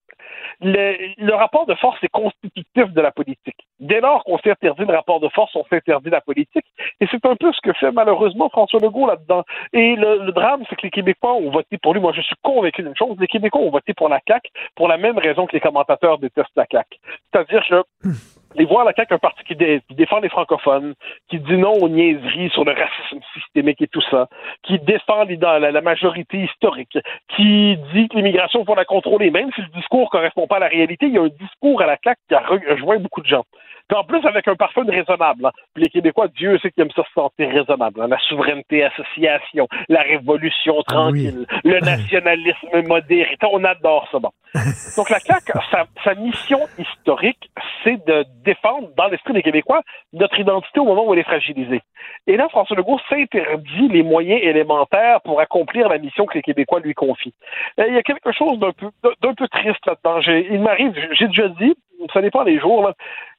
le, rapport de force est constitutif de la politique. Dès lors qu'on s'est interdit le rapport de force, on s'interdit la politique. Et c'est un peu ce que fait malheureusement François Legault là-dedans. Et le, le drame, c'est que les Québécois ont voté pour lui. Moi, je suis convaincu d'une chose. Les Québécois ont voté pour la CAQ pour la même raison que les commentateurs détestent la CAQ. C'est-à-dire que les voir la CAQ, un parti qui, dé- qui défend les francophones, qui dit non aux niaiseries sur le racisme systémique et tout ça, qui défend la, majorité historique, qui dit que l'immigration, faut la contrôler, même si le discours correspond pas à la réalité, il y a un discours à la CAQ qui a re- rejoint beaucoup de gens. Puis en plus, avec un parfum de raisonnable. hein. Puis les Québécois, Dieu sait qu'ils aiment ça se sentir raisonnable. hein. La souveraineté, association, la révolution tranquille, le nationalisme modéré. On adore ça. Bon. Donc la CAQ, sa, sa mission historique, c'est de défendre dans l'esprit des Québécois notre identité au moment où elle est fragilisée. Et là, François Legault s'interdit les moyens élémentaires pour accomplir la mission que les Québécois lui confient. Et il y a quelque chose d'un peu, peu triste là-dedans. Il m'arrive, j'ai déjà dit, ça dépend des jours, là,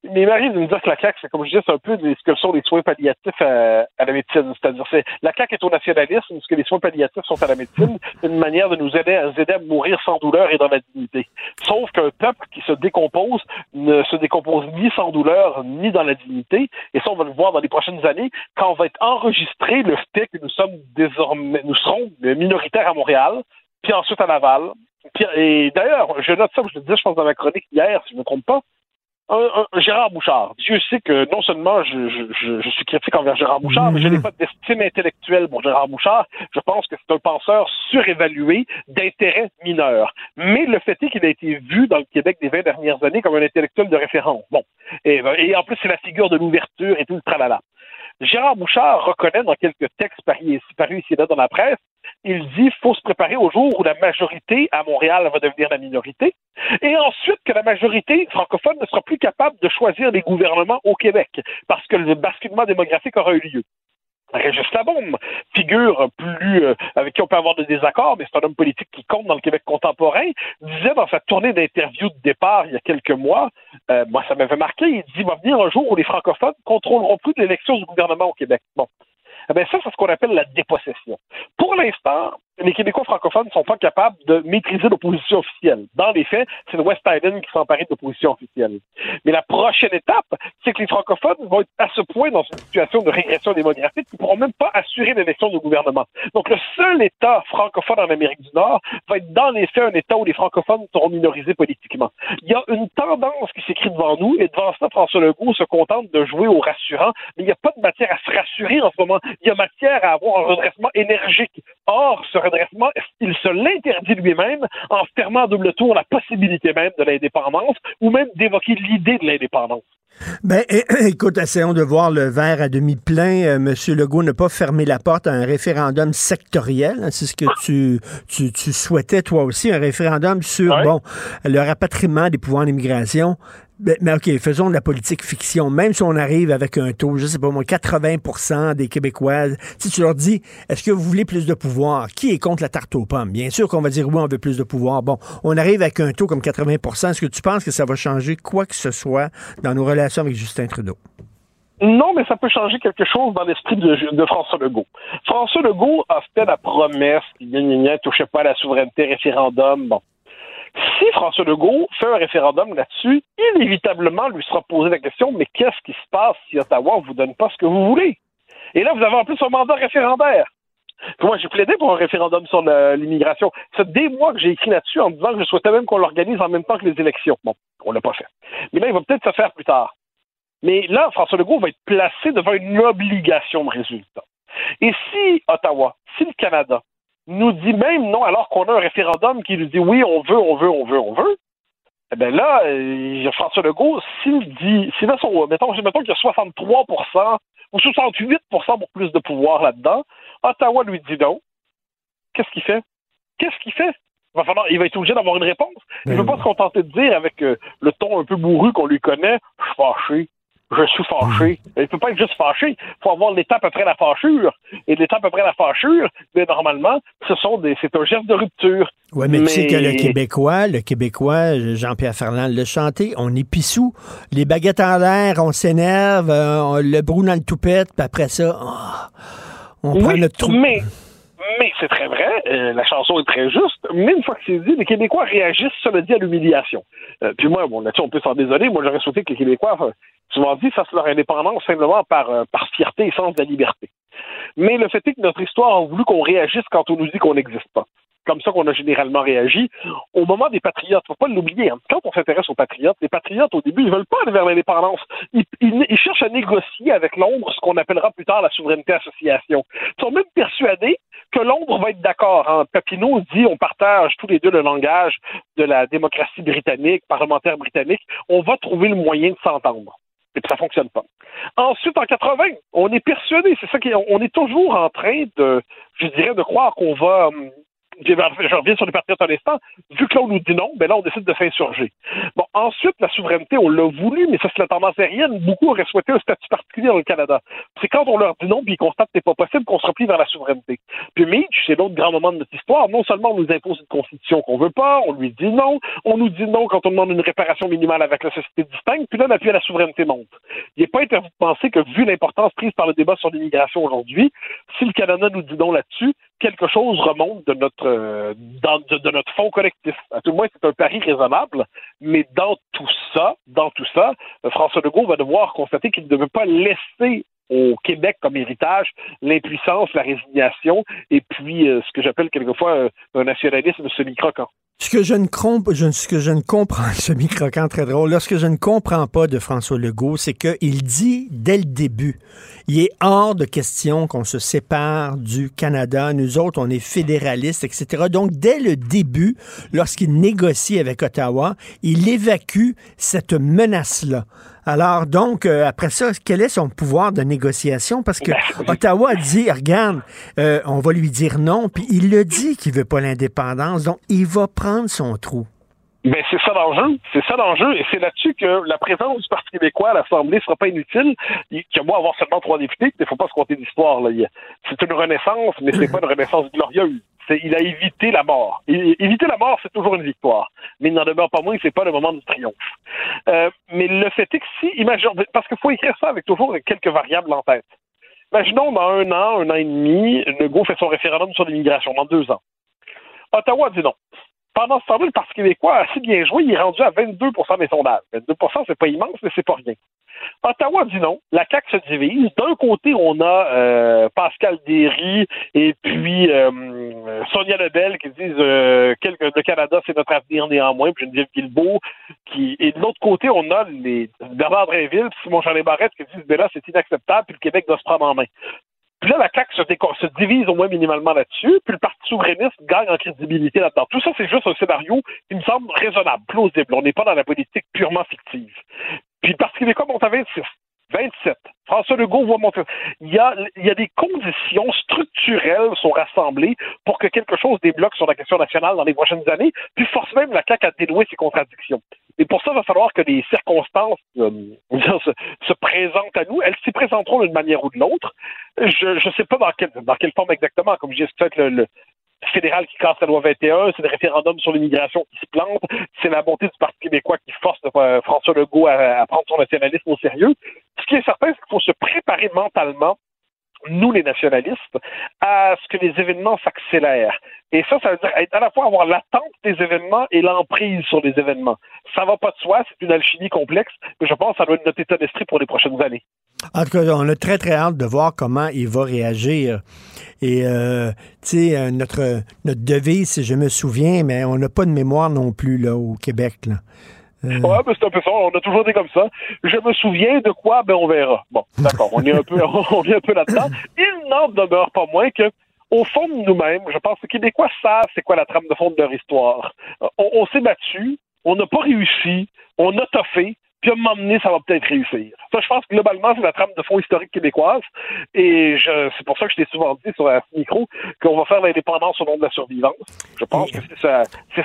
mais il m'arrive de me dire que la CAQ, c'est comme je disais, c'est un peu ce que sont les soins palliatifs à, à la médecine. C'est-à-dire, c'est la CAQ est au nationalisme, ce que les soins palliatifs sont à la médecine. C'est une manière de nous aider à, nous aider à mourir sans douleur et dans la dignité. Sauf qu'un peuple qui se décompose ne se décompose ni sans douleur ni dans la dignité. Et ça, on va le voir dans les prochaines années quand on va être enregistré le fait que nous sommes désormais, nous serons minoritaires à Montréal, puis ensuite à Laval. Et d'ailleurs, je note ça, je le disais, je pense, dans ma chronique hier, si je ne me trompe pas. Un, un- Gérard Bouchard. Dieu sait que non seulement je, je, je, je suis critique envers Gérard Bouchard, mais je n'ai pas d'estime intellectuelle pour Gérard Bouchard. Je pense que c'est un penseur surévalué d'intérêt mineur. Mais le fait est qu'il a été vu dans le Québec des 20 dernières années comme un intellectuel de référence. Bon. Et, et en plus, c'est la figure de l'ouverture et tout le tralala. Gérard Bouchard reconnaît dans quelques textes parus ici, parus ici et là dans la presse, il dit qu'il faut se préparer au jour où la majorité à Montréal va devenir la minorité, et ensuite que la majorité francophone ne sera plus capable de choisir les gouvernements au Québec, parce que le basculement démographique aura eu lieu. Régis Labaume, figure plus euh, avec qui on peut avoir des désaccords, mais c'est un homme politique qui compte dans le Québec contemporain, disait dans sa tournée d'interview de départ il y a quelques mois, euh, moi ça m'avait marqué, il dit va venir un jour où les francophones contrôleront plus l'élection du gouvernement au Québec. Bon. Eh bien, ça, c'est ce qu'on appelle la dépossession. Pour l'instant, les Québécois francophones ne sont pas capables de maîtriser l'opposition officielle. Dans les faits, c'est le West Island qui s'emparait de l'opposition officielle. Mais la prochaine étape, c'est que les francophones vont être à ce point dans une situation de régression démographique qu'ils ne pourront même pas assurer l'élection du gouvernement. Donc, le seul État francophone en Amérique du Nord va être dans les faits un État où les francophones seront minorisés politiquement. Il y a une tendance qui s'écrit devant nous, et devant ça, François Legault se contente de jouer au rassurant, mais il n'y a pas de matière à se rassurer en ce moment. Il y a matière à avoir un redressement énergique. Or, redressement, il se l'interdit lui-même en fermant à double tour la possibilité même de l'indépendance ou même d'évoquer l'idée de l'indépendance. Ben, écoute, essayons de voir le verre à demi plein. Euh, Monsieur Legault n'a pas fermé la porte à un référendum sectoriel. hein, C'est ce que tu, tu, tu souhaitais toi aussi, un référendum sur bon le rapatriement des pouvoirs d'immigration. Ben, mais OK, faisons de la politique fiction. Même si on arrive avec un taux, je sais pas moi, 80% des Québécois, si tu leur dis, est-ce que vous voulez plus de pouvoir? Qui est contre la tarte aux pommes? Bien sûr qu'on va dire oui, on veut plus de pouvoir. Bon, on arrive avec un taux comme 80% Est-ce que tu penses que ça va changer quoi que ce soit dans nos relations avec Justin Trudeau? Non, mais ça peut changer quelque chose dans l'esprit de, de François Legault. François Legault a fait la promesse qu'il ne touchait pas à la souveraineté référendum. Bon. Si François Legault fait un référendum là-dessus, inévitablement lui sera posé la question mais qu'est-ce qui se passe si Ottawa ne vous donne pas ce que vous voulez? Et là, vous avez en plus un mandat référendaire. Moi, j'ai plaidé pour un référendum sur l'immigration. C'est des mois que j'ai écrit là-dessus en disant que je souhaitais même qu'on l'organise en même temps que les élections. Bon, on l'a pas fait. Mais là, il va peut-être se faire plus tard. Mais là, François Legault va être placé devant une obligation de résultat. Et si Ottawa, si le Canada nous dit même non alors qu'on a un référendum qui nous dit oui, on veut, on veut, on veut, on veut, eh bien là, euh, François Legault, s'il dit, s'il a son, mettons, mettons qu'il y a 63% ou 68% pour plus de pouvoir là-dedans, Ottawa lui dit non. Qu'est-ce qu'il fait? Qu'est-ce qu'il fait? Il va, falloir, il va être obligé d'avoir une réponse. Il ne Ben peut pas se contenter de dire avec euh, le ton un peu bourru qu'on lui connaît, je suis fâché. Je suis fâché. Il ne peut pas être juste fâché. Il faut avoir l'étape après la fâchure. Et l'étape après la fâchure, mais normalement, ce sont des, c'est un geste de rupture. Oui, mais, tu sais que le Québécois, le Québécois, Jean-Pierre Ferland l'a chanté, on est pissou. Les baguettes en l'air, on s'énerve, euh, on le brou dans le toupette, puis après ça, oh, on prend notre trou. Mais, mais c'est très vrai, euh, la chanson est très juste, mais une fois que c'est dit, les Québécois réagissent, cela dit, à l'humiliation. Euh, puis moi, bon, là-dessus, on peut s'en désoler. Moi, j'aurais souhaité que les Québécois, souvent dit, fassent leur indépendance simplement par, par fierté et sens de la liberté. Mais le fait est que notre histoire a voulu qu'on réagisse quand on nous dit qu'on n'existe pas comme ça qu'on a généralement réagi. Au moment des patriotes, faut pas l'oublier, hein. quand on s'intéresse aux patriotes, les patriotes, au début, ils veulent pas aller vers l'indépendance. Ils, ils, cherchent à négocier avec Londres ce qu'on appellera plus tard la souveraineté association. Ils sont même persuadés que Londres va être d'accord. Hein. Papineau dit on partage tous les deux le langage de la démocratie britannique, parlementaire britannique. On va trouver le moyen de s'entendre. Et puis ça fonctionne pas. Ensuite, en 80, on est persuadé, c'est ça qu'on est toujours en train de, je dirais, de croire qu'on va hum, je reviens sur les patriotes un instant, vu que là on nous dit non, ben là on décide de s'insurger. Bon, ensuite, la souveraineté, on l'a voulu, mais ça c'est la tendance aérienne. Beaucoup auraient souhaité un statut particulier dans le Canada. C'est quand on leur dit non, puis ils constatent que c'est pas possible qu'on se replie vers la souveraineté. Puis Mitch, c'est l'autre grand moment de notre histoire. Non seulement on nous impose une constitution qu'on veut pas, on lui dit non, on nous dit non quand on demande une réparation minimale avec la société distincte, puis là l'appui à la souveraineté monte. Il n'est pas interdit de penser que vu l'importance prise par le débat sur l'immigration aujourd'hui, si le Canada nous dit non là-dessus, quelque chose remonte de notre euh, fonds collectif. À tout le moins, c'est un pari raisonnable, mais dans tout ça, dans tout ça, euh, François Legault va devoir constater qu'il ne veut pas laisser au Québec comme héritage l'impuissance, la résignation et puis euh, ce que j'appelle quelquefois un nationalisme semi-croquant. Ce que je ne comprends, ce que très drôle, là, ce que je ne comprends pas de François Legault, c'est qu'il dit dès le début, il est hors de question qu'on se sépare du Canada. Nous autres, on est fédéralistes, etc. Donc, dès le début, lorsqu'il négocie avec Ottawa, il évacue cette menace-là. Alors, donc, euh, après ça, quel est son pouvoir de négociation? Parce que ben, Ottawa dit, regarde, euh, on va lui dire non, puis il le dit qu'il veut pas l'indépendance, donc il va prendre son trou. Ben, c'est ça l'enjeu. C'est ça l'enjeu. Et c'est là-dessus que la présence du Parti québécois à l'Assemblée sera pas inutile. Il y a avoir seulement trois députés, il ne faut pas se compter d'histoire. C'est une renaissance, mais c'est pas une renaissance glorieuse. Il a évité la mort. éviter la mort, c'est toujours une victoire. Mais il n'en demeure pas moins c'est pas le moment du triomphe. Euh, mais le fait est que si, imaginons, parce qu'il faut écrire ça avec toujours quelques variables en tête. Imaginons dans un an, un an et demi, Legault fait son référendum sur l'immigration, dans deux ans. Ottawa dit non. Pendant ce temps-là, le Parti québécois a assez bien joué. Il est rendu à 22% des sondages. 22% c'est pas immense, mais c'est pas rien. Ottawa dit non. La CAQ se divise. D'un côté, on a euh, Pascal Derry et puis euh, Sonia Lebel qui disent euh, le Canada, c'est notre avenir néanmoins, puis Geneviève Guilbeault. Qui... Et de l'autre côté, on a les Bernard Drinville Simon Jean Barrette qui disent ben là, c'est inacceptable, puis le Québec doit se prendre en main. Puis là, la CAQ se, divise au moins minimalement là-dessus, puis le Parti souverainiste gagne en crédibilité là-dedans. Tout ça, c'est juste un scénario qui me semble raisonnable, plausible. On n'est pas dans la politique purement fictive. Puis le Parti québécois monte à 26. 27. François Legault va monter. Il y, a, il y a des conditions structurelles sont rassemblées pour que quelque chose débloque sur la question nationale dans les prochaines années, puis force même la CAQ à dénouer ses contradictions. Et pour ça, il va falloir que les circonstances euh, se, présentent à nous. Elles s'y présenteront d'une manière ou de l'autre. Je ne sais pas dans, dans quelle forme exactement, comme le, le, fédéral qui casse la loi 21, c'est le référendum sur l'immigration qui se plante, c'est la montée du Parti québécois qui force euh, François Legault à, prendre son nationalisme au sérieux. Ce qui est certain, c'est qu'il faut se préparer mentalement nous les nationalistes, à ce que les événements s'accélèrent. Et ça, ça veut dire à la fois avoir l'attente des événements et l'emprise sur les événements. Ça va pas de soi, c'est une alchimie complexe, mais je pense que ça doit être notre état d'esprit pour les prochaines années. En tout cas, on a très, très hâte de voir comment il va réagir. Et, euh, tu sais, euh, notre, notre devise, si je me souviens, mais on n'a pas de mémoire non plus, là, au Québec. Euh... Ouais, mais c'est un peu ça. On a toujours dit comme ça. Je me souviens de quoi, ben on verra. Bon, d'accord. On est un peu, on est un peu là-dedans. Il n'en demeure pas moins que, au fond de nous-mêmes, je pense que les Québécois savent c'est quoi la trame de fond de leur histoire. On, on s'est battu, on n'a pas réussi, on a toffé, puis à un moment donné, ça va peut-être réussir. Ça, je pense que globalement, c'est la trame de fond historique québécoise, et je, c'est pour ça que je t'ai souvent dit sur un micro qu'on va faire l'indépendance au nom de la survivance. Je pense que c'est, ça, c'est,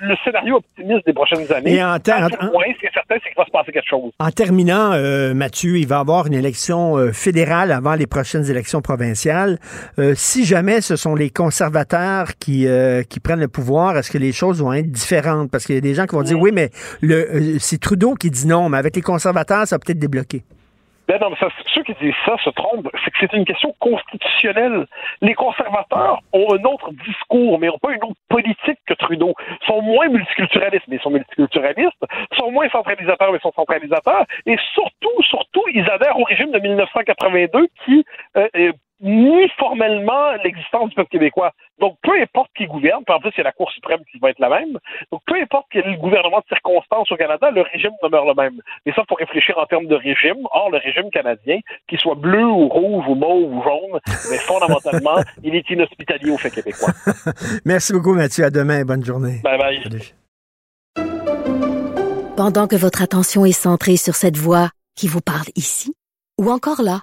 le scénario optimiste des prochaines années. Et en ter- À tout en- point, ce qui est certain, c'est qu'il va se passer quelque chose. En terminant, euh, Mathieu, il va y avoir une élection euh, fédérale avant les prochaines élections provinciales. Euh, si jamais ce sont les conservateurs qui, euh, qui prennent le pouvoir, est-ce que les choses vont être différentes? Parce qu'il y a des gens qui vont dire, oui, mais le, c'est Trudeau qui dit non, mais avec les conservateurs, ça va peut-être débloquer. Ben non, mais ceux qui disent ça se trompent. C'est que c'est une question constitutionnelle. Les conservateurs ont un autre discours, mais n'ont pas une autre politique que Trudeau. Ils sont moins multiculturalistes, mais ils sont multiculturalistes. Ils sont moins centralisateurs, mais ils sont centralisateurs. Et surtout, surtout, ils adhèrent au régime de 1982 qui euh, nie formellement l'existence du peuple québécois. Donc, peu importe qui gouverne, puis en plus, c'est la Cour suprême qui va être la même. Donc, peu importe quel est le gouvernement de circonstance au Canada, le régime demeure le même. Et ça, faut réfléchir en termes de régime. Or, le régime canadien, qu'il soit bleu ou rouge ou mauve ou jaune, mais fondamentalement, il est inhospitalier au fait québécois. Merci beaucoup, Mathieu. À demain. Bonne journée. Bye bye. Pendant que votre attention est centrée sur cette voix qui vous parle ici, ou encore là,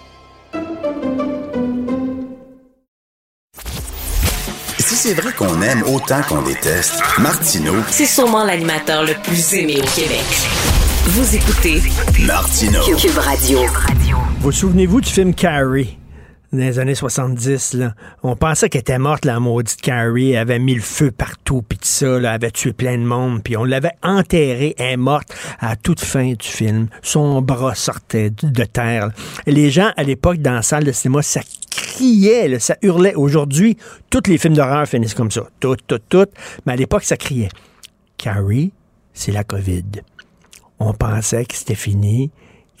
Si c'est vrai qu'on aime autant qu'on déteste, Martineau, C'est sûrement l'animateur le plus aimé au Québec. Vous écoutez Martineau. Cube Radio. Vous souvenez-vous du film Carrie? Dans les années 70, là, on pensait qu'elle était morte, la maudite Carrie. Elle avait mis le feu partout, puis tout ça, là, elle avait tué plein de monde, puis on l'avait enterrée, elle est morte à toute fin du film. Son bras sortait de terre. les gens, à l'époque, dans la salle de cinéma, ça criait, ça hurlait. Aujourd'hui, tous les films d'horreur finissent comme ça. Tout, tout, tout. Mais à l'époque, ça criait. Carrie, c'est la COVID. On pensait que c'était fini,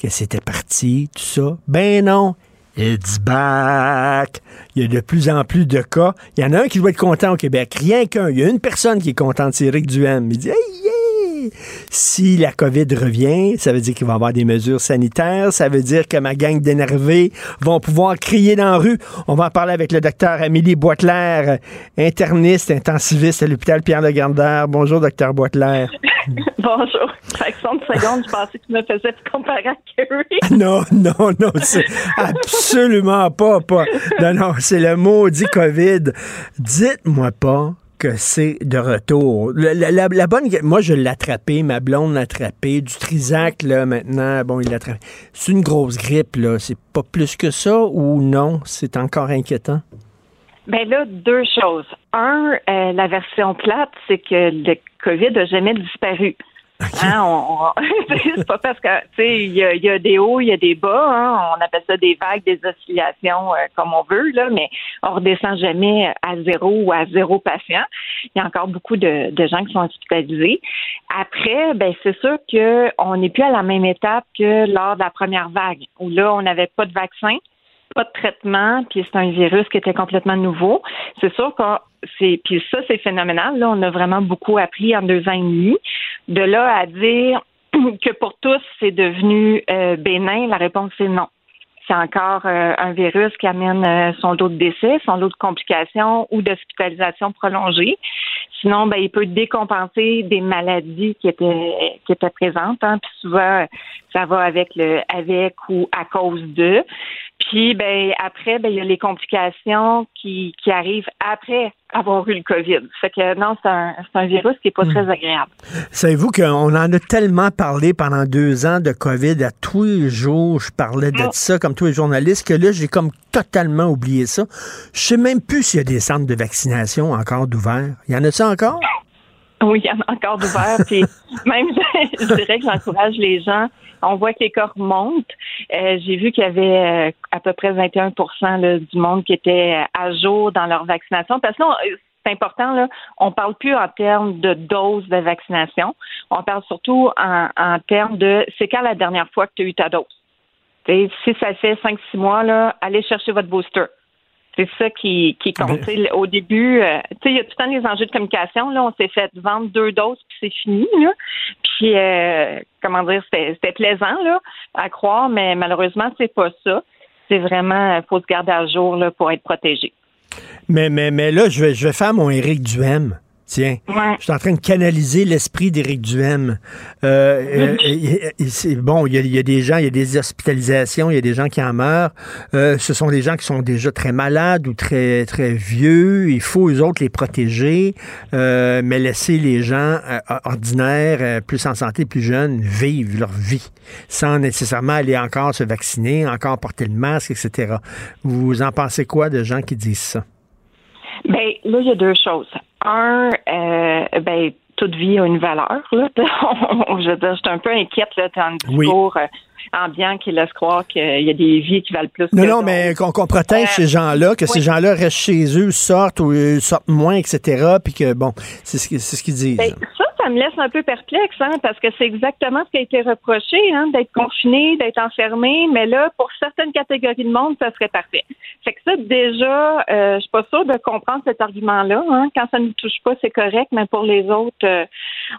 que c'était parti, tout ça. Ben non. It's back. Il y a de plus en plus de cas. Il y en a un qui doit être content au Québec. Rien qu'un. Il y a une personne qui est contente, c'est Eric Duhem. Il dit, hey, yeah! Si la COVID revient, ça veut dire qu'il va y avoir des mesures sanitaires. Ça veut dire que ma gang d'énervés vont pouvoir crier dans la rue. On va en parler avec le docteur Amélie Boitler, interniste, intensiviste à l'hôpital Pierre-Legardeur. Bonjour, docteur Boitler. Bonjour. Fraction de seconde, je pensais que tu me faisais te comparer à Kerry. Non, non, non, c'est absolument pas, pas. Non, non, c'est le maudit COVID. Dites-moi pas c'est de retour. La, bonne, moi, je l'ai ma blonde l'a du Trisac, là, maintenant, bon, il l'a attrapé. C'est une grosse grippe, là. C'est pas plus que ça ou non? C'est encore inquiétant? Ben là, deux choses. Un, euh, la version plate, c'est que le COVID n'a jamais disparu. Hein, c'est pas parce que tu sais, il y a, des hauts, il y a des bas. Hein, on appelle ça des vagues, des oscillations, euh, comme on veut là, mais on redescend jamais à zéro ou à zéro patient. Il y a encore beaucoup de, gens qui sont hospitalisés. Après, ben c'est sûr que on n'est plus à la même étape que lors de la première vague, où là on n'avait pas de vaccin pas de traitement, puis c'est un virus qui était complètement nouveau. C'est sûr c'est puis ça c'est phénoménal. Là, on a vraiment beaucoup appris en deux ans et demi. De là à dire que pour tous c'est devenu euh, bénin, la réponse c'est non. C'est encore euh, un virus qui amène euh, son lot de décès, son lot de complications ou d'hospitalisation prolongée. Sinon, ben, il peut décompenser des maladies qui étaient qui étaient présentes. Hein. Puis souvent, ça va avec le avec ou à cause de. Puis ben après, ben il y a les complications qui, qui arrivent après avoir eu le COVID. Fait que non, c'est un, c'est un virus qui est pas très agréable. Savez-vous qu'on en a tellement parlé pendant deux ans de COVID, à tous les jours, je parlais de ça comme tous les journalistes, que là, j'ai comme totalement oublié ça. Je sais même plus s'il y a des centres de vaccination encore d'ouverts. Il y en a ça encore? Oui, il y en a encore d'ouverts. Puis même, je dirais que j'encourage les gens. On voit que les cas remontent. Euh, J'ai vu qu'il y avait euh, à peu près 21 là, du monde qui était euh, à jour dans leur vaccination. Parce que là, c'est important, là, on parle plus en termes de doses de vaccination. On parle surtout en, en termes de c'est quand la dernière fois que tu as eu ta dose? Si ça fait 5-6 mois, là, allez chercher votre booster. C'est ça qui, qui compte. T'sais, Au début, euh, tu sais, il y a tout le temps les enjeux de communication. Là, on s'est fait vendre deux doses, puis c'est fini. Là. Puis, euh, comment dire, c'était plaisant là, à croire, mais malheureusement, c'est pas ça. C'est vraiment, il faut se garder à jour là, pour être protégé. Mais, mais, mais là, je vais, je vais faire mon Éric Duhem. Tiens, je suis en train de canaliser l'esprit d'Éric Duhem. Euh, euh, c'est bon, il y, a, il y a des gens, il y a des hospitalisations, il y a des gens qui en meurent. Euh, ce sont des gens qui sont déjà très malades ou très très vieux. Il faut eux autres les protéger, euh, mais laisser les gens ordinaires, plus en santé, plus jeunes, vivre leur vie sans nécessairement aller encore se vacciner, encore porter le masque, etc. Vous en pensez quoi de gens qui disent ça? Ben là, il y a deux choses. Un, euh, ben toute vie a une valeur. Là. je veux dire, je suis un peu inquiète là, dans le Oui. discours euh, ambiant qui laisse croire qu'il y a des vies qui valent plus Non, que non, mais qu'on qu'on protège ces gens-là, que ces gens-là restent chez eux, sortent ou euh, sortent moins, etc. Puis que, bon, c'est ce, ce qu'ils disent. Ben, ça, ça me laisse un peu perplexe, hein, parce que c'est exactement ce qui a été reproché, hein, d'être confiné, d'être enfermé, mais là, pour certaines catégories de monde, ça serait parfait. Fait que ça, déjà, euh, je suis pas sûre de comprendre cet argument-là. Hein. Quand ça ne nous touche pas, c'est correct, mais pour les autres, euh,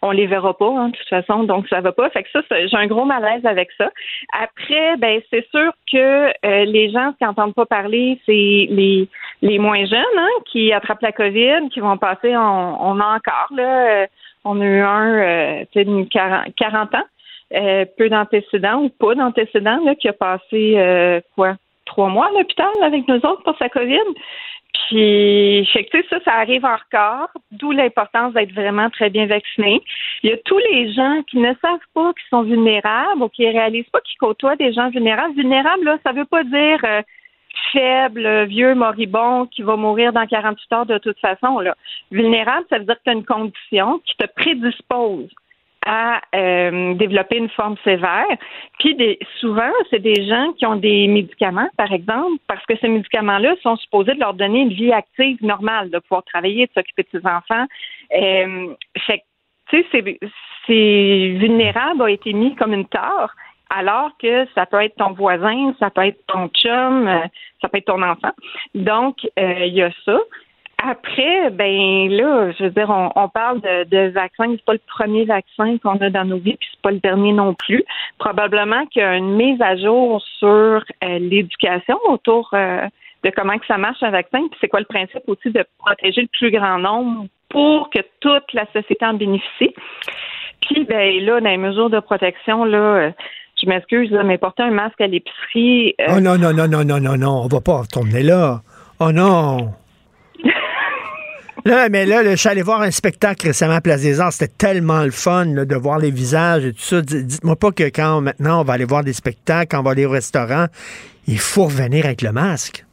on les verra pas, hein, de toute façon, donc ça va pas. Fait que ça, j'ai un gros malaise avec ça. Après, ben c'est sûr que euh, les gens qui n'entendent pas parler, c'est les les moins jeunes hein, qui attrapent la COVID, qui vont passer, on, on a encore là, euh, on a eu un, d'une 40, 40 ans, euh, peu d'antécédents ou pas d'antécédents, qui a passé euh, quoi, trois mois à l'hôpital avec nous autres pour sa COVID. Puis, fait que, ça, ça arrive encore, d'où l'importance d'être vraiment très bien vacciné. Il y a tous les gens qui ne savent pas qu'ils sont vulnérables ou qui réalisent pas qu'ils côtoient des gens vulnérables. Vulnérable, là, ça veut pas dire euh, faible, vieux, moribond, qui va mourir dans 48 heures de toute façon. Là. Vulnérable, ça veut dire que tu as une condition qui te prédispose à euh, développer une forme sévère. Puis des, souvent, c'est des gens qui ont des médicaments, par exemple, parce que ces médicaments-là sont supposés de leur donner une vie active normale, de pouvoir travailler, de s'occuper de ses enfants. Euh, fait tu sais, c'est, c'est vulnérable a été mis comme une tare, alors que ça peut être ton voisin, ça peut être ton chum, euh, ça peut être ton enfant. Donc, euh, il y a ça. Après, ben là, je veux dire, on, on parle de, de vaccin, c'est pas le premier vaccin qu'on a dans nos vies, puis c'est pas le dernier non plus. Probablement qu'il y a une mise à jour sur euh, l'éducation autour euh, de comment que ça marche un vaccin, puis c'est quoi le principe aussi de protéger le plus grand nombre pour que toute la société en bénéficie? Puis ben là, dans les mesures de protection, là, euh, je m'excuse, mais porter un masque à l'épicerie, euh, Oh non, non, non, non, non, non, non, on va pas retourner là. Oh non! Là, mais là, là, je suis allé voir un spectacle récemment à Place des Arts. C'était tellement le fun là, de voir les visages et tout ça. Dites-moi pas que quand maintenant on va aller voir des spectacles, quand on va aller au restaurant, il faut revenir avec le masque.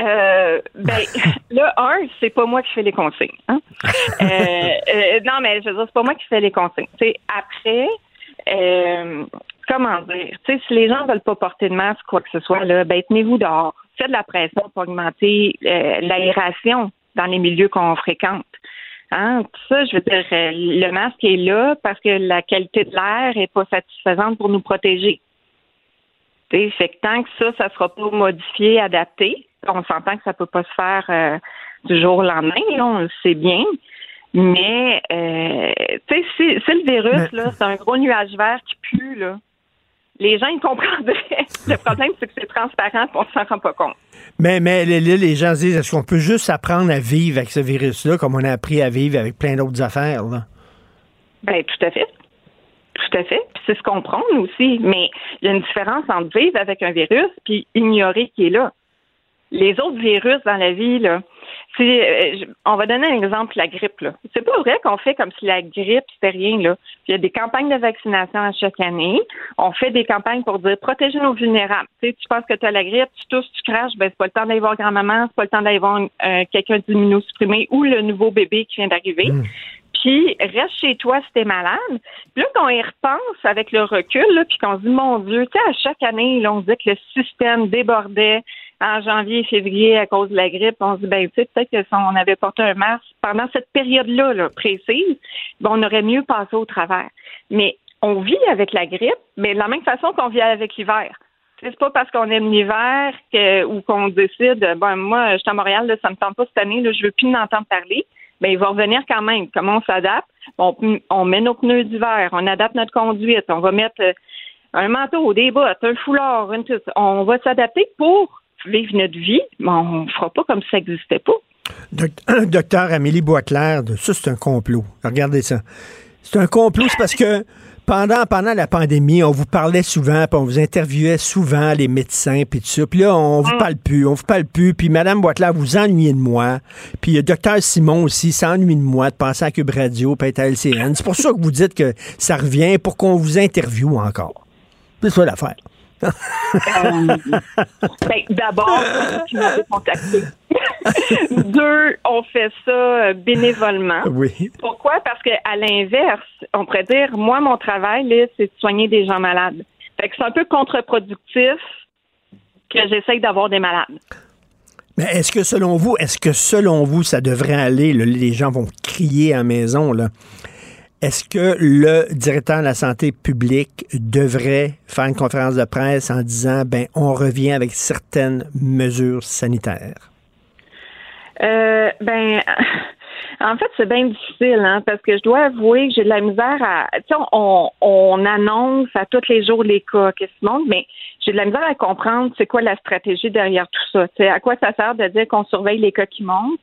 Euh, ben, là, un, c'est pas moi qui fais les consignes. hein. Euh, euh, non, mais je veux dire, c'est pas moi qui fais les consignes. Tu sais, après, euh, comment dire, si les gens veulent pas porter de masque, quoi que ce soit, là, ben, tenez-vous dehors. Faites de la pression pour augmenter euh, l'aération dans les milieux qu'on fréquente. Hein, tout ça, je veux dire, euh, le masque est là parce que la qualité de l'air est pas satisfaisante pour nous protéger. Tu sais, fait que tant que ça, ça sera pas modifié, adapté, on s'entend que ça peut pas se faire du jour au lendemain, là, on le sait bien. Mais, euh, tu sais, si le virus, là, c'est un gros nuage vert qui pue, là, les gens, ils comprendraient. Le problème, c'est que c'est transparent et on s'en rend pas compte. Mais, mais là, les gens se disent, est-ce qu'on peut juste apprendre à vivre avec ce virus-là comme on a appris à vivre avec plein d'autres affaires? Là? Ben, tout à fait. Tout à fait. Puis c'est ce qu'on prend, nous aussi. Mais il y a une différence entre vivre avec un virus puis ignorer qu'il est là. Les autres virus dans la vie, là, euh, on va donner un exemple, la grippe. Là. C'est pas vrai qu'on fait comme si la grippe, c'était rien. Là. Il y a des campagnes de vaccination à chaque année. On fait des campagnes pour dire protéger nos vulnérables. Tu, sais, tu penses que tu as la grippe, tu tousses, tu craches, ben c'est pas le temps d'aller voir grand-maman, c'est pas le temps d'aller voir euh, quelqu'un d'immunosupprimé ou le nouveau bébé qui vient d'arriver. Puis reste chez toi si t'es malade. Puis là, qu'on y repense avec le recul, là, puis qu'on se dit, mon Dieu, tu sais, à chaque année, là, on dit que le système débordait en janvier et février à cause de la grippe. On se dit, ben, tu sais, peut-être que si on avait porté un masque pendant cette période-là, là, précise, ben, on aurait mieux passé au travers. Mais on vit avec la grippe, mais de la même façon qu'on vit avec l'hiver. C'est pas parce qu'on aime l'hiver que, ou qu'on décide, ben moi, je suis à Montréal, là, ça me tente pas cette année, là, je veux plus m'entendre parler. Ben, il va revenir quand même. Comment on s'adapte? On, on met nos pneus d'hiver, on adapte notre conduite, on va mettre euh, un manteau, des bottes, un foulard, une, on va s'adapter pour vivre notre vie, mais on ne fera pas comme si ça n'existait pas. Docteur Amélie Boisclair, ça c'est un complot. Regardez ça. C'est un complot, c'est parce que pendant, pendant la pandémie, on vous parlait souvent, puis on vous interviewait souvent, les médecins, puis tout ça. Puis là, on vous mm. parle plus, on vous parle plus. Puis Madame Boitler, vous ennuyez de moi. Puis le docteur Simon aussi s'ennuie de moi, de penser à Cube Radio, puis à LCN. C'est pour ça que vous dites que ça revient pour qu'on vous interviewe encore. C'est ça l'affaire. Euh, ben, D'abord, tu m'avais contacté. Deux, on fait ça euh, bénévolement. Oui. Pourquoi? Parce qu'à l'inverse, on pourrait dire, moi, mon travail, c'est de soigner des gens malades. Fait que c'est un peu contre-productif que j'essaye d'avoir des malades. Mais est-ce que selon vous, est-ce que selon vous, ça devrait aller, les gens vont crier à la maison, là? Est-ce que le directeur de la santé publique devrait faire une conférence de presse en disant, ben, on revient avec certaines mesures sanitaires? Euh, ben, en fait, c'est bien difficile, hein, parce que je dois avouer que j'ai de la misère à. Tu sais, on, on, annonce à tous les jours les cas qui se montent, mais j'ai de la misère à comprendre c'est quoi la stratégie derrière tout ça. Tu sais, à quoi ça sert de dire qu'on surveille les cas qui montent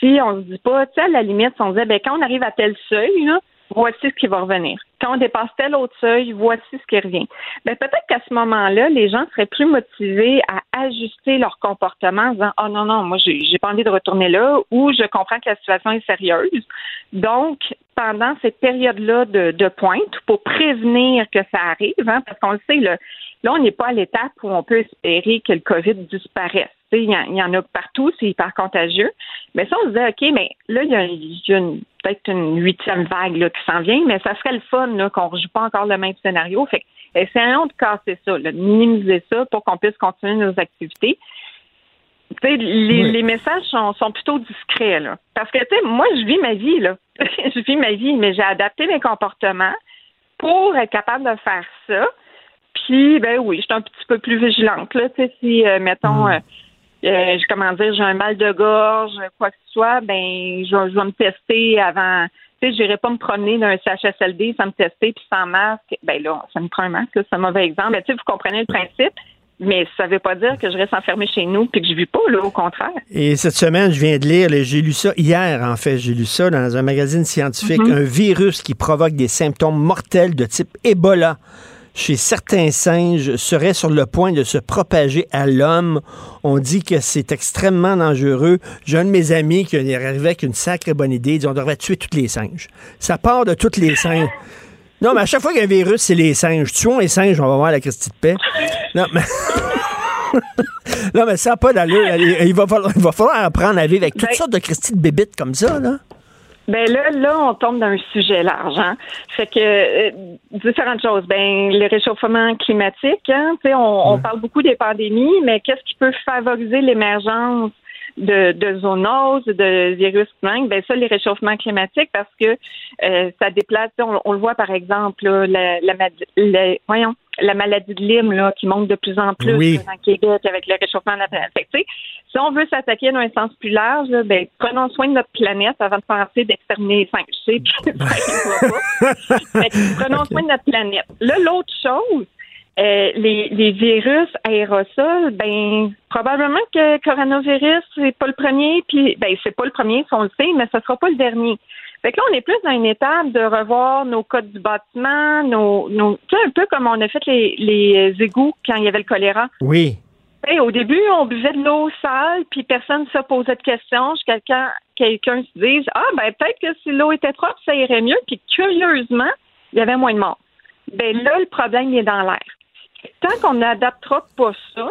si on se dit pas, tu sais, à la limite, on disait, ben, quand on arrive à tel seuil, là, voici ce qui va revenir. Quand on dépasse tel autre seuil, voici ce qui revient. Ben, peut-être qu'à ce moment-là, les gens seraient plus motivés à ajuster leur comportement en disant, oh non, non, moi, j'ai, j'ai pas envie de retourner là, ou je comprends que la situation est sérieuse. Donc, pendant cette période-là de, pointe, pour prévenir que ça arrive, hein, parce qu'on le sait, là, là on n'est pas à l'étape où on peut espérer que le COVID disparaisse. Il y, en a partout, c'est hyper contagieux. Mais ça, on se dit, OK, mais là, il y a, une, peut-être une huitième vague là, qui s'en vient, mais ça serait le fun qu'on ne rejoue pas encore le même scénario. Fait essayons de casser ça, de minimiser ça pour qu'on puisse continuer nos activités. Les, les, messages sont, sont, plutôt discrets, là. Parce que, tu sais, moi, je vis ma vie, là. je vis ma vie, mais j'ai adapté mes comportements pour être capable de faire ça. Puis, ben oui, je suis un petit peu plus vigilante, là. Si, euh, mettons, mm. euh, comment dire, j'ai un mal de gorge, quoi que ce soit, ben, je, vais me tester avant. Tu sais, j'irai pas me promener d'un CHSLD sans me tester puis sans masque. Ben là, ça me prend un masque, c'est un mauvais exemple. Mais tu sais, vous comprenez le principe. Mais ça ne veut pas dire que je reste enfermé chez nous puis que je vis pas, là, au contraire. Et cette semaine, je viens de lire, j'ai lu ça hier, en fait, j'ai lu ça dans un magazine scientifique, mm-hmm. un virus qui provoque des symptômes mortels de type Ebola chez certains singes serait sur le point de se propager à l'homme. On dit que c'est extrêmement dangereux. J'ai un de mes amis qui est arrivé avec une sacrée bonne idée. Il dit on devrait tuer tous les singes. Ça part de tous les singes. Non, mais à chaque fois qu'il y a un virus, c'est les singes. Tuons les singes, on va voir la Christie de paix. Non, mais. non, mais ça n'a pas d'allure. Il va, falloir, il va falloir apprendre à vivre avec toutes ben sortes de Christie de bébites comme ça, là. Ben là, là, on tombe dans un sujet large. Hein? Fait que euh, différentes choses. Ben, le réchauffement climatique, hein, on, on parle beaucoup des pandémies, mais qu'est-ce qui peut favoriser l'émergence de, de zoonoses, de virus humains, ben ça, les réchauffements climatiques, parce que euh, ça déplace, on, le voit par exemple, la, la, voyons, la maladie de Lyme là, qui monte de plus en plus dans Québec avec le réchauffement de la planète. si on veut s'attaquer dans un sens plus large, ben, prenons soin de notre planète avant de penser d'exterminer les 5G. prenons soin de notre planète. Là, l'autre chose, euh, les, les, virus aérosols, ben probablement que coronavirus c'est pas le premier, puis ben c'est pas le premier, si on le sait, mais ce sera pas le dernier. Fait que là, on est plus dans une étape de revoir nos codes du bâtiment, nos, nos tu sais, un peu comme on a fait les, les égouts quand il y avait le choléra. Oui. au début, on buvait de l'eau sale, puis personne ne se posait de questions quand quelqu'un se dise Ah, ben peut-être que si l'eau était propre, ça irait mieux. Puis curieusement, il y avait moins de morts. Ben là, le problème il est dans l'air tant qu'on n'adaptera pas ça,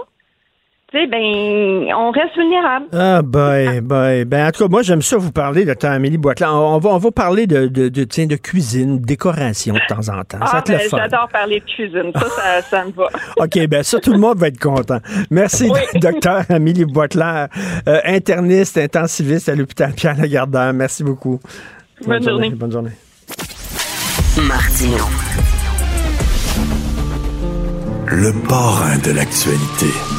ben, on reste vulnérable. Ah, ben, ben, ben, en tout cas, moi, j'aime ça vous parler, de Amélie Boitland. On va, on va parler de, de, de, de cuisine, décoration de temps en temps. Ah, ben, j'adore parler de cuisine. Ça, ça, me va. OK, ben, ça, tout le monde va être content. Merci, docteur Amélie Boitland, euh, interniste, intensiviste à l'hôpital Pierre-Lagardeur. Merci beaucoup. Bonne, journée. Bonne journée. Le parrain de l'actualité.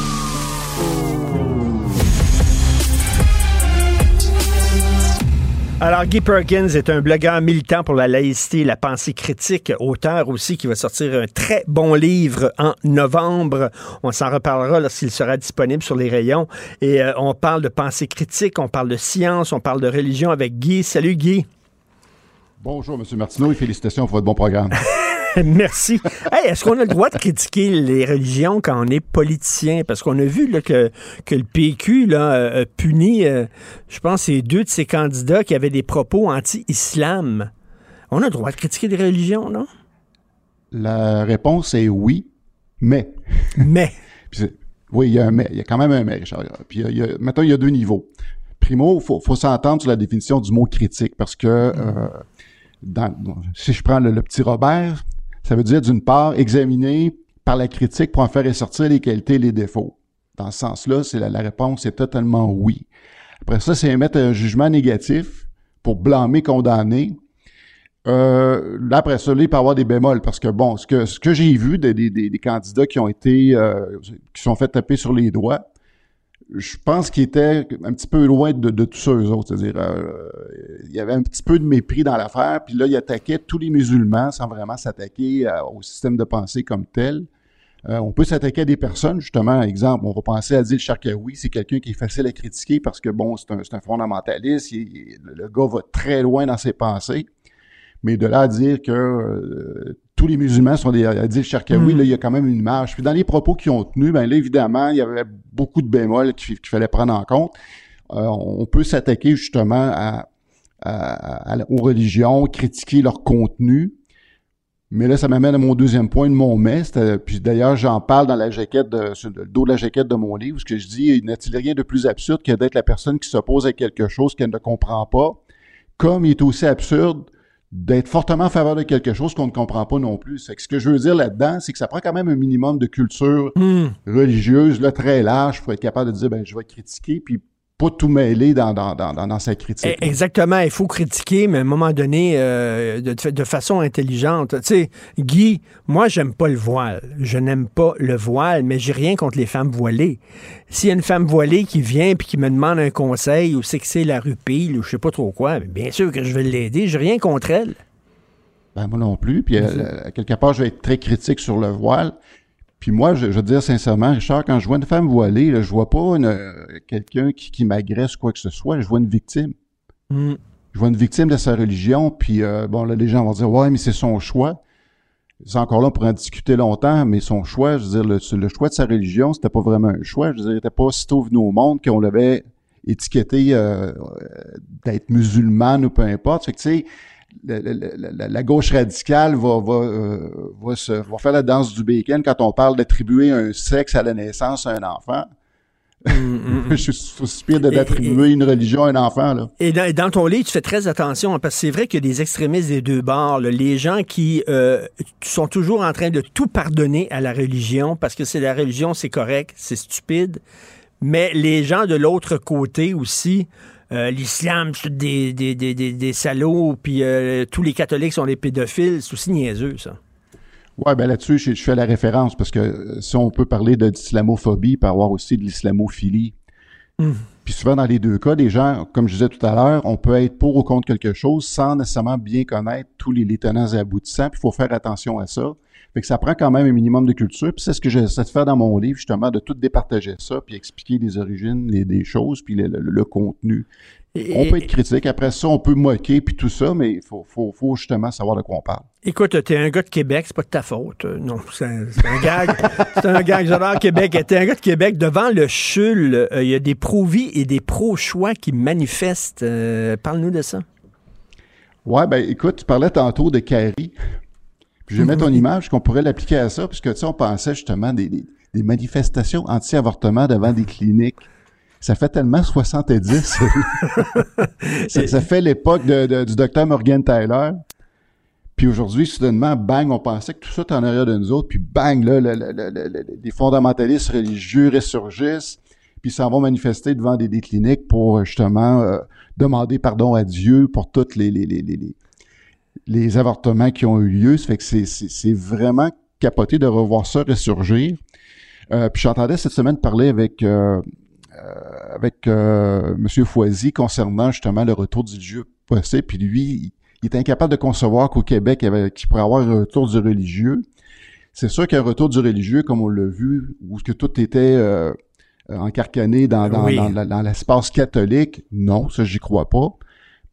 Alors, Guy Perkins est un blogueur militant pour la laïcité et la pensée critique, auteur aussi qui va sortir un très bon livre en novembre. On s'en reparlera lorsqu'il sera disponible sur les rayons. Et euh, on parle de pensée critique, on parle de science, on parle de religion avec Guy. Salut Guy. Bonjour, M. Martineau, et félicitations pour votre bon programme. Merci. Hey, Est-ce qu'on a le droit de critiquer les religions quand on est politicien? Parce qu'on a vu là, que, que le PQ là, euh, a puni, euh, je pense, c'est deux de ses candidats qui avaient des propos anti-islam. On a le droit de critiquer les religions, non? La réponse est oui, mais. Mais. Oui, il y a un mais. Il y a quand même un mais, Richard. Puis il y a- maintenant, il y a deux niveaux. Primo, il faut, faut s'entendre sur la définition du mot critique parce que euh, dans- si je prends le, le petit Robert, ça veut dire d'une part examiner par la critique pour en faire ressortir les qualités et les défauts. Dans ce sens-là, c'est la, réponse est totalement oui. Après ça, c'est émettre un jugement négatif pour blâmer, condamner. Euh, après ça, il peut avoir des bémols parce que, bon, ce que, ce que j'ai vu des- des candidats qui ont été, euh, qui sont fait taper sur les doigts, je pense qu'ils étaient un petit peu loin de, de tous ceux eux autres. C'est-à-dire, euh, il y avait un petit peu de mépris dans l'affaire, puis là, ils attaquaient tous les musulmans sans vraiment s'attaquer euh, au système de pensée comme tel. Euh, on peut s'attaquer à des personnes, justement, exemple, on va penser à Adil Sharkawi, c'est quelqu'un qui est facile à critiquer parce que, bon, c'est un, fondamentaliste, le gars va très loin dans ses pensées. Mais de là à dire que euh, tous les musulmans sont des Adil Sharkawi, Mm. là, il y a quand même une marge. Puis dans les propos qu'ils ont tenus, ben là, évidemment, il y avait beaucoup de bémols qu'il fallait prendre en compte. Euh, on peut s'attaquer justement à, à- à- aux religions, critiquer leur contenu. Mais là, ça m'amène à mon deuxième point de mon mais. c'était- Puis d'ailleurs, j'en parle dans la jaquette, de, sur le dos de la jaquette de mon livre, ce que je dis, n'a-t-il rien de plus absurde que d'être la personne qui s'oppose à quelque chose qu'elle ne comprend pas, comme il est aussi absurde d'être fortement en faveur de quelque chose qu'on ne comprend pas non plus. C'est que ce que je veux dire là-dedans, c'est que ça prend quand même un minimum de culture religieuse, là, très large, pour être capable de dire, ben, je vais critiquer, puis pas tout mêler dans, dans, dans, dans, dans sa critique. Eh, Exactement, il faut critiquer, mais à un moment donné, euh, de, de façon intelligente. Tu sais, Guy, moi, j'aime pas le voile. Je n'aime pas le voile, mais j'ai rien contre les femmes voilées. S'il y a une femme voilée qui vient puis qui me demande un conseil ou c'est que c'est la rupille ou je sais pas trop quoi, mais bien sûr que je vais l'aider. J'ai rien contre elle. Ben, moi non plus. Puis, à quelque part, je vais être très critique sur le voile. Puis moi, je, je veux dire sincèrement, Richard, quand je vois une femme voilée, là, je vois pas euh, quelqu'un qui, qui m'agresse ou quoi que ce soit, je vois une victime. Mm. Je vois une victime de sa religion, puis euh, bon, là, les gens vont dire, ouais, mais c'est son choix. C'est encore là pour en discuter longtemps, mais son choix, je veux dire, le, le choix de sa religion, c'était pas vraiment un choix. Je veux dire, il était pas sitôt venu au monde qu'on l'avait étiqueté euh, d'être musulmane ou peu importe. Fait que, tu sais, la, la- la- la gauche radicale va, va, euh, va, se, va faire la danse du bacon quand on parle d'attribuer un sexe à la naissance à un enfant. Je suis aussi pire de- d'attribuer une religion à un enfant, là. Et dans, et dans ton livre, tu fais très attention, hein, parce que c'est vrai qu'il y a des extrémistes des deux bords. là. les gens qui euh, sont toujours en train de tout pardonner à la religion, parce que c'est la religion, c'est correct, c'est stupide. Mais les gens de l'autre côté aussi, euh, l'islam, c'est des, des, des, des, des salauds, puis euh, tous les catholiques sont des pédophiles, c'est aussi niaiseux, ça. Ouais, ben là-dessus, je, je fais la référence parce que euh, si on peut parler de- d'islamophobie, il peut avoir aussi de l'islamophilie. Mm. Puis souvent, dans les deux cas, les gens, comme je disais tout à l'heure, on peut être pour ou contre quelque chose sans nécessairement bien connaître tous les, les tenants et aboutissants, puis il faut faire attention à ça. Fait que ça prend quand même un minimum de culture, puis c'est ce que j'essaie de faire dans mon livre, justement, de tout départager ça, puis expliquer les origines les, des choses, puis le, le- le contenu. Et- on peut être critique, après ça, on peut moquer, puis tout ça, mais il faut, faut, faut justement savoir de quoi on parle. Écoute, t'es un gars de Québec, c'est pas de ta faute. Euh, Non, c'est un, c'est un gag. c'est un gag. J'adore Québec. T'es un gars de Québec. Devant le CHUL, euh, il y a des pro-vie et des pro-choix qui manifestent. Euh, Parle-nous de ça. Ouais, ben écoute, tu parlais tantôt de Carrie. Puis je vais mettre ton image qu'on pourrait l'appliquer à ça, puisque tu sais, on pensait justement des, des, des manifestations anti-avortement devant des cliniques. Ça fait tellement 70. ça, ça fait l'époque de, de- du docteur Morgan Tyler. Puis aujourd'hui, soudainement, bang, on pensait que tout ça était en arrière de nous autres, puis bang, là, le- le- le- le- le- les fondamentalistes religieux ressurgissent, puis s'en vont manifester devant des, des cliniques pour justement euh, demander pardon à Dieu pour toutes les, les, les, les, les- avortements qui ont eu lieu. Ça fait que c'est, vraiment capoté de revoir ça ressurgir. Euh, puis j'entendais cette semaine parler avec euh, euh, avec euh, M. Foisy concernant justement le retour du religieux possible. Puis lui, il est incapable de concevoir qu'au Québec, il, y avait- qu'il pourrait avoir un retour du religieux. C'est sûr qu'un retour du religieux, comme on l'a vu, où que tout était euh, encarcané dans, dans, Oui. dans la- dans l'espace catholique, non, ça j'y crois pas.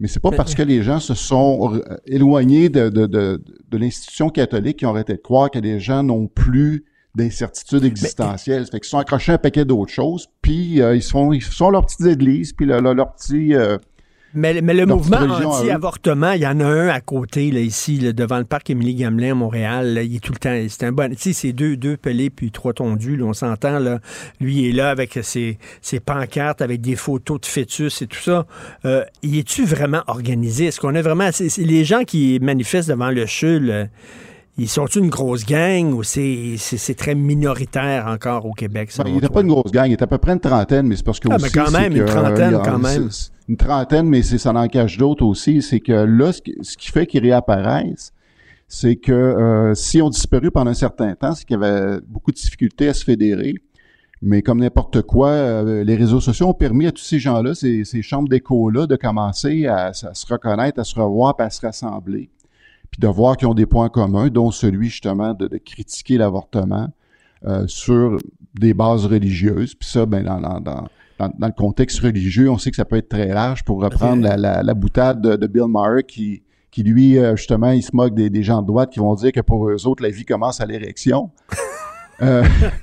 Mais c'est pas parce que les gens se sont euh, éloignés de, de, de, de l'institution catholique qu'ils ont arrêté de croire que les gens n'ont plus d'incertitudes existentielles. Ça fait qu'ils sont accrochés à un paquet d'autres choses, puis euh, ils sont ils sont leurs petites églises, puis leur, leur, leur petit euh, Mais, mais le mouvement anti-avortement, il y en a un à côté, là, ici, là, devant le parc Émilie Gamelin à Montréal. là, il est tout le temps. C'est un bon. Tu sais, c'est deux, deux pelés puis trois tondus, là, on s'entend. Là. Lui il est là avec ses, ses pancartes, avec des photos de fœtus et tout ça. Euh, y est-tu vraiment organisé? Est-ce qu'on a vraiment. c'est- c'est les gens qui manifestent devant le CHUL, euh, ils sont une grosse gang ou c'est, très minoritaire encore au Québec? Ben, il n'était pas une grosse gang, il était à peu près une trentaine, mais c'est parce que Ah, aussi, mais quand même, une trentaine, euh, quand même. Une trentaine, mais ça en cache d'autres aussi. C'est que là, ce qui, ce qui fait qu'ils réapparaissent, c'est que euh, si on disparu pendant un certain temps, c'est qu'il y avait beaucoup de difficultés à se fédérer. Mais comme n'importe quoi, euh, les réseaux sociaux ont permis à tous ces gens-là, ces, ces chambres d'écho-là, de commencer à, à se reconnaître, à se revoir, puis à se rassembler puis de voir qu'ils ont des points communs, dont celui justement de, de critiquer l'avortement euh, sur des bases religieuses. Puis ça, ben, dans, dans, dans, dans- dans le contexte religieux, on sait que ça peut être très large pour reprendre la, la, la boutade de, de Bill Maher qui, qui lui, euh, justement, il se moque des, des gens de droite qui vont dire que pour eux autres, la vie commence à l'érection. Euh,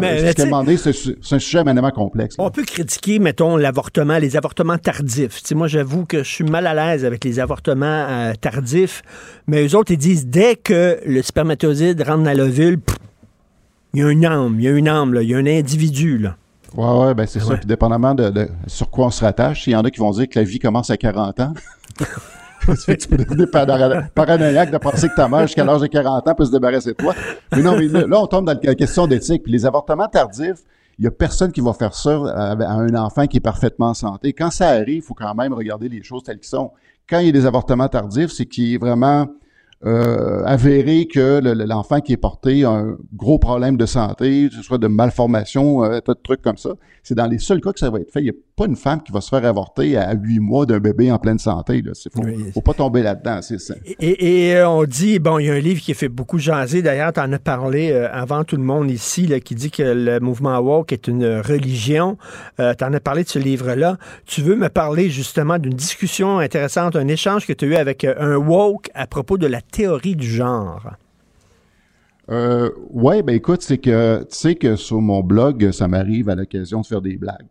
Mais, ce sais- demandé, c'est un sujet éminemment complexe. là. On peut critiquer, mettons, l'avortement, les avortements tardifs. Moi, j'avoue que je suis mal à l'aise avec les avortements euh, tardifs, mais eux autres, ils disent dès que le spermatozoïde rentre dans l'ovule, il y a une âme, il y a une âme, il y a un individu. Là. Ouais, ouais, ben c'est ça. Puis dépendamment de, de sur quoi on se rattache, il y en a qui vont dire que la vie commence à 40 ans. Tu peux paranoïaque de penser que ta mère, jusqu'à l'âge de 40 ans, peut se débarrasser de toi? Mais non, mais là, on tombe dans la question d'éthique. Puis les avortements tardifs, il y a personne qui va faire ça à, à un enfant qui est parfaitement en santé. Quand ça arrive, il faut quand même regarder les choses telles qu'elles sont. Quand il y a des avortements tardifs, c'est qu'il est vraiment euh, avéré que le- le- l'enfant qui est porté a un gros problème de santé, que ce soit de malformation, euh, tas de trucs comme ça. C'est dans les seuls cas que ça va être fait. Il n'y a pas une femme qui va se faire avorter à huit mois d'un bébé en pleine santé. Il faut, faut pas tomber là-dedans. Et, et, euh, on dit, bon, il y a un livre qui a fait beaucoup jaser. D'ailleurs, tu en as parlé euh, avant tout le monde ici, là, qui dit que le mouvement woke est une religion. Euh, tu en as parlé de ce livre-là. Tu veux me parler justement d'une discussion intéressante, un échange que tu as eu avec un woke à propos de la théorie du genre? Euh, ouais, ben écoute, c'est que tu sais que sur mon blog, ça m'arrive à l'occasion de faire des blagues.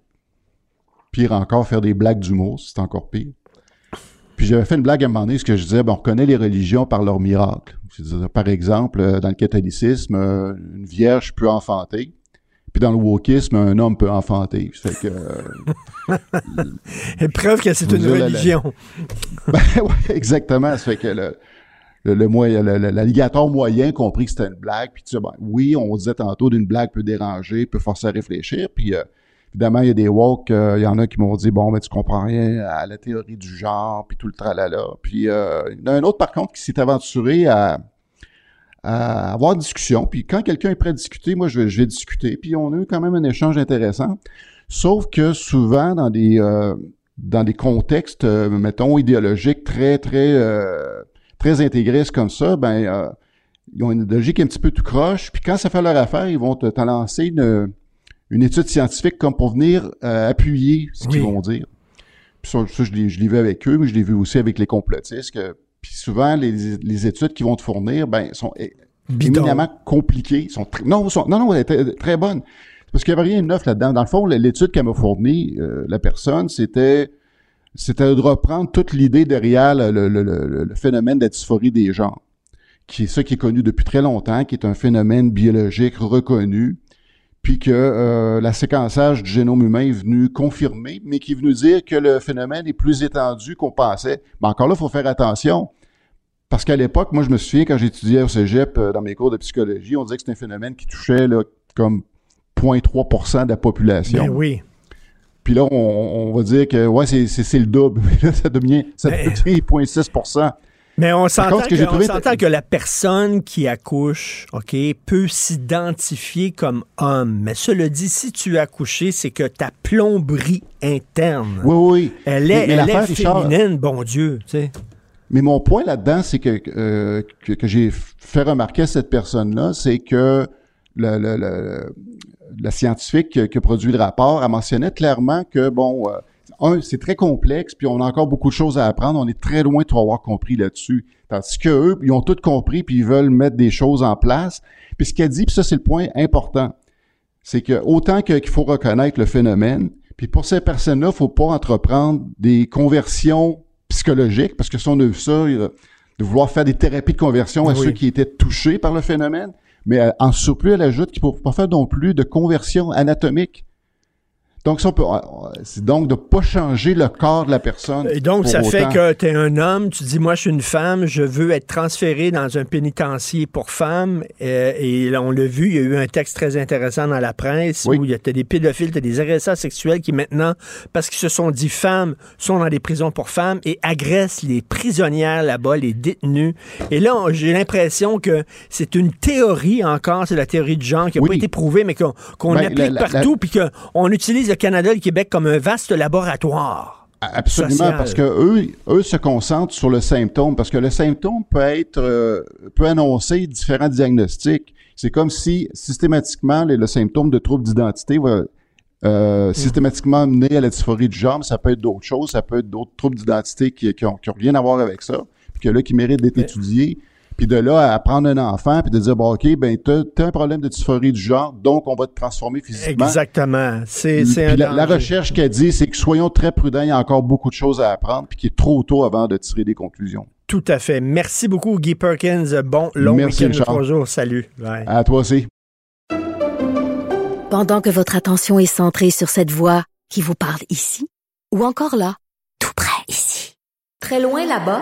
Pire encore, faire des blagues d'humour, c'est encore pire. Puis j'avais fait une blague à un moment donné, ce que je disais, ben, on reconnaît les religions par leurs miracles. Par exemple, euh, dans le catholicisme, euh, une vierge peut enfanter. Puis dans le wokisme, un homme peut enfanter. Fait que, euh, Preuve que c'est une la- religion. ben, ouais, exactement. Ça fait que le, le, le, le- l'alligator moyen compris que c'était une blague. Puis tu sais, ben, oui, on disait tantôt d'une blague peut déranger, peut forcer à réfléchir. Puis euh, évidemment, il y a des woke, euh, il y en a qui m'ont dit bon, ben tu comprends rien à la théorie du genre, puis tout le tralala. Puis euh, il y en a un autre par contre qui s'est aventuré à à avoir discussion. Puis quand quelqu'un est prêt à discuter, moi, je vais, je vais discuter. Puis on a eu quand même un échange intéressant. Sauf que souvent, dans des, euh, dans des contextes, euh, mettons, idéologiques très, très, euh, très intégristes comme ça, ben, euh, ils ont une idéologie qui est un petit peu tout croche. Puis quand ça fait leur affaire, ils vont te, te lancer une, une étude scientifique comme pour venir euh, appuyer ce qu'ils vont dire. Puis ça, ça, je l'ai je l'ai vu avec eux, mais je l'ai vu aussi avec les complotistes. que- puis souvent, les, les études qu'ils vont te fournir, ben, sont Bidon. éminemment compliquées. Sont très- non, sont, non, non, elle était très bonne. Parce qu'il n'y avait rien de neuf là-dedans. Dans le fond, l'étude qu'elle m'a fournie, euh, la personne, c'était c'était de reprendre toute l'idée derrière le, le- le- le- phénomène de la dysphorie des genres, qui est ça qui est connu depuis très longtemps, qui est un phénomène biologique reconnu, puis que euh, la séquençage du génome humain est venu confirmer, mais qui est venu dire que le phénomène est plus étendu qu'on pensait. Mais encore là, il faut faire attention. Parce qu'à l'époque, moi, je me souviens, quand j'étudiais au cégep, euh, dans mes cours de psychologie, on disait que c'était un phénomène qui touchait là, comme 0,3% de la population. Ben oui. Puis là, on, on va dire que ouais, c'est, le double. Mais là, ça devient, ça Mais- devient 0,6 Mais on s'entend que, que que la personne qui accouche, OK, peut s'identifier comme homme. Mais cela dit, si tu as accouché, c'est que ta plomberie interne, Oui, oui. elle est, mais elle est féminine, bon Dieu, tu sais. Mais mon point là-dedans, c'est que, euh, que, que j'ai fait remarquer à cette personne-là, c'est que le, le- le- la scientifique qui, qui a produit le rapport, elle mentionnait clairement que, bon, euh, un, c'est très complexe, puis on a encore beaucoup de choses à apprendre. On est très loin de tout avoir compris là-dessus. Tandis que eux, ils ont tout compris, puis ils veulent mettre des choses en place. Puis ce qu'elle dit, puis ça, c'est le point important, c'est que autant qu'il faut reconnaître le phénomène, puis pour ces personnes-là, il faut pas entreprendre des conversions psychologiques, parce que si on a vu ça, de vouloir faire des thérapies de conversion à Oui. ceux qui étaient touchés par le phénomène, mais euh, en surplus, elle ajoute qu'il ne faut pas faire non plus de conversion anatomique. Donc, ça, c'est donc de pas changer le corps de la personne. Et donc, ça fait que tu es un homme, tu dis, moi, je suis une femme, je veux être transféré dans un pénitencier pour femmes. euh, et là, on l'a vu, il y a eu un texte très intéressant dans la presse où il y a des pédophiles, tu des agresseurs sexuels qui maintenant, parce qu'ils se sont dit femmes, sont dans des prisons pour femmes et agressent les prisonnières là-bas, les détenus. Et là, j'ai l'impression que c'est une théorie encore, c'est la théorie du genre qui n'a pas été prouvée, mais qu'on Ben, applique la- la- partout, puis qu'on utilise le Canada et le Québec comme un vaste laboratoire. Absolument, social. parce que eux, eux se concentrent sur le symptôme, parce que le symptôme peut être, euh, peut annoncer différents diagnostics. C'est comme si systématiquement le, le symptôme de trouble d'identité va euh, systématiquement mener à la dysphorie du genre, ça peut être d'autres choses, ça peut être d'autres troubles d'identité qui, qui, ont, qui rien à voir avec ça, puis que là qui méritent d'être étudiés. Puis de là à prendre un enfant puis de dire bon ok ben t'as as un problème de dysphorie du genre donc on va te transformer physiquement. Exactement. C'est la, la recherche qu'elle dit, c'est que soyons très prudents, il y a encore beaucoup de choses à apprendre, puis qu'il est trop tôt avant de tirer des conclusions. Tout à fait. Merci beaucoup, Guy Perkins. Bon, long Merci, week-end de trois jours. Salut. Bye. À toi aussi. Pendant que votre attention est centrée sur cette voix qui vous parle ici, ou encore là, tout près ici, très loin là-bas,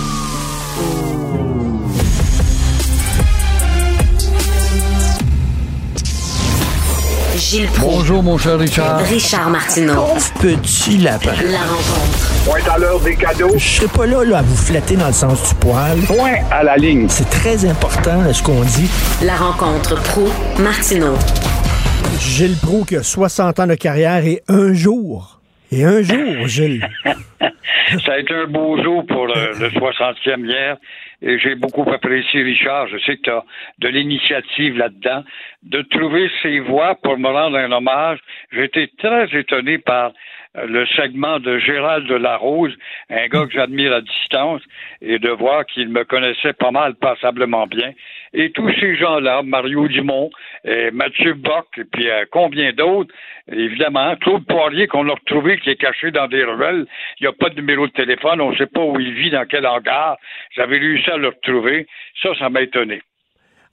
Gilles Proulx. Bonjour, mon cher Richard. Richard Martineau. Petit lapin. La rencontre. Point à l'heure des cadeaux. Je serai pas là, là à vous flatter dans le sens du poil. Point à la ligne. C'est très important là, ce qu'on dit. La rencontre pro martineau Gilles Proulx qui a 60 ans de carrière et un jour. Et un jour, Gilles. Ça a été un beau jour pour le, le 60e hier. Et j'ai beaucoup apprécié, Richard. Je sais que tu as de l'initiative là-dedans. De trouver ces voix pour me rendre un hommage. Été très étonné par euh, le segment de Gérald de Larose, un gars que j'admire à distance, et de voir qu'il me connaissait pas mal, passablement bien. Et tous ces gens-là, Mario Dumont, et Mathieu Bock, et puis euh, combien d'autres, évidemment, Claude Poirier qu'on a retrouvé qui est caché dans des ruelles, il n'y a pas de numéro de téléphone, on ne sait pas où il vit, dans quel hangar. J'avais réussi à le retrouver. Ça, ça m'a étonné.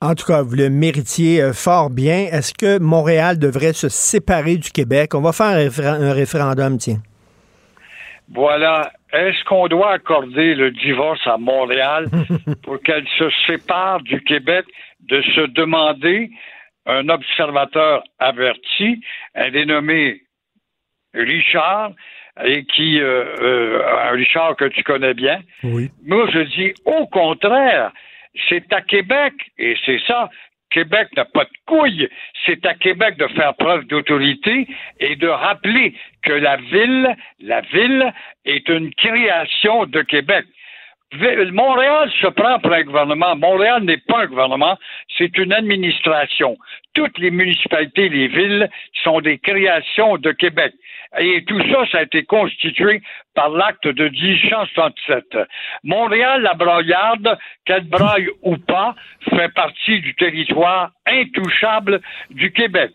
En tout cas, vous le méritiez euh, fort bien. Est-ce que Montréal devrait se séparer du Québec? On va faire un référendum, tiens. Voilà. Est-ce qu'on doit accorder le divorce à Montréal pour qu'elle se sépare du Québec de se demander un observateur averti, un dénommé Richard, et qui, euh, euh, un Richard que tu connais bien. Oui. Moi, je dis au contraire, c'est à Québec, et c'est ça. Québec n'a pas de couilles. C'est à Québec de faire preuve d'autorité et de rappeler que la ville, la ville est une création de Québec. Montréal se prend pour un gouvernement. Montréal n'est pas un gouvernement, c'est une administration. Toutes les municipalités, les villes sont des créations de Québec. Et tout ça, ça a été constitué par l'acte de 1867. Montréal, la broyarde, qu'elle braille ou pas, fait partie du territoire intouchable du Québec.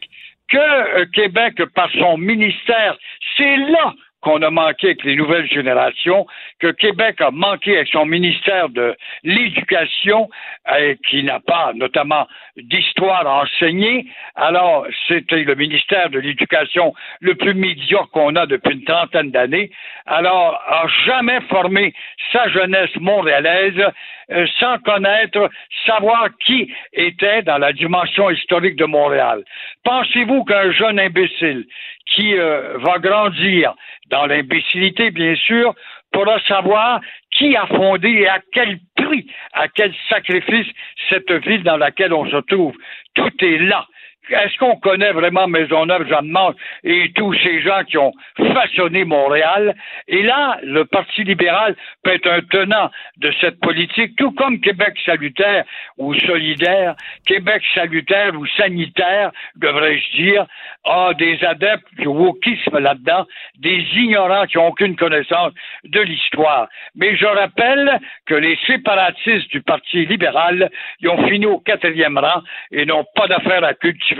Que euh, Québec, par son ministère, c'est là qu'on a manqué avec les nouvelles générations, que Québec a manqué avec son ministère de l'Éducation, euh, qui n'a pas notamment d'histoire à enseigner. Alors, c'était le ministère de l'Éducation le plus médiocre qu'on a depuis une trentaine d'années. Alors, a jamais formé sa jeunesse montréalaise euh, sans connaître, savoir qui était dans la dimension historique de Montréal. Pensez-vous qu'un jeune imbécile qui euh, va grandir dans l'imbécilité, bien sûr, pourra savoir qui a fondé et à quel prix, à quel sacrifice cette ville dans laquelle on se trouve. Tout est là est-ce qu'on connaît vraiment Maisonneuve, Jean de et tous ces gens qui ont façonné Montréal? Et là, le Parti libéral peut être un tenant de cette politique, tout comme Québec salutaire ou solidaire, Québec salutaire ou sanitaire, devrais-je dire, a des adeptes du wokisme là-dedans, des ignorants qui n'ont aucune connaissance de l'histoire. Mais je rappelle que les séparatistes du Parti libéral, ils ont fini au quatrième rang et n'ont pas d'affaire à cultiver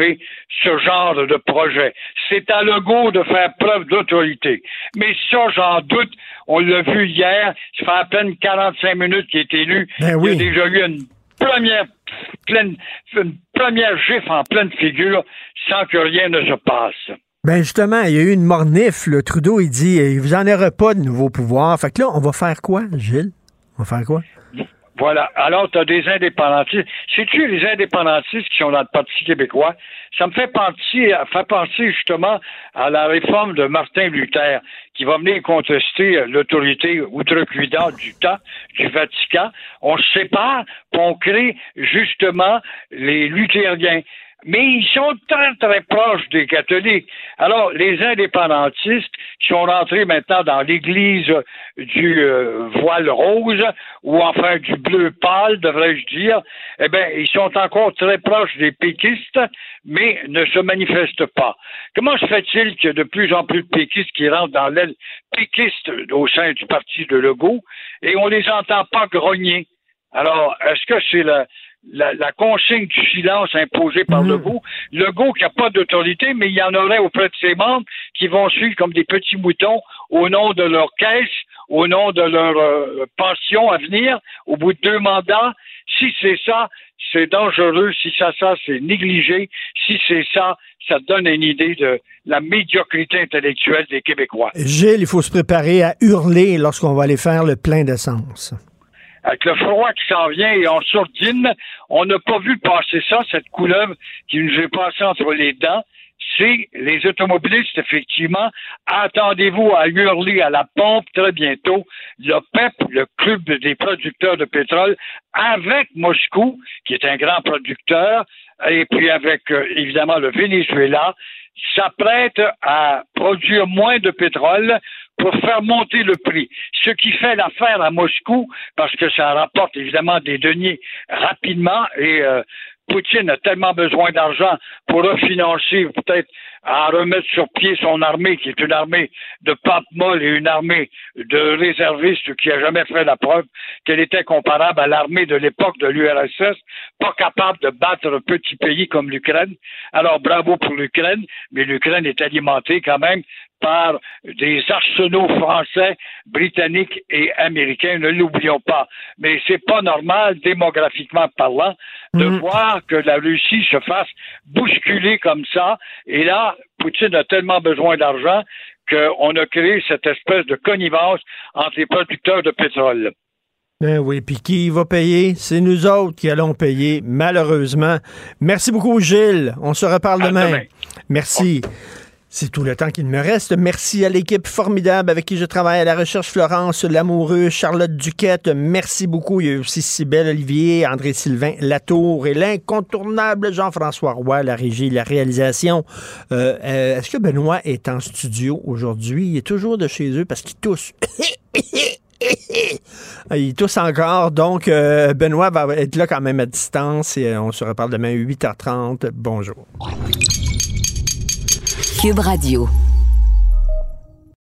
ce genre de projet. C'est à Legault de faire preuve d'autorité. Mais ça, j'en doute. On l'a vu hier. Ça fait à peine 45 minutes qu'il est élu. Ben Il y a déjà eu une première pleine, une première gifle en pleine figure sans que rien ne se passe. Ben justement, il y a eu une mornif. Le Trudeau, il dit, il vous en aura pas de nouveaux pouvoirs. Fait que là, on va faire quoi, Gilles? On va faire quoi? Voilà. Alors, tu as des indépendantistes. C'est-tu les indépendantistes qui sont dans le Parti québécois? Ça me fait penser, fait penser justement à la réforme de Martin Luther, qui va venir contester l'autorité outrecuidante du temps, du Vatican. On se sépare, on crée justement les luthériens mais ils sont très, très proches des catholiques. Alors, les indépendantistes qui sont rentrés maintenant dans l'église du euh, voile rose, ou enfin du bleu pâle, devrais-je dire, eh bien, ils sont encore très proches des péquistes, mais ne se manifestent pas. Comment se fait-il qu'il y a de plus en plus de péquistes qui rentrent dans l'aile péquiste au sein du parti de Legault et on les entend pas grogner? Alors, est-ce que c'est la, la, consigne du silence imposée par le Legault. Legault qui n'a pas d'autorité, mais il y en aurait auprès de ses membres qui vont suivre comme des petits moutons au nom de leur caisse, au nom de leur euh, pension à venir, au bout de deux mandats. Si c'est ça, c'est dangereux. Si ça, ça, c'est négligé. Si c'est ça, ça donne une idée de la médiocrité intellectuelle des Québécois. Gilles, il faut se préparer à hurler lorsqu'on va aller faire le plein d'essence avec le froid qui s'en vient et on sourdine, on n'a pas vu passer ça, cette couleuvre qui nous est passée entre les dents. C'est les automobilistes, effectivement. Attendez-vous à hurler à la pompe très bientôt. Le PEP, le Club des producteurs de pétrole, avec Moscou, qui est un grand producteur, et puis avec, euh, évidemment, le Venezuela, s'apprête à produire moins de pétrole pour faire monter le prix. Ce qui fait l'affaire à Moscou, parce que ça rapporte évidemment des deniers rapidement et euh, Poutine a tellement besoin d'argent pour refinancer, peut-être à remettre sur pied son armée, qui est une armée de pape molle et une armée de réservistes qui a jamais fait la preuve qu'elle était comparable à l'armée de l'époque de l'URSS, pas capable de battre un petit pays comme l'Ukraine. Alors bravo pour l'Ukraine, mais l'Ukraine est alimentée quand même par des arsenaux français, britanniques et américains, ne l'oublions pas. Mais c'est pas normal, démographiquement parlant, de mm. voir que la Russie se fasse bousculer comme ça. Et là, Poutine a tellement besoin d'argent qu'on a créé cette espèce de connivence entre les producteurs de pétrole. Ben oui, puis qui va payer? C'est nous autres qui allons payer, malheureusement. Merci beaucoup, Gilles. On se reparle demain. Merci. C'est tout le temps qu'il me reste. Merci à l'équipe formidable avec qui je travaille à la recherche Florence Lamoureux, Charlotte Duquette. Merci beaucoup. Il y a aussi Sybelle Olivier, André-Sylvain Latour et l'incontournable Jean-François Roy, la régie, la réalisation. Euh, euh, est-ce que Benoît est en studio aujourd'hui? Il est toujours de chez eux parce qu'il tousse. Il tousse encore, donc euh, Benoît va être là quand même à distance et on se reparle demain à 8h30. Bonjour. Cube Radio.